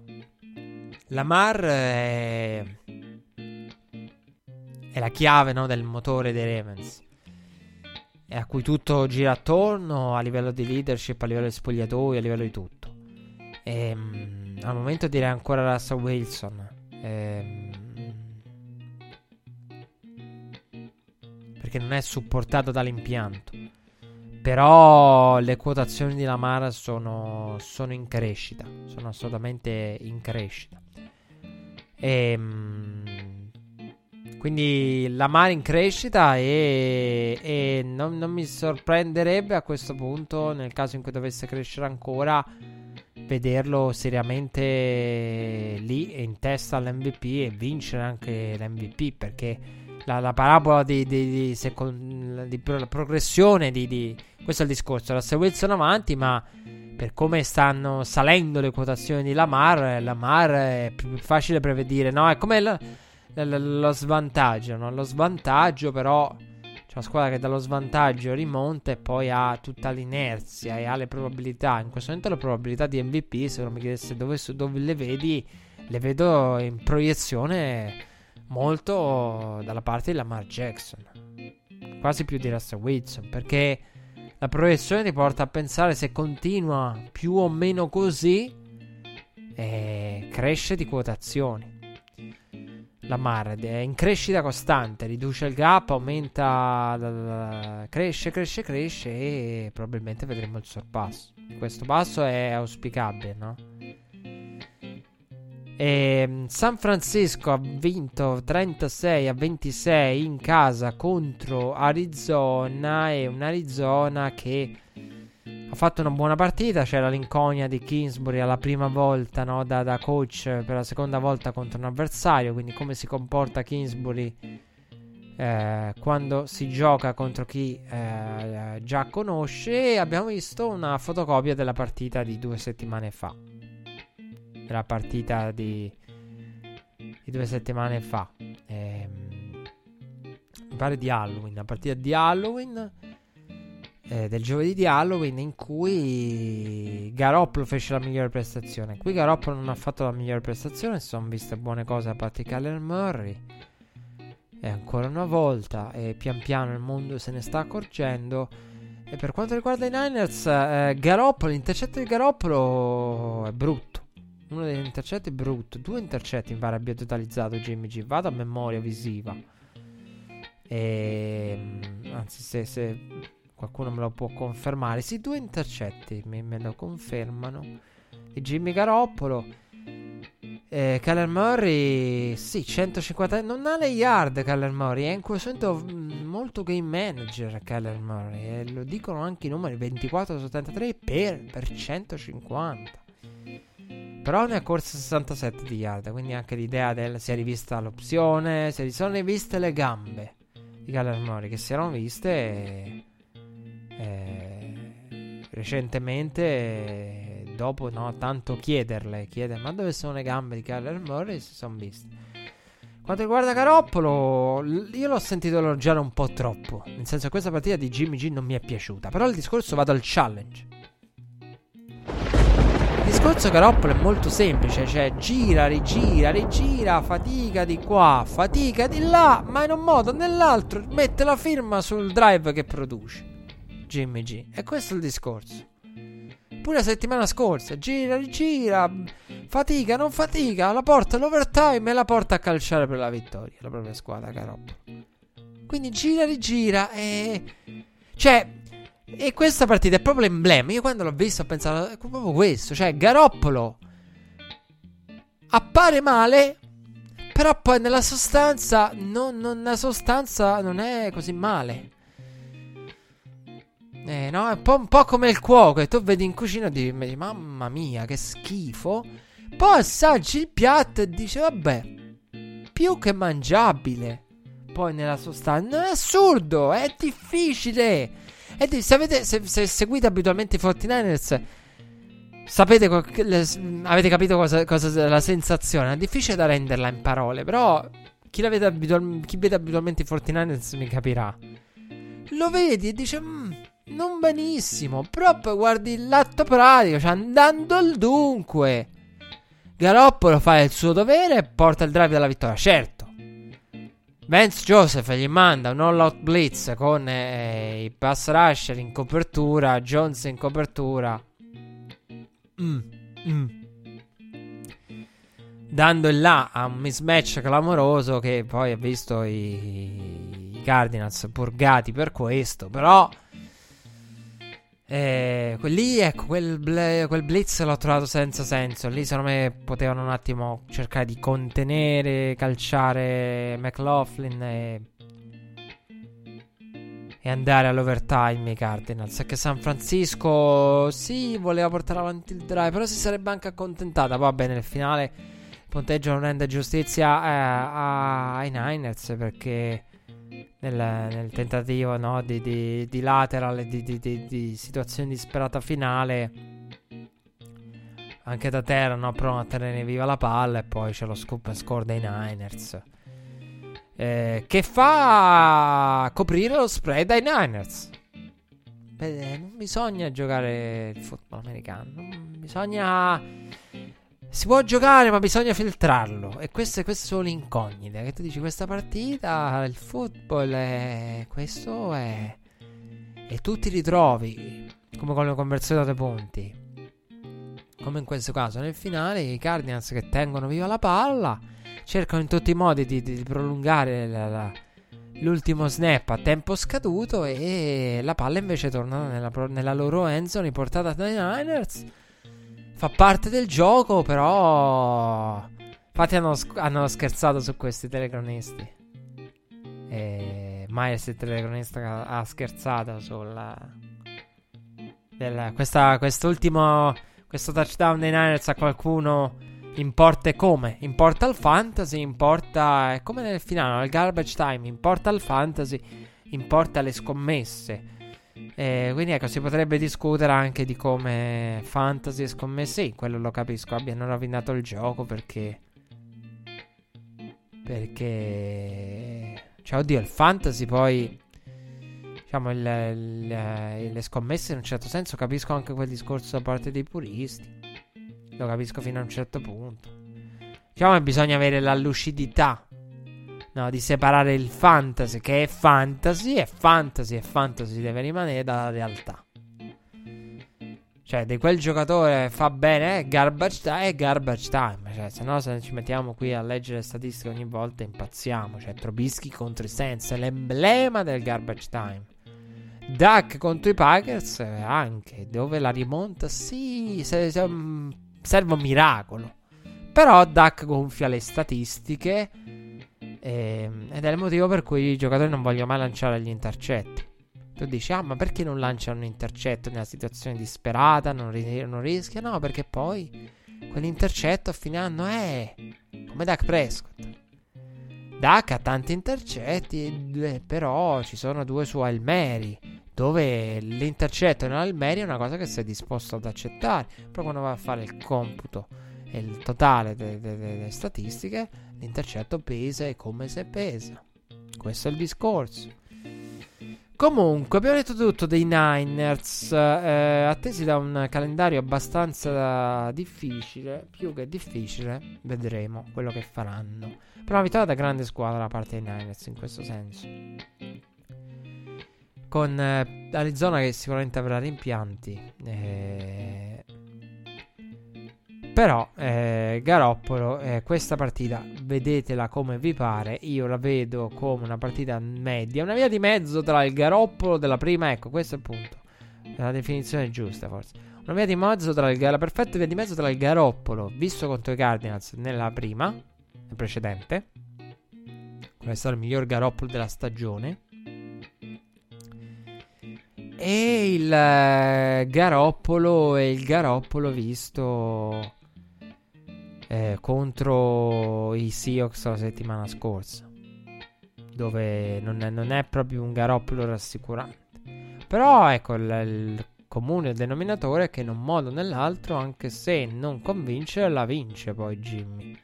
Lamar è, è la chiave no, del motore dei Ravens e a cui tutto gira attorno a livello di leadership, a livello di spogliatoi, a livello di tutto. E, um, al momento direi ancora Russell Wilson. E, perché non è supportato dall'impianto. Però le quotazioni di Lamar sono, sono in crescita. Sono assolutamente in crescita. E, um, quindi la Mare in crescita e, e non, non, mi sorprenderebbe a questo punto, nel caso in cui dovesse crescere ancora, vederlo seriamente lì in testa all'MVP e vincere anche l'MVP perché la, la parabola di, di, di, second, di pro, progressione di, questo è il discorso Russell Wilson avanti ma per come stanno salendo le quotazioni di Lamar Lamar è più facile prevedere no? È come lo, svantaggio no? lo svantaggio però c'è una squadra che dallo svantaggio rimonta e poi ha tutta l'inerzia e ha le probabilità. In questo momento le probabilità di MVP, se non mi chiedesse dove, dove le vedi, le vedo in proiezione molto dalla parte di Lamar Jackson. Quasi più di Russell Wilson. Perché la proiezione ti porta a pensare se continua più o meno così, eh, cresce di quotazioni. Lamar è in crescita costante, riduce il gap, aumenta, cresce, cresce, cresce e probabilmente vedremo il sorpasso. Questo passo è auspicabile, no? E ehm, San Francisco ha vinto 36 a 26 in casa contro Arizona e un Arizona che ha fatto una buona partita. C'era l'inconia di Kingsbury alla prima volta no, da, da, coach per la seconda volta contro un avversario. Quindi, come si comporta Kingsbury eh, quando si gioca contro chi eh, già conosce. E abbiamo visto una fotocopia della partita di due settimane fa. Della partita di, di due settimane fa. Eh, mi pare di Halloween. La partita di Halloween eh, del giovedì di Halloween in cui Garoppolo fece la migliore prestazione. Qui Garoppolo non ha fatto la migliore prestazione, si sono viste buone cose a parte Kyler Murray. E ancora una volta, e pian piano il mondo se ne sta accorgendo. E per quanto riguarda i Niners, eh, Garoppolo, l'intercetto di Garoppolo è brutto. Uno degli intercetti è brutto. Due intercetti mi pare abbia totalizzato Jimmy G. Vado a memoria visiva. E, ehm, anzi, se, se qualcuno me lo può confermare. Sì, due intercetti me, me lo confermano. E Jimmy Garoppolo. Eh, Kyler Murray, sì, 150. Non ha le yard. Kyler Murray è in questo momento mm, molto game manager. Kyler Murray, e lo dicono anche i numeri: 24 su 73 per, per 150. Però ne ha corso 67 di yard. Quindi anche l'idea del si è rivista l'opzione. Si sono riviste le gambe di Kyler Murray che si erano viste. E eh, recentemente, dopo no, tanto chiederle, chiedere ma dove sono le gambe di Kyler Murray, si sono viste. Quanto riguarda Caroppolo, io l'ho sentito elogiare un po' troppo. Nel senso questa partita di Jimmy G non mi è piaciuta. Però il discorso vado al challenge. Il discorso Caroppolo è molto semplice, cioè gira, rigira, rigira, fatica di qua, fatica di là, ma in un modo o nell'altro mette la firma sul drive che produce. Jimmy G. E questo è il discorso. Pure la settimana scorsa, gira, rigira, fatica, non fatica, la porta all'overtime e la porta a calciare per la vittoria, la propria squadra, Garoppolo. Quindi gira, rigira e... Cioè, e questa partita è proprio l'emblema. Io quando l'ho visto ho pensato proprio questo, cioè Garoppolo appare male, però poi nella sostanza, non, non, sostanza non è così male. Eh, no, è un po', un po', come il cuoco. E tu vedi in cucina e dici, mamma mia, che schifo. Poi assaggi il piatto e dici, vabbè, più che mangiabile. Poi nella sostanza, è assurdo, è difficile. E di- se, avete, se, se, seguite abitualmente i 49ers, sapete, avete capito cosa, cosa la sensazione. È difficile da renderla in parole, però chi, abitual- chi vede abitualmente i 49ers mi capirà. Lo vedi e dice, mmm non benissimo. Però guardi il lato pratico, cioè andando al dunque. Garoppolo fa il suo dovere e porta il drive della vittoria. Certo. Vance Joseph gli manda un all-out blitz con eh, i pass rusher in copertura, Jones in copertura. Mm, mm. Dando il là a un mismatch clamoroso che poi ha visto i, i Cardinals purgati per questo. Però eh, lì, ecco, quel, ble- quel, blitz l'ho trovato senza senso. Lì, secondo me, potevano un attimo cercare di contenere, calciare McLaughlin e... e andare all'overtime i Cardinals. Che San Francisco sì, voleva portare avanti il drive, però si sarebbe anche accontentata. Va bene, nel finale il punteggio non rende giustizia eh, ai Niners perché nel, nel tentativo no, di, di, di, lateral di, di, situazione disperata finale anche da terra no, provano a tenere viva la palla e poi c'è lo scoop and score dei Niners eh, che fa coprire lo spread ai Niners. Beh, non bisogna giocare il football americano, bisogna... Si può giocare, ma bisogna filtrarlo. E queste, queste sono le incognite. Che tu dici, questa partita, il football è... Questo è... E tu ti ritrovi, come con le conversioni da punti. Come in questo caso, nel finale, i Cardinals che tengono viva la palla cercano in tutti i modi di, di prolungare la, la, l'ultimo snap a tempo scaduto e la palla invece torna nella, nella loro endzone portata dai Niners. Fa parte del gioco, però... Infatti hanno, hanno scherzato su questi telecronisti. E Myers, il telecronista, ha scherzato sulla... Della, questa, quest'ultimo... Questo touchdown dei Niners a qualcuno Importa come? Importa il fantasy, importa... È come nel finale, al garbage time, importa il fantasy, importa le scommesse. Eh, quindi ecco, si potrebbe discutere anche di come fantasy e scommesse, sì, quello lo capisco, abbiano rovinato il gioco perché... Perché... Cioè, oddio, il fantasy poi... Diciamo, il, il, le scommesse in un certo senso capisco anche quel discorso da parte dei puristi. Lo capisco fino a un certo punto. Diciamo che bisogna avere la lucidità. No, di separare il fantasy, che è fantasy, e fantasy, e fantasy deve rimanere dalla realtà. Cioè, di quel giocatore fa bene, è garbage time, è garbage time. Cioè, se no, se ci mettiamo qui a leggere le statistiche ogni volta impazziamo. Cioè, Trobischi contro i Saints l'emblema del garbage time. Duck contro i Packers anche, dove la rimonta, sì, se, se, serve un miracolo. Però Duck gonfia le statistiche eh, ed è il motivo per cui i giocatori non vogliono mai lanciare gli intercetti. Tu dici, ah, ma perché non lanciano un intercetto nella situazione disperata? Non, ri- non rischia? No, perché poi quell'intercetto a fine anno è come Duck Prescott. Duck ha tanti intercetti, però ci sono due su Almeri dove l'intercetto nell'Almeria è una cosa che sei disposto ad accettare. Però quando vai a fare il computo e il totale delle, delle, delle statistiche, l'intercetto pesa e come se pesa. Questo è il discorso. Comunque, abbiamo detto tutto dei Niners, eh, attesi da un calendario abbastanza difficile, più che difficile, vedremo quello che faranno. Però una vittoria da grande squadra da parte dei Niners in questo senso con eh, Arizona che sicuramente avrà rimpianti. Eh, però eh, Garoppolo, eh, questa partita vedetela come vi pare. Io la vedo come una partita media, una via di mezzo tra il Garoppolo della prima. Ecco, questo è il punto. La definizione giusta, forse. Una via di mezzo tra il la perfetta via di mezzo tra il Garoppolo visto contro i Cardinals nella prima, nel precedente. Quello è stato il miglior Garoppolo della stagione e il eh, Garoppolo e il Garoppolo visto eh, contro i Seahawks la settimana scorsa dove non è, non è, proprio un Garoppolo rassicurante. Però ecco il, il comune denominatore che in un modo o nell'altro anche se non convince la vince poi Jimmy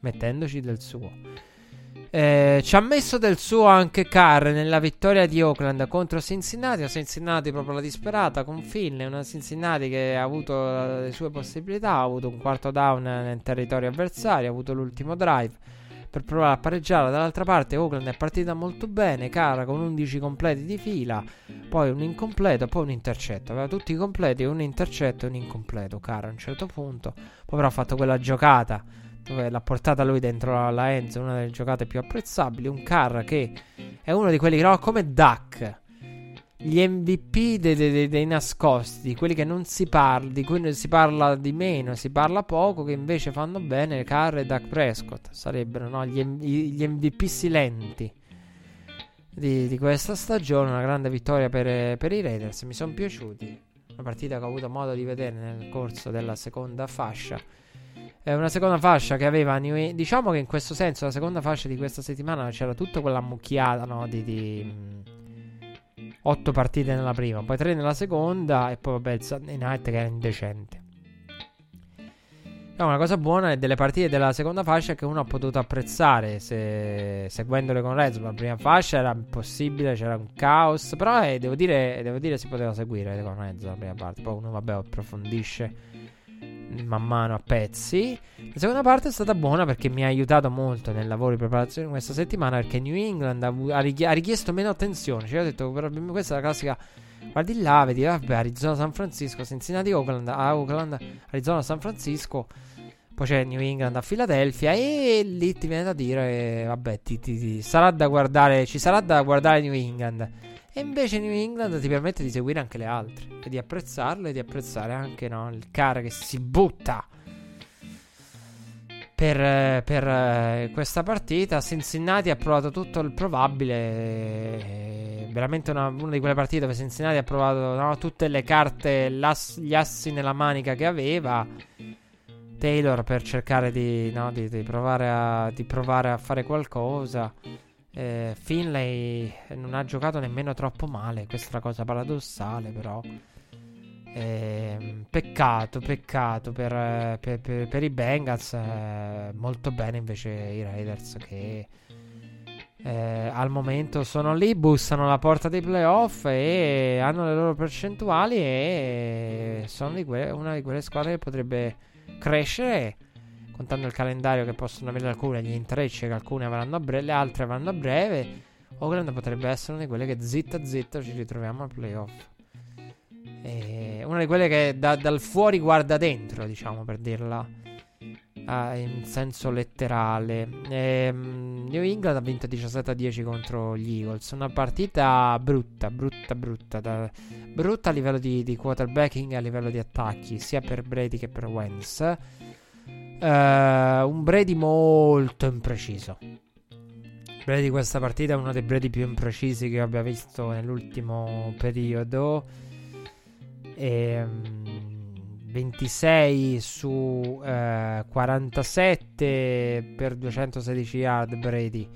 mettendoci del suo eh, ci ha messo del suo anche Carr nella vittoria di Oakland contro Cincinnati. A Cincinnati proprio la disperata con Finley. Una Cincinnati che ha avuto le sue possibilità. Ha avuto un quarto down nel territorio avversario. Ha avuto l'ultimo drive per provare a pareggiare. Dall'altra parte, Oakland è partita molto bene. Carr con 11 completi di fila. Poi un incompleto, poi un intercetto. Aveva tutti i completi, un intercetto e un incompleto. Carr a un certo punto. Poi però ha fatto quella giocata dove l'ha portata lui dentro la Enzo, una delle giocate più apprezzabili. Un Carr che è uno di quelli che no, come Duck. Gli MVP dei, dei, dei, nascosti, quelli che non si parla, di cui si parla di meno, si parla poco, che invece fanno bene Carr e Duck Prescott. Sarebbero no? gli, gli MVP silenti. di, di, questa stagione. Una grande vittoria per, per i Raiders. Mi sono piaciuti. Una partita che ho avuto modo di vedere nel corso della seconda fascia. È una seconda fascia che aveva. New... Diciamo che in questo senso, la seconda fascia di questa settimana c'era tutta quella mucchiata no, di, di 8 partite nella prima, poi 3 nella seconda e poi vabbè il Sunday Night che era indecente. No, una cosa buona delle partite della seconda fascia è che uno ha potuto apprezzare se, seguendole con Reds. La prima fascia era impossibile, c'era un caos. Però eh, devo, dire, devo dire si poteva seguire con Reds la prima parte. Poi uno, vabbè, approfondisce man mano a pezzi. La seconda parte è stata buona perché mi ha aiutato molto nel lavoro di preparazione questa settimana perché New England ha, richiesto meno attenzione. Cioè, ho detto, questa è la classica. Guardi là, vedi, vabbè, Arizona, San Francisco, Cincinnati, Oakland, Oakland, Arizona, San Francisco. Poi c'è New England a Filadelfia e lì ti viene da dire, vabbè, ti, ti, ti, sarà da guardare, ci sarà da guardare New England. E invece New England ti permette di seguire anche le altre e di apprezzarle e di apprezzare anche no, il car che si butta per, per eh, questa partita. Cincinnati ha provato tutto il probabile. Eh, veramente una, una, di quelle partite dove Cincinnati ha provato no, tutte le carte, gli assi nella manica che aveva. Taylor per cercare di, no, di, di, provare a, di provare a fare qualcosa. Eh, Finlay non ha giocato nemmeno troppo male, questa è la cosa paradossale però. Eh, peccato, peccato per, per, per, per i Bengals. Eh, molto bene invece i Raiders che eh, al momento sono lì, bussano alla porta dei playoff e hanno le loro percentuali e sono di que- una di quelle squadre che potrebbe crescere contando il calendario che possono avere alcune, gli intrecci che alcune avranno a breve, le altre avranno a breve. Oakland potrebbe essere una di quelle che zitta zitta ci ritroviamo al playoff. E una di quelle che da, dal fuori guarda dentro, diciamo per dirla ah, in senso letterale. E, um, New England ha vinto 17-10 contro gli Eagles. Una partita brutta, brutta, brutta. Da, brutta a livello di, di quarterbacking e a livello di attacchi, sia per Brady che per Wentz. Uh, un Brady molto impreciso. Brady questa partita è uno dei Brady più imprecisi che abbia visto nell'ultimo periodo. E, um, 26 su uh, eh, 47 per 216 yard Brady.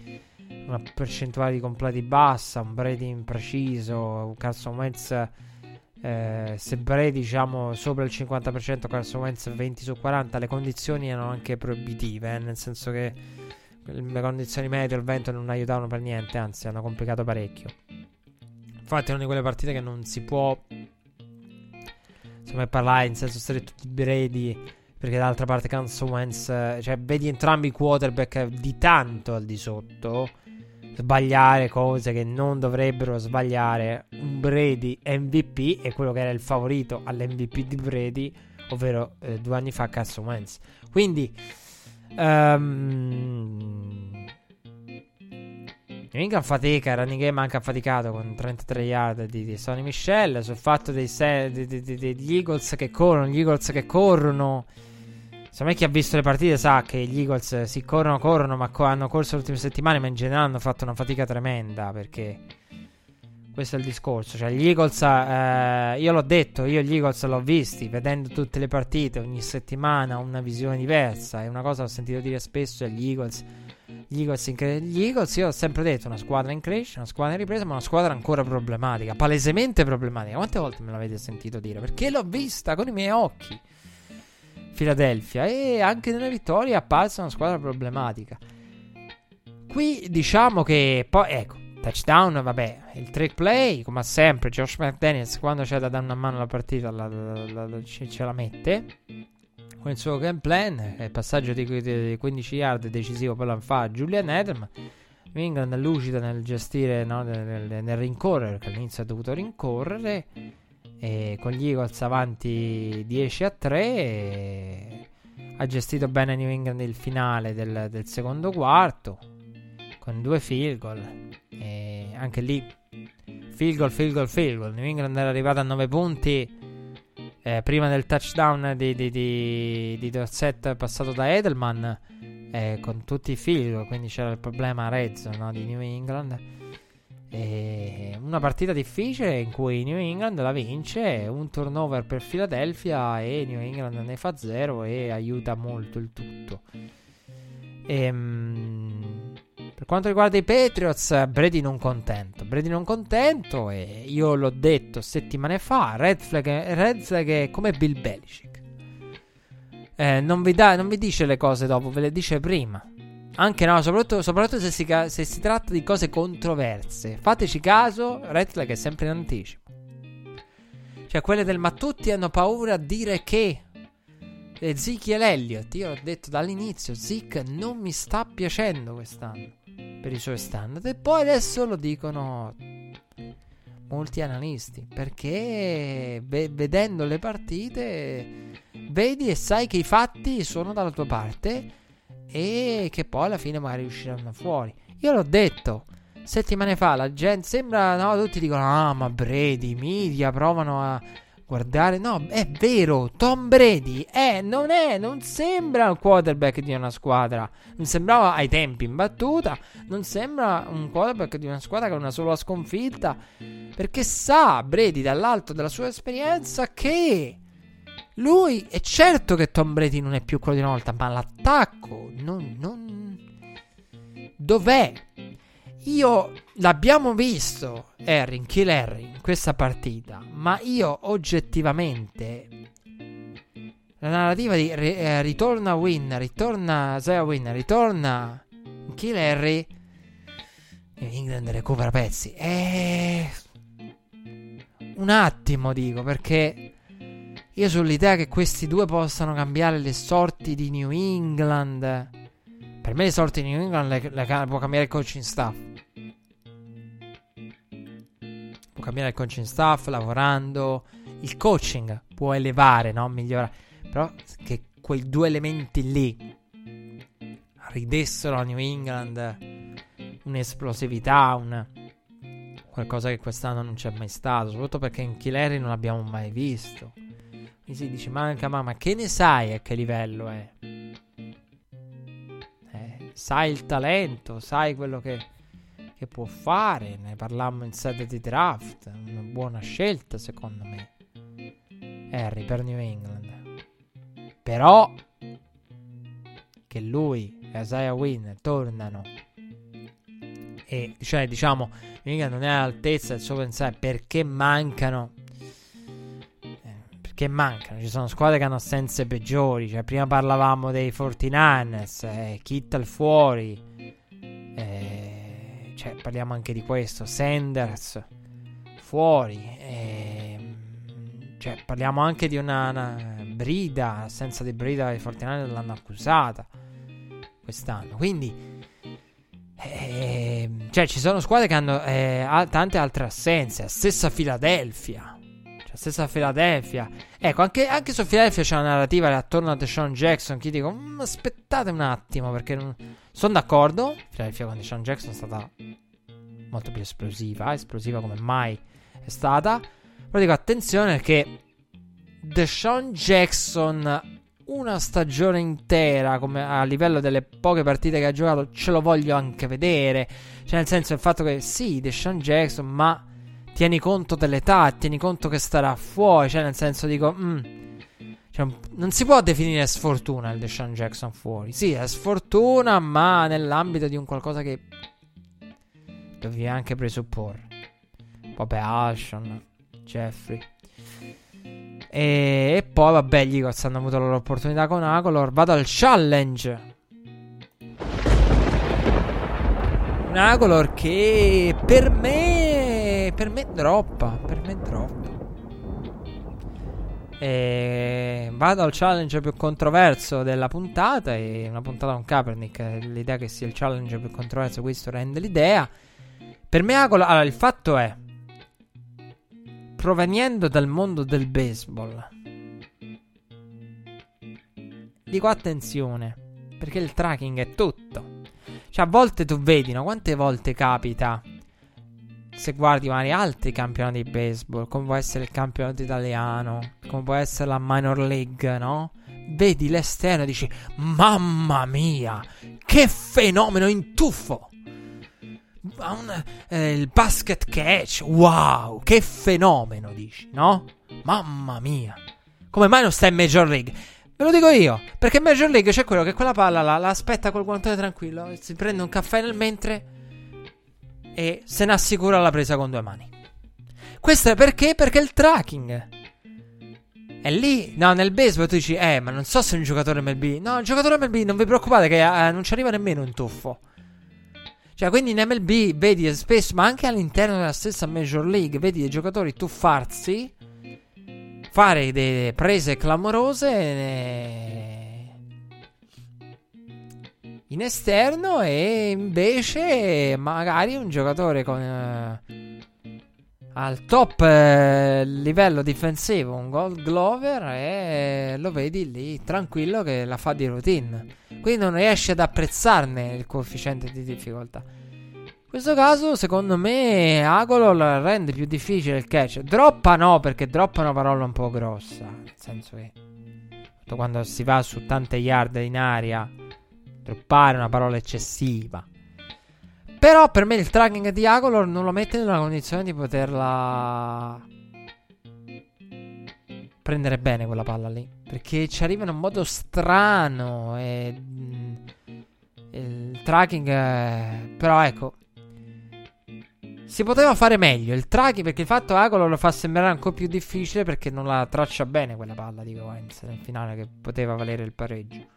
Una percentuale di completi bassa, un Brady impreciso, Carson Wentz eh, se Brady diciamo sopra il 50% Carson Wentz 20 su 40 le condizioni erano anche proibitive eh, nel senso che le condizioni medie il vento non aiutavano per niente anzi hanno complicato parecchio. Infatti è una di quelle partite che non si può insomma parlare in senso stretto di Brady perché d'altra parte Carson Wentz cioè vedi entrambi i quarterback di tanto al di sotto sbagliare cose che non dovrebbero sbagliare. Un Brady MVP è quello che era il favorito all'MVP di Brady, ovvero eh, due anni fa Carson Wentz. Quindi, um, New England fatica, Running Game anche affaticato con 33 yard di, di Sonny Michel. Sul fatto dei se- di, degli Eagles che corrono, gli Eagles che corrono Secondo me chi ha visto le partite sa che gli Eagles si corrono, corrono, ma co- hanno corso le ultime settimane, ma in generale hanno fatto una fatica tremenda perché questo è il discorso. Cioè, gli Eagles, eh, io l'ho detto, io gli Eagles l'ho visti, vedendo tutte le partite ogni settimana, una visione diversa. È una cosa che ho sentito dire spesso agli Eagles. Gli Eagles, cre- gli Eagles, io ho sempre detto, una squadra in crescita, una squadra in ripresa, ma una squadra ancora problematica, palesemente problematica. Quante volte me l'avete sentito dire? Perché l'ho vista con i miei occhi. Philadelphia e anche nella vittoria è apparsa una squadra problematica. Qui diciamo che poi ecco, touchdown, vabbè, il trick play, come sempre, Josh McDaniels quando c'è da dare una mano alla partita la, la, la, ce la mette con il suo game plan, il passaggio di, di 15 yard decisivo poi lo fa Julian Edelman. New England lucida nel gestire, no, nel, nel, nel rincorrere, perché all'inizio ha dovuto rincorrere e con gli Eagles avanti 10 a 3 ha gestito bene New England il finale del, del secondo quarto con due field goal. E anche lì field goal, field goal, field goal. New England era arrivata a 9 punti eh, prima del touchdown di, di, di, di Dorset passato da Edelman eh, con tutti i field goal. Quindi c'era il problema Reds no, di New England E una partita difficile in cui New England la vince, un turnover per Philadelphia e New England ne fa zero e aiuta molto il tutto. Ehm, per quanto riguarda i Patriots, Brady non contento. Brady non contento e io l'ho detto settimane fa, Red Flag, Red Flag è come Bill Belichick. Eh, non, vi da, non vi dice le cose dopo, ve le dice prima. Anche no, soprattutto, soprattutto se, si, se, si, tratta di cose controverse. Fateci caso, Red Flag è sempre in anticipo. Cioè, quelle del ma tutti hanno paura a dire che. Ezekiel Elliott, io l'ho detto dall'inizio, Zeke non mi sta piacendo quest'anno per i suoi standard. E poi adesso lo dicono molti analisti. Perché ve- vedendo le partite, vedi e sai che i fatti sono dalla tua parte e che poi alla fine magari usciranno fuori. Io l'ho detto settimane fa, la gente sembra, no, tutti dicono, ah, ma Brady, media, provano a guardare. No, è vero, Tom Brady è, non è, non sembra un quarterback di una squadra. Non sembrava ai tempi in battuta, non sembra un quarterback di una squadra ha una sola sconfitta. Perché sa Brady dall'alto della sua esperienza che lui è certo che Tom Brady non è più quello di una volta, ma l'attacco non, non... Dov'è? Io l'abbiamo visto, Harry, Kill Harry, in questa partita, ma io oggettivamente la narrativa di eh, ritorna Win, ritorna Zaya Win, ritorna Kill Harry England recupera pezzi. E... Un attimo dico, perché io sull'idea che questi due possano cambiare le sorti di New England. Per me le sorti di New England le, le, può cambiare il coaching staff. Può cambiare il coaching staff lavorando. Il coaching può elevare, no? Migliorare. Però che quei due elementi lì ridessero a New England un'esplosività, un qualcosa che quest'anno non c'è mai stato. Soprattutto perché in Killeri non l'abbiamo mai visto. Mi si dice, manca mamma, che ne sai a che livello è? Eh, sai il talento, sai quello che, che può fare. Ne parlammo in sede di draft. Una buona scelta, secondo me. Harry per New England. Però che lui e Isaiah Wynn tornano e cioè diciamo non è all'altezza del suo pensare perché mancano che mancano. Ci sono squadre che hanno assenze peggiori. Cioè, prima parlavamo dei 49ers, eh, Kittel fuori. Eh, cioè, parliamo anche di questo. Sanders fuori. Eh, cioè, parliamo anche di una, una brida. Assenza di brida i 49ers l'hanno accusata quest'anno. Quindi. Eh, cioè, ci sono squadre che hanno eh, tante altre assenze. Stessa Philadelphia stessa Philadelphia. Ecco, anche, anche su Philadelphia c'è una narrativa attorno a Deshaun Jackson. Che dico, mm, aspettate un attimo, perché non... sono d'accordo. Philadelphia con Deshaun Jackson è stata molto più esplosiva, esplosiva come mai è stata. Però dico, attenzione perché Deshaun Jackson una stagione intera come a livello delle poche partite che ha giocato ce lo voglio anche vedere cioè nel senso il fatto che sì Deshaun Jackson ma tieni conto dell'età, tieni conto che starà fuori, cioè nel senso dico, mm, cioè, non si può definire sfortuna il Deshaun Jackson fuori. Sì, è sfortuna, ma nell'ambito di un qualcosa che dovevi anche presupporre. Vabbè, Alshon, Jeffrey. E, poi, vabbè, gli Eagles hanno avuto la loro opportunità con Acolor. Vado al challenge. Un Acolor che per me per me droppa. Per me droppa. E vado al challenge più controverso della puntata. E una puntata con Kaepernick. L'idea che sia il challenge più controverso, questo rende l'idea. Per me, allora, il fatto è. Provenendo dal mondo del baseball, dico attenzione. Perché il tracking è tutto. Cioè, a volte tu vedi, no? Quante volte capita se guardi magari altri campionati di baseball, come può essere il campionato italiano, come può essere la minor league, no? Vedi l'esterno e dici: Mamma mia, che fenomeno in tuffo! un, eh, il basket catch, wow, che fenomeno, dici, no? Mamma mia, come mai non sta in Major League? Ve lo dico io, perché in Major League c'è quello che quella palla la, la aspetta col guantone tranquillo, si prende un caffè nel mentre e se ne assicura la presa con due mani. Questo è perché? Perché il tracking. E lì, no, nel baseball tu dici, eh, ma non so se è un giocatore MLB. No, il giocatore MLB, non vi preoccupate che eh, non ci arriva nemmeno un tuffo. Cioè, quindi in MLB vedi spesso, ma anche all'interno della stessa Major League, vedi dei giocatori tuffarsi, fare delle prese clamorose eh, in esterno e invece magari un giocatore con... Eh, al top eh, livello difensivo un Gold Glover e lo vedi lì tranquillo che la fa di routine. Quindi non riesci ad apprezzarne il coefficiente di difficoltà. In questo caso, secondo me, Agolol rende più difficile il catch. Droppa no, perché droppa è una parola un po' grossa. Nel senso che quando si va su tante yard in aria, droppare è una parola eccessiva. Però per me il tracking di Agolor non lo mette nella condizione di poterla prendere bene quella palla lì. Perché ci arriva in un modo strano. E, mm, il tracking. È... Però ecco. Si poteva fare meglio il tracking perché il fatto Agolor lo fa sembrare ancora più difficile perché non la traccia bene quella palla di Goenz nel finale che poteva valere il pareggio.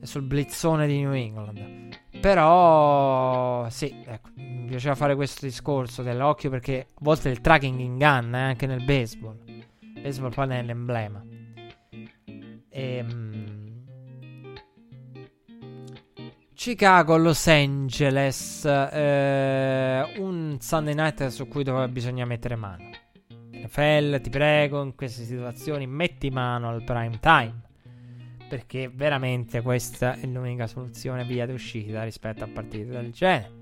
E sul blizzone di New England. Però, sì, ecco, mi piaceva fare questo discorso dell'occhio perché a volte il tracking inganna eh, anche nel baseball. Il baseball poi è l'emblema. Ehm... Chicago, Los Angeles, eh, un Sunday night su cui dove bisogna mettere mano. NFL, ti prego, in queste situazioni metti mano al prime time perché veramente questa è l'unica soluzione via d'uscita rispetto a partite del genere.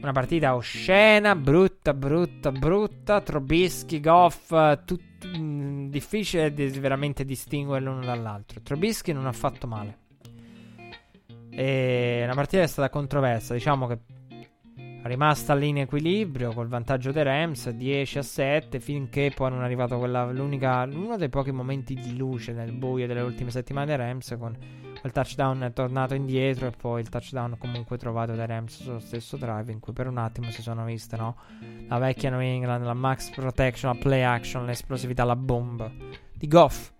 Una partita oscena, brutta, brutta, brutta. Trobischi, Goff, tut, mm, difficile di, veramente distinguere l'uno dall'altro. Trobischi non ha fatto male. E una partita è stata controversa. Diciamo che rimasta lì in equilibrio col vantaggio dei Rams 10 a 7 finché poi non è arrivato quella, uno dei pochi momenti di luce nel buio delle ultime settimane dei Rams con quel touchdown tornato indietro e poi il touchdown comunque trovato dai Rams sullo stesso drive in cui per un attimo si sono viste no? la vecchia New England, la max protection, la play action, l'esplosività, la bomba di Goff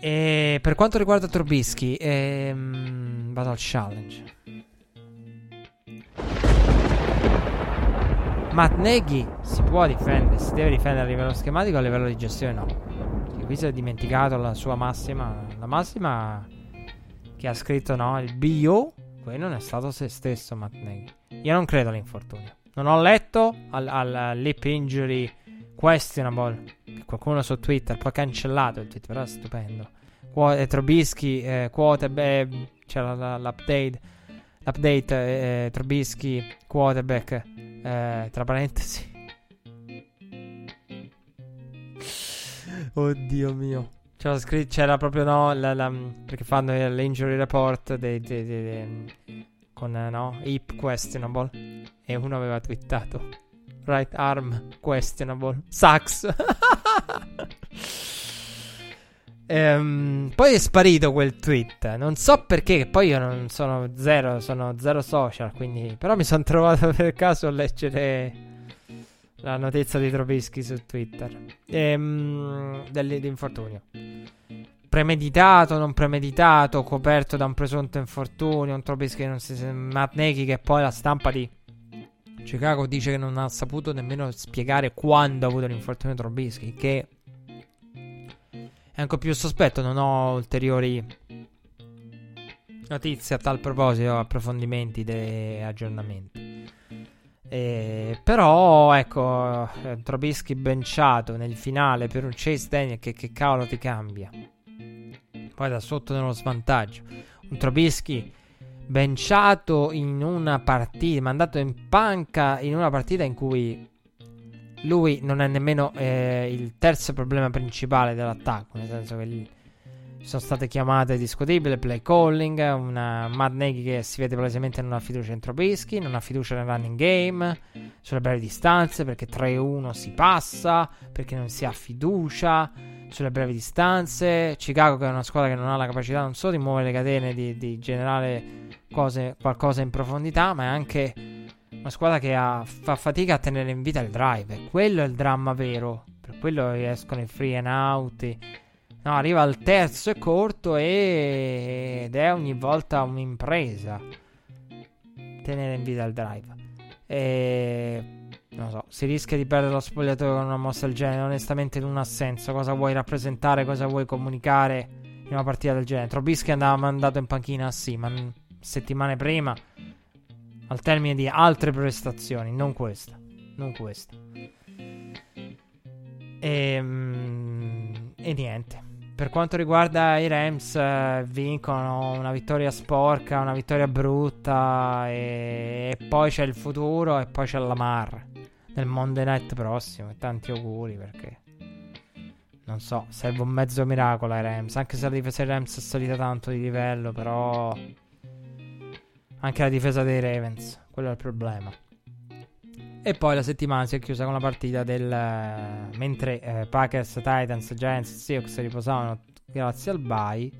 e per quanto riguarda Trubisky ehm, vado al challenge Matt Nagy si può difendere, si deve difendere a livello schematico, a livello di gestione no. Perché qui si è dimenticato la sua massima, la massima che ha scritto no, il BO, poi non è stato se stesso Matt Nagy. Io non credo all'infortunio. Non ho letto al, al lip injury questionable, qualcuno su Twitter, poi ha cancellato il tweet, però è stupendo. Qu- eh, Trubisky, eh, quote, beh, c'era l'update, l'update, eh, Trubisky, quarterback eh, tra parentesi. Oddio mio. C'era, scritto, c'era proprio no, la, la, perché fanno l'injury report dei, dei, dei, con no, hip questionable e uno aveva twittato right arm questionable sucks. ehm, poi è sparito quel tweet. Non so perché, poi io non sono zero, sono zero social, quindi però mi sono trovato per caso a leggere la notizia di Trubisky su Twitter ehm, dell'infortunio. Premeditato, non premeditato, coperto da un presunto infortunio, un Trubisky non si Matt che poi la stampa di Chicago dice che non ha saputo nemmeno spiegare quando ha avuto l'infortunio Trubisky, che è ancora più sospetto, non ho ulteriori notizie a tal proposito, approfondimenti e aggiornamenti. Eh, però ecco eh, Trubisky benciato nel finale per un Chase Daniel che, che cavolo ti cambia poi da sotto nello svantaggio un Trubisky benciato in una partita mandato in panca in una partita in cui lui non è nemmeno eh, il terzo problema principale dell'attacco nel senso che sono state chiamate discutibili, play calling, una Matt Nagy che si vede palesemente non ha fiducia in Trubisky, non ha fiducia nel running game, sulle brevi distanze, perché 3-1 si passa, perché non si ha fiducia sulle brevi distanze. Chicago che è una squadra che non ha la capacità non solo di muovere le catene, di, di generare cose, qualcosa in profondità, ma è anche una squadra che ha, fa fatica a tenere in vita il drive. Quello è il dramma vero. Per quello escono i free and out. No, arriva al terzo e corto e... ed è ogni volta un'impresa tenere in vita il drive. E non so, si rischia di perdere lo spogliatoio con una mossa del genere. Onestamente non ha senso. Cosa vuoi rappresentare, cosa vuoi comunicare in una partita del genere? Trobischi andava mandato in panchina, sì, ma settimane prima, al termine di altre prestazioni, non questa. Non questa. E, mm, e niente. Per quanto riguarda i Rams, eh, vincono una vittoria sporca, una vittoria brutta. E, e, poi c'è il futuro, e poi c'è Lamar nel Monday Night prossimo. E tanti auguri perché. Non so, serve un mezzo miracolo ai Rams. Anche se la difesa dei Rams è salita tanto di livello, però. Anche la difesa dei Ravens, quello è il problema. E poi la settimana si è chiusa con la partita del... Eh, mentre eh, Packers, Titans, Giants e Seahawks riposavano grazie al bye.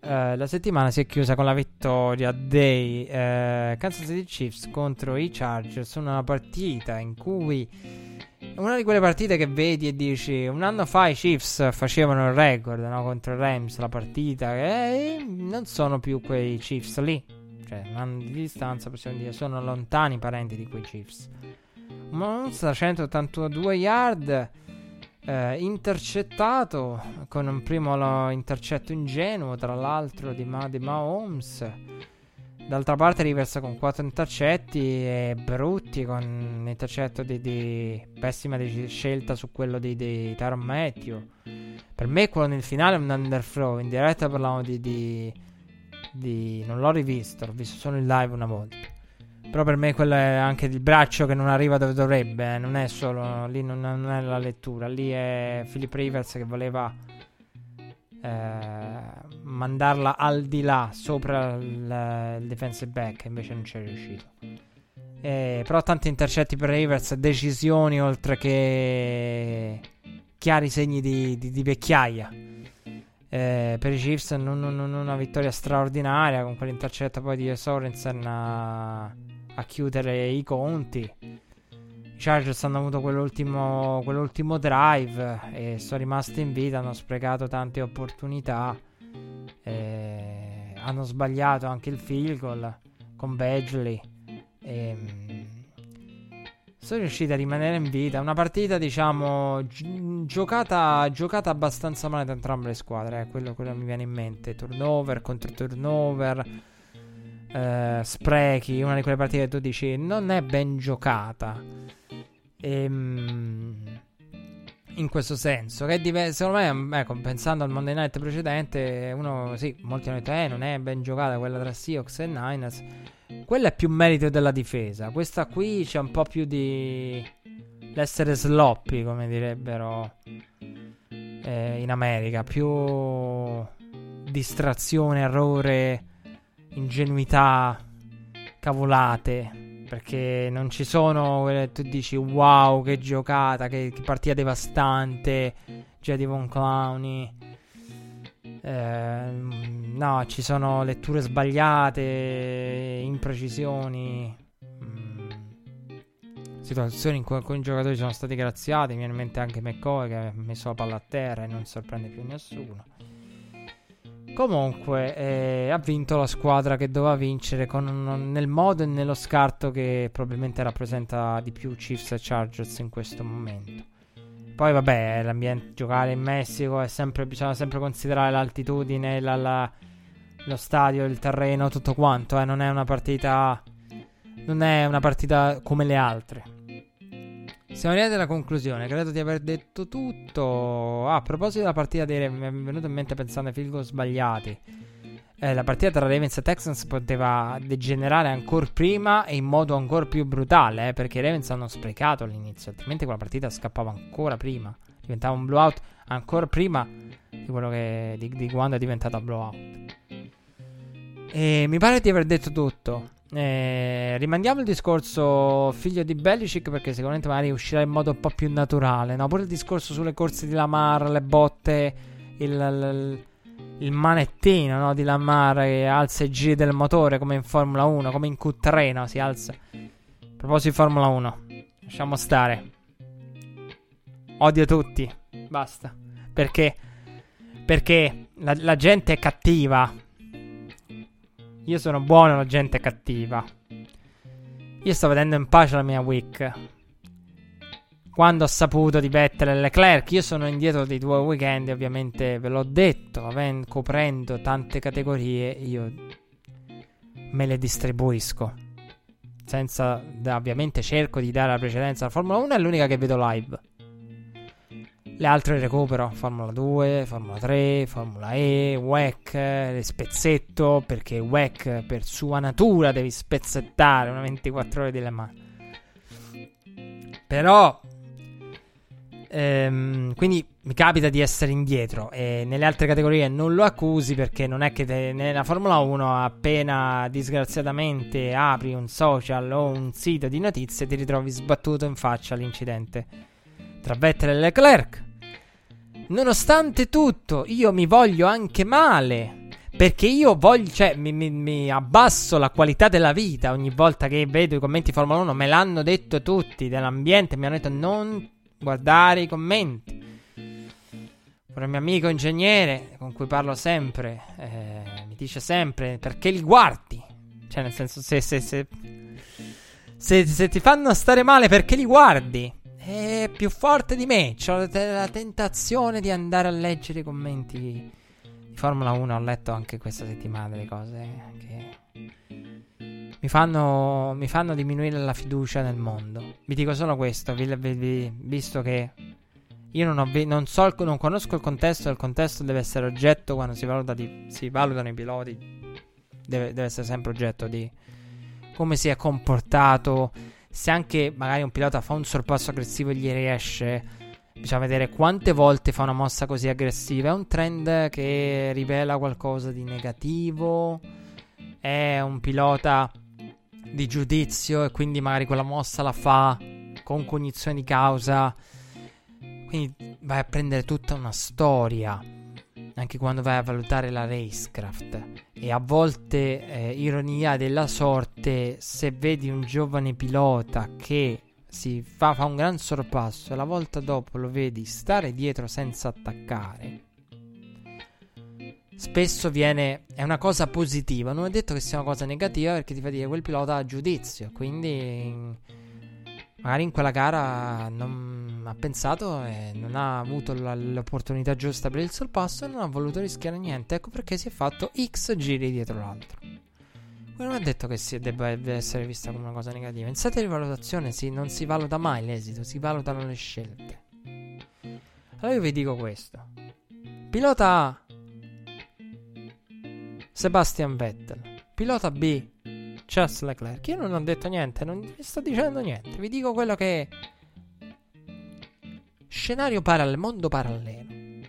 Eh, la settimana si è chiusa con la vittoria dei eh, Kansas City Chiefs contro i Chargers. Una partita in cui una di quelle partite che vedi e dici un anno fa i Chiefs facevano il record no? contro i Rams la partita e non sono più quei Chiefs lì cioè un di distanza possiamo dire sono lontani parenti di quei Chiefs. Monza 182 yard eh, intercettato con un primo intercetto ingenuo tra l'altro di, Ma- di Mahomes. D'altra parte riversa con 4 intercetti e brutti con un intercetto di, di pessima di scelta su quello di, di Tyron Matthew. Per me quello nel finale è un underthrow. In diretta parlavamo di, di di... non l'ho rivisto, l'ho visto solo in live una volta. Però per me quello è anche il braccio che non arriva dove dovrebbe, eh. non è solo lì, non, non, è la lettura, lì è Philip Rivers che voleva eh, mandarla al di là, sopra il, il defensive back, invece non ci è riuscito. Eh, però tanti intercetti per Rivers, decisioni oltre che chiari segni di, di, di vecchiaia. Eh, per i Chiefs non, non, non, una vittoria straordinaria con quell'intercetto poi di Sorensen a, a, chiudere i conti. I Chargers hanno avuto quell'ultimo, quell'ultimo drive e sono rimasti in vita, hanno sprecato tante opportunità. Eh, hanno sbagliato anche il field goal con Badgley. E, ehm, sono riusciti a rimanere in vita. Una partita, diciamo, gi- giocata, giocata abbastanza male da entrambe le squadre. Eh. Quello, quello mi viene in mente. Turnover contro turnover. Eh, sprechi. Una di quelle partite che tu dici non è ben giocata. Ehm, in questo senso, che diverso. Secondo me, ecco, pensando al Monday night precedente, uno, sì, molti hanno detto, eh, non è ben giocata quella tra Seahawks e Niners. Quella è più merito della difesa. Questa qui c'è un po' più di. L'essere sloppy, come direbbero eh, in America. Più distrazione, errore, ingenuità, cavolate. Perché non ci sono. Tu dici wow, che giocata, che, che partita devastante. Già di Von Clowny. Eh, no, ci sono letture sbagliate, imprecisioni, mm, situazioni in cui alcuni giocatori sono stati graziati. Mi viene in mente anche McCoy che ha messo la palla a terra e non sorprende più nessuno. Comunque, eh, ha vinto la squadra che doveva vincere con, nel modo e nello scarto che probabilmente rappresenta di più Chiefs e Chargers in questo momento. Poi vabbè, l'ambiente, giocare in Messico è sempre, bisogna sempre considerare l'altitudine, la, la, lo stadio, il terreno, tutto quanto, eh. non è una partita non è una partita come le altre. Siamo arrivati alla conclusione, credo di aver detto tutto. Ah, a proposito della partita dei mi è venuto in mente pensando ai field sbagliati eh, la partita tra Ravens e Texans poteva degenerare ancora prima e in modo ancora più brutale, eh, perché i Ravens hanno sprecato all'inizio, altrimenti quella partita scappava ancora prima. Diventava un blowout ancora prima di quello che di, di quando è diventata blowout. E mi pare di aver detto tutto. Eh, rimandiamo il discorso figlio di Belichick perché sicuramente magari uscirà in modo un po' più naturale. No? Pure il discorso sulle corse di Lamar, le botte, il, il, il manettino no? di Lamar che alza i giri del motore come in Formula 1, come in Q3, no? si alza. A proposito di Formula 1, lasciamo stare. Odio tutti, basta. Perché? Perché la, la gente è cattiva. Io sono buono, la gente è cattiva. Io sto vedendo in pace la mia week. Quando ho saputo di Vettel e Leclerc, io sono indietro dei due weekend, ovviamente ve l'ho detto, avendo, coprendo tante categorie, io me le distribuisco. Senza, ovviamente cerco di dare la precedenza alla Formula 1, è l'unica che vedo live. Le altre recupero Formula 2, Formula 3, Formula E, WEC, spezzetto perché WEC per sua natura devi spezzettare una 24 ore di Le Mans. Però ehm, quindi mi capita di essere indietro e nelle altre categorie non lo accusi perché non è che te, nella Formula 1 appena disgraziatamente apri un social o un sito di notizie ti ritrovi sbattuto in faccia l'incidente tra Vettel e Leclerc Nonostante tutto, io mi voglio anche male. Perché io voglio, cioè, mi, mi, mi, abbasso la qualità della vita ogni volta che vedo i commenti Formula 1. Me l'hanno detto tutti dell'ambiente. Mi hanno detto non guardare i commenti. Un mio amico ingegnere con cui parlo sempre eh, mi dice sempre perché li guardi. Cioè, nel senso, se, se, se, se ti fanno stare male, perché li guardi? è più forte di me. Ho la tentazione di andare a leggere i commenti di Formula 1. Ho letto anche questa settimana delle cose che mi fanno, mi fanno diminuire la fiducia nel mondo. Vi dico solo questo, vi, vi, vi, visto che io non, ho, non, so, non conosco il contesto. Il contesto deve essere oggetto quando si, valuta di, si valutano i piloti. Deve, deve essere sempre oggetto di come si è comportato se anche magari un pilota fa un sorpasso aggressivo e gli riesce, bisogna vedere quante volte fa una mossa così aggressiva. È un trend che rivela qualcosa di negativo. È un pilota di giudizio e quindi magari quella mossa la fa con cognizione di causa. Quindi vai a prendere tutta una storia anche quando vai a valutare la racecraft. E a volte, eh, ironia della sorte, se vedi un giovane pilota che si fa, fa un gran sorpasso e la volta dopo lo vedi stare dietro senza attaccare, spesso viene. è una cosa positiva. Non è detto che sia una cosa negativa perché ti fa dire quel pilota ha giudizio. Quindi magari in quella gara non ha pensato e non ha avuto la, l'opportunità giusta per il sorpasso e non ha voluto rischiare niente. Ecco perché si è fatto X giri dietro l'altro. Quello non è detto che si debba essere vista come una cosa negativa. In sede di valutazione sì, non si valuta mai l'esito, si valutano le scelte. Allora io vi dico questo. Pilota A Sebastian Vettel. Pilota B Charles Leclerc. Io non ho detto niente, non vi sto dicendo niente. Vi dico quello che è. Scenario parallelo, mondo parallelo.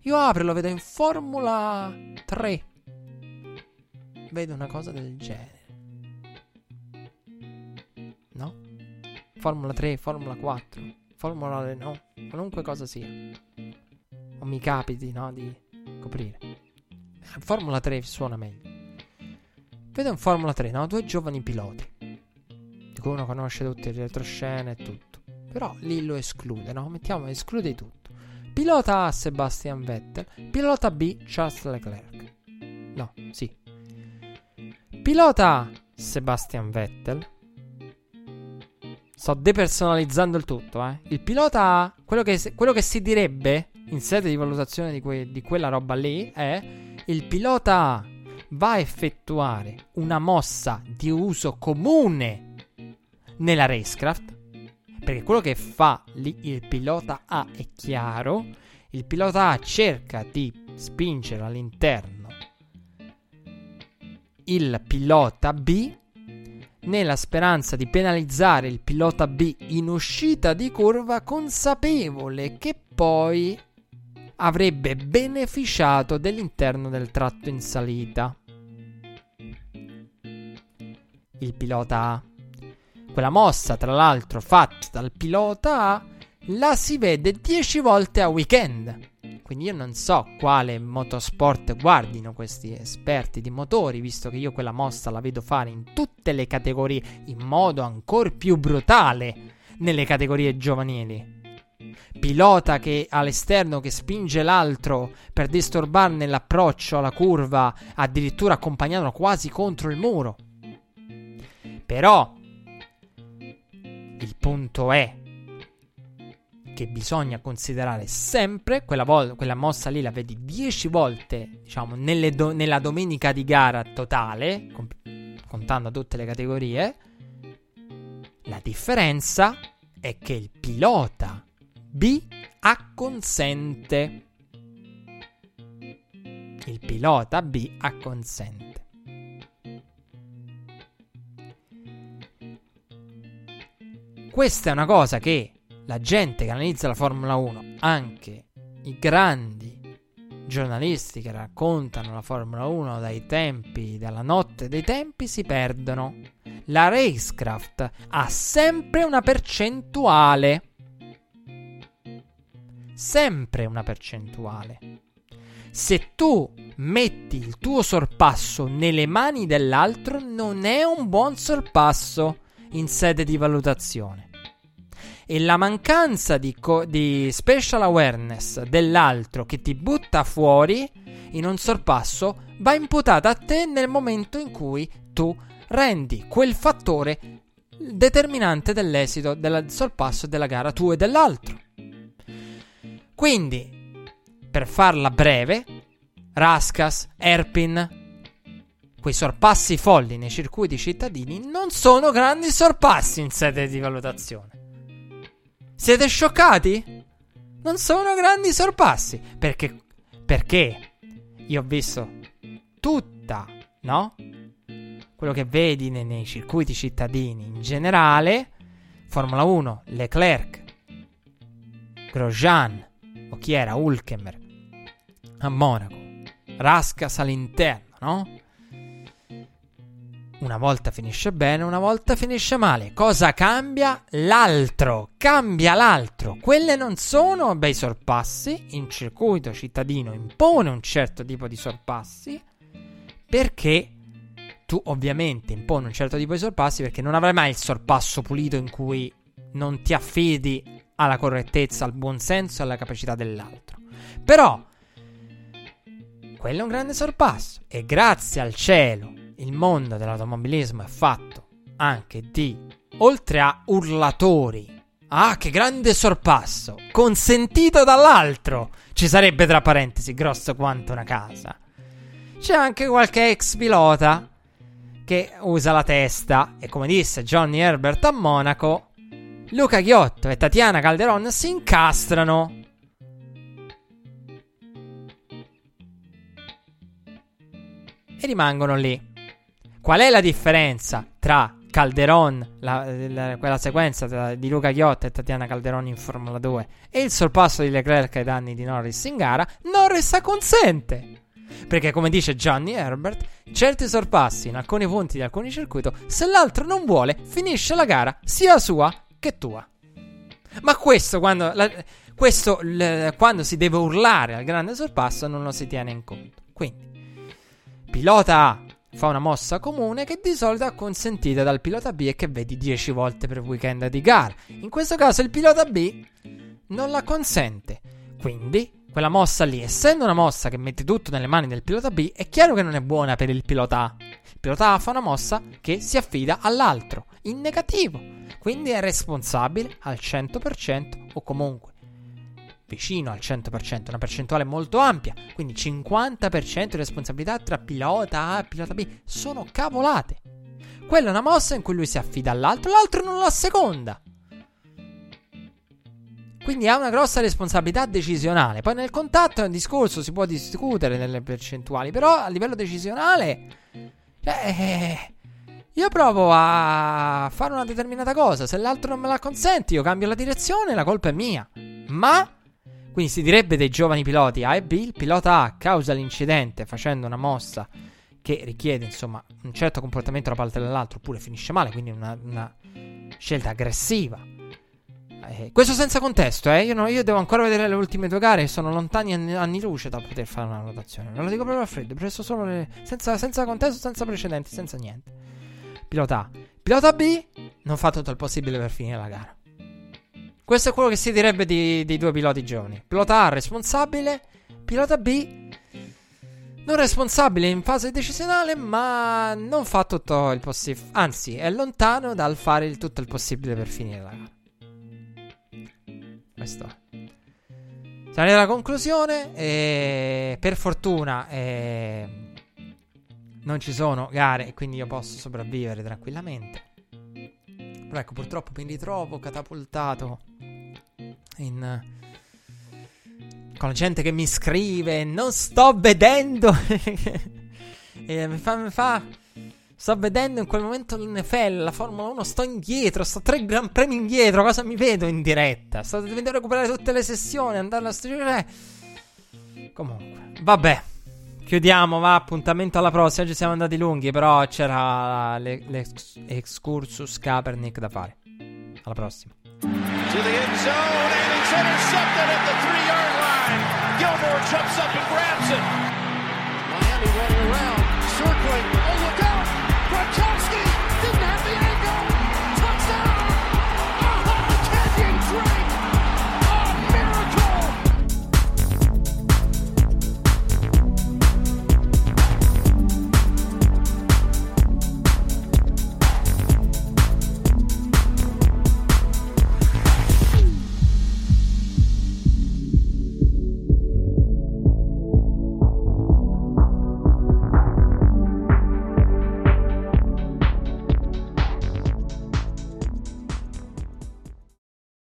Io apro e lo vedo in Formula 3. Vedo una cosa del genere. No? Formula 3, Formula 4, Formula Renault, qualunque cosa sia. O mi capiti, no, di coprire. Formula 3 suona meglio. Vedo in Formula 3, no? Due giovani piloti. Di cui uno conosce tutte le retroscene e tutto. Però lì lo esclude, no? Mettiamo, esclude tutto. Pilota A Sebastian Vettel. Pilota B Charles Leclerc. No, sì. Pilota A Sebastian Vettel. Sto depersonalizzando il tutto, eh. Il pilota A, quello che, quello che si direbbe in sede di valutazione di, que, di quella roba lì è il pilota A va a effettuare una mossa di uso comune nella racecraft, perché quello che fa lì il pilota A è chiaro, il pilota A cerca di spingere all'interno il pilota B nella speranza di penalizzare il pilota B in uscita di curva consapevole che poi avrebbe beneficiato dell'interno del tratto in salita. Il pilota A. Quella mossa, tra l'altro, fatta dal pilota A, la si vede 10 volte a weekend. Quindi io non so quale motorsport guardino questi esperti di motori, visto che io quella mossa la vedo fare in tutte le categorie in modo ancora più brutale nelle categorie giovanili. Pilota che all'esterno che spinge l'altro per disturbarne l'approccio alla curva, addirittura accompagnandolo quasi contro il muro. Però il punto è che bisogna considerare sempre quella, vol- quella mossa lì la vedi 10 volte diciamo do- nella domenica di gara totale comp- contando tutte le categorie la differenza è che il pilota B acconsente il pilota B acconsente questa è una cosa che la gente che analizza la Formula 1, anche i grandi giornalisti che raccontano la Formula 1 dai tempi, dalla notte dei tempi, si perdono. La Racecraft ha sempre una percentuale. Sempre una percentuale. Se tu metti il tuo sorpasso nelle mani dell'altro, non è un buon sorpasso in sede di valutazione e la mancanza di, co- di special awareness dell'altro che ti butta fuori in un sorpasso va imputata a te nel momento in cui tu rendi quel fattore determinante dell'esito del sorpasso della gara tu e dell'altro. Quindi, per farla breve, Rascas, Erpin, quei sorpassi folli nei circuiti cittadini non sono grandi sorpassi in sede di valutazione. Siete scioccati? Non sono grandi sorpassi. Perché? Perché io ho visto tutta, no? Quello che vedi nei, nei circuiti cittadini in generale. Formula 1, Leclerc, Grosjean, o chi era? Hulkenberg, a Monaco, Rascas all'interno, no? Una volta finisce bene, una volta finisce male. Cosa cambia? L'altro. Cambia l'altro. Quelle non sono bei sorpassi. In circuito cittadino impone un certo tipo di sorpassi. Perché tu ovviamente imponi un certo tipo di sorpassi perché non avrai mai il sorpasso pulito in cui non ti affidi alla correttezza, al buonsenso e alla capacità dell'altro. Però quello è un grande sorpasso e grazie al cielo il mondo dell'automobilismo è fatto anche di, oltre a urlatori, ah che grande sorpasso, consentito dall'altro, ci sarebbe tra parentesi grosso quanto una casa. C'è anche qualche ex pilota che usa la testa e come disse Johnny Herbert a Monaco, Luca Ghiotto e Tatiana Calderon si incastrano. E rimangono lì. Qual è la differenza tra Calderon, la, la, quella sequenza tra, di Luca Ghiotta e Tatiana Calderon in Formula 2 e il sorpasso di Leclerc ai danni di Norris in gara? Norris acconsente! Perché come dice Johnny Herbert, certi sorpassi in alcuni punti di alcuni circuiti, se l'altro non vuole, finisce la gara sia sua che tua. Ma questo quando, la, questo, l, quando si deve urlare al grande sorpasso non lo si tiene in conto. Quindi, pilota A fa una mossa comune che di solito è consentita dal pilota B e che vedi 10 volte per weekend di gara. In questo caso il pilota B non la consente. Quindi, quella mossa lì, essendo una mossa che mette tutto nelle mani del pilota B, è chiaro che non è buona per il pilota A. Il pilota A fa una mossa che si affida all'altro, in negativo. Quindi è responsabile al 100% o comunque vicino al 100%, una percentuale molto ampia, quindi 50% di responsabilità tra pilota A e pilota B, sono cavolate. Quella è una mossa in cui lui si affida all'altro, l'altro non la seconda. Quindi ha una grossa responsabilità decisionale. Poi nel contatto, nel discorso, si può discutere delle percentuali, però a livello decisionale... Cioè, io provo a fare una determinata cosa, se l'altro non me la consente, io cambio la direzione, la colpa è mia. Ma Quindi si direbbe dei giovani piloti A e B, il pilota A causa l'incidente facendo una mossa che richiede insomma un certo comportamento da parte dell'altro oppure finisce male, quindi una, una scelta aggressiva. Eh, questo senza contesto, eh? io, no, io, devo ancora vedere le ultime due gare, sono lontani anni, anni luce da poter fare una valutazione. Ve lo dico proprio a freddo, preso solo le, senza, senza contesto, senza precedenti, senza niente. Pilota A. Pilota B non fa tutto il possibile per finire la gara. Questo è quello che si direbbe di, di due piloti giovani. Pilota A responsabile, pilota B non responsabile in fase decisionale, ma non fa tutto il possibile. Anzi, è lontano dal fare il tutto il possibile per finire la gara. Questo è. Siamo alla conclusione. E per fortuna eh, non ci sono gare e quindi io posso sopravvivere tranquillamente. Però ecco, purtroppo mi ritrovo catapultato in con la gente che mi scrive, non sto vedendo. e mi fa, mi fa, sto vedendo in quel momento l'NFL, la Formula 1, sto indietro, sto tre gran premi indietro, cosa mi vedo in diretta? Sto devo recuperare tutte le sessioni, andare alla stagione. Comunque, vabbè. Chiudiamo, va, appuntamento alla prossima. Oggi siamo andati lunghi, però c'era l'excursus Kaepernick da fare. Alla prossima. To the end zone, and it's intercepted at the three-yard line. Gilmore jumps up and grabs it. Miami running around, circling. Oh, look out!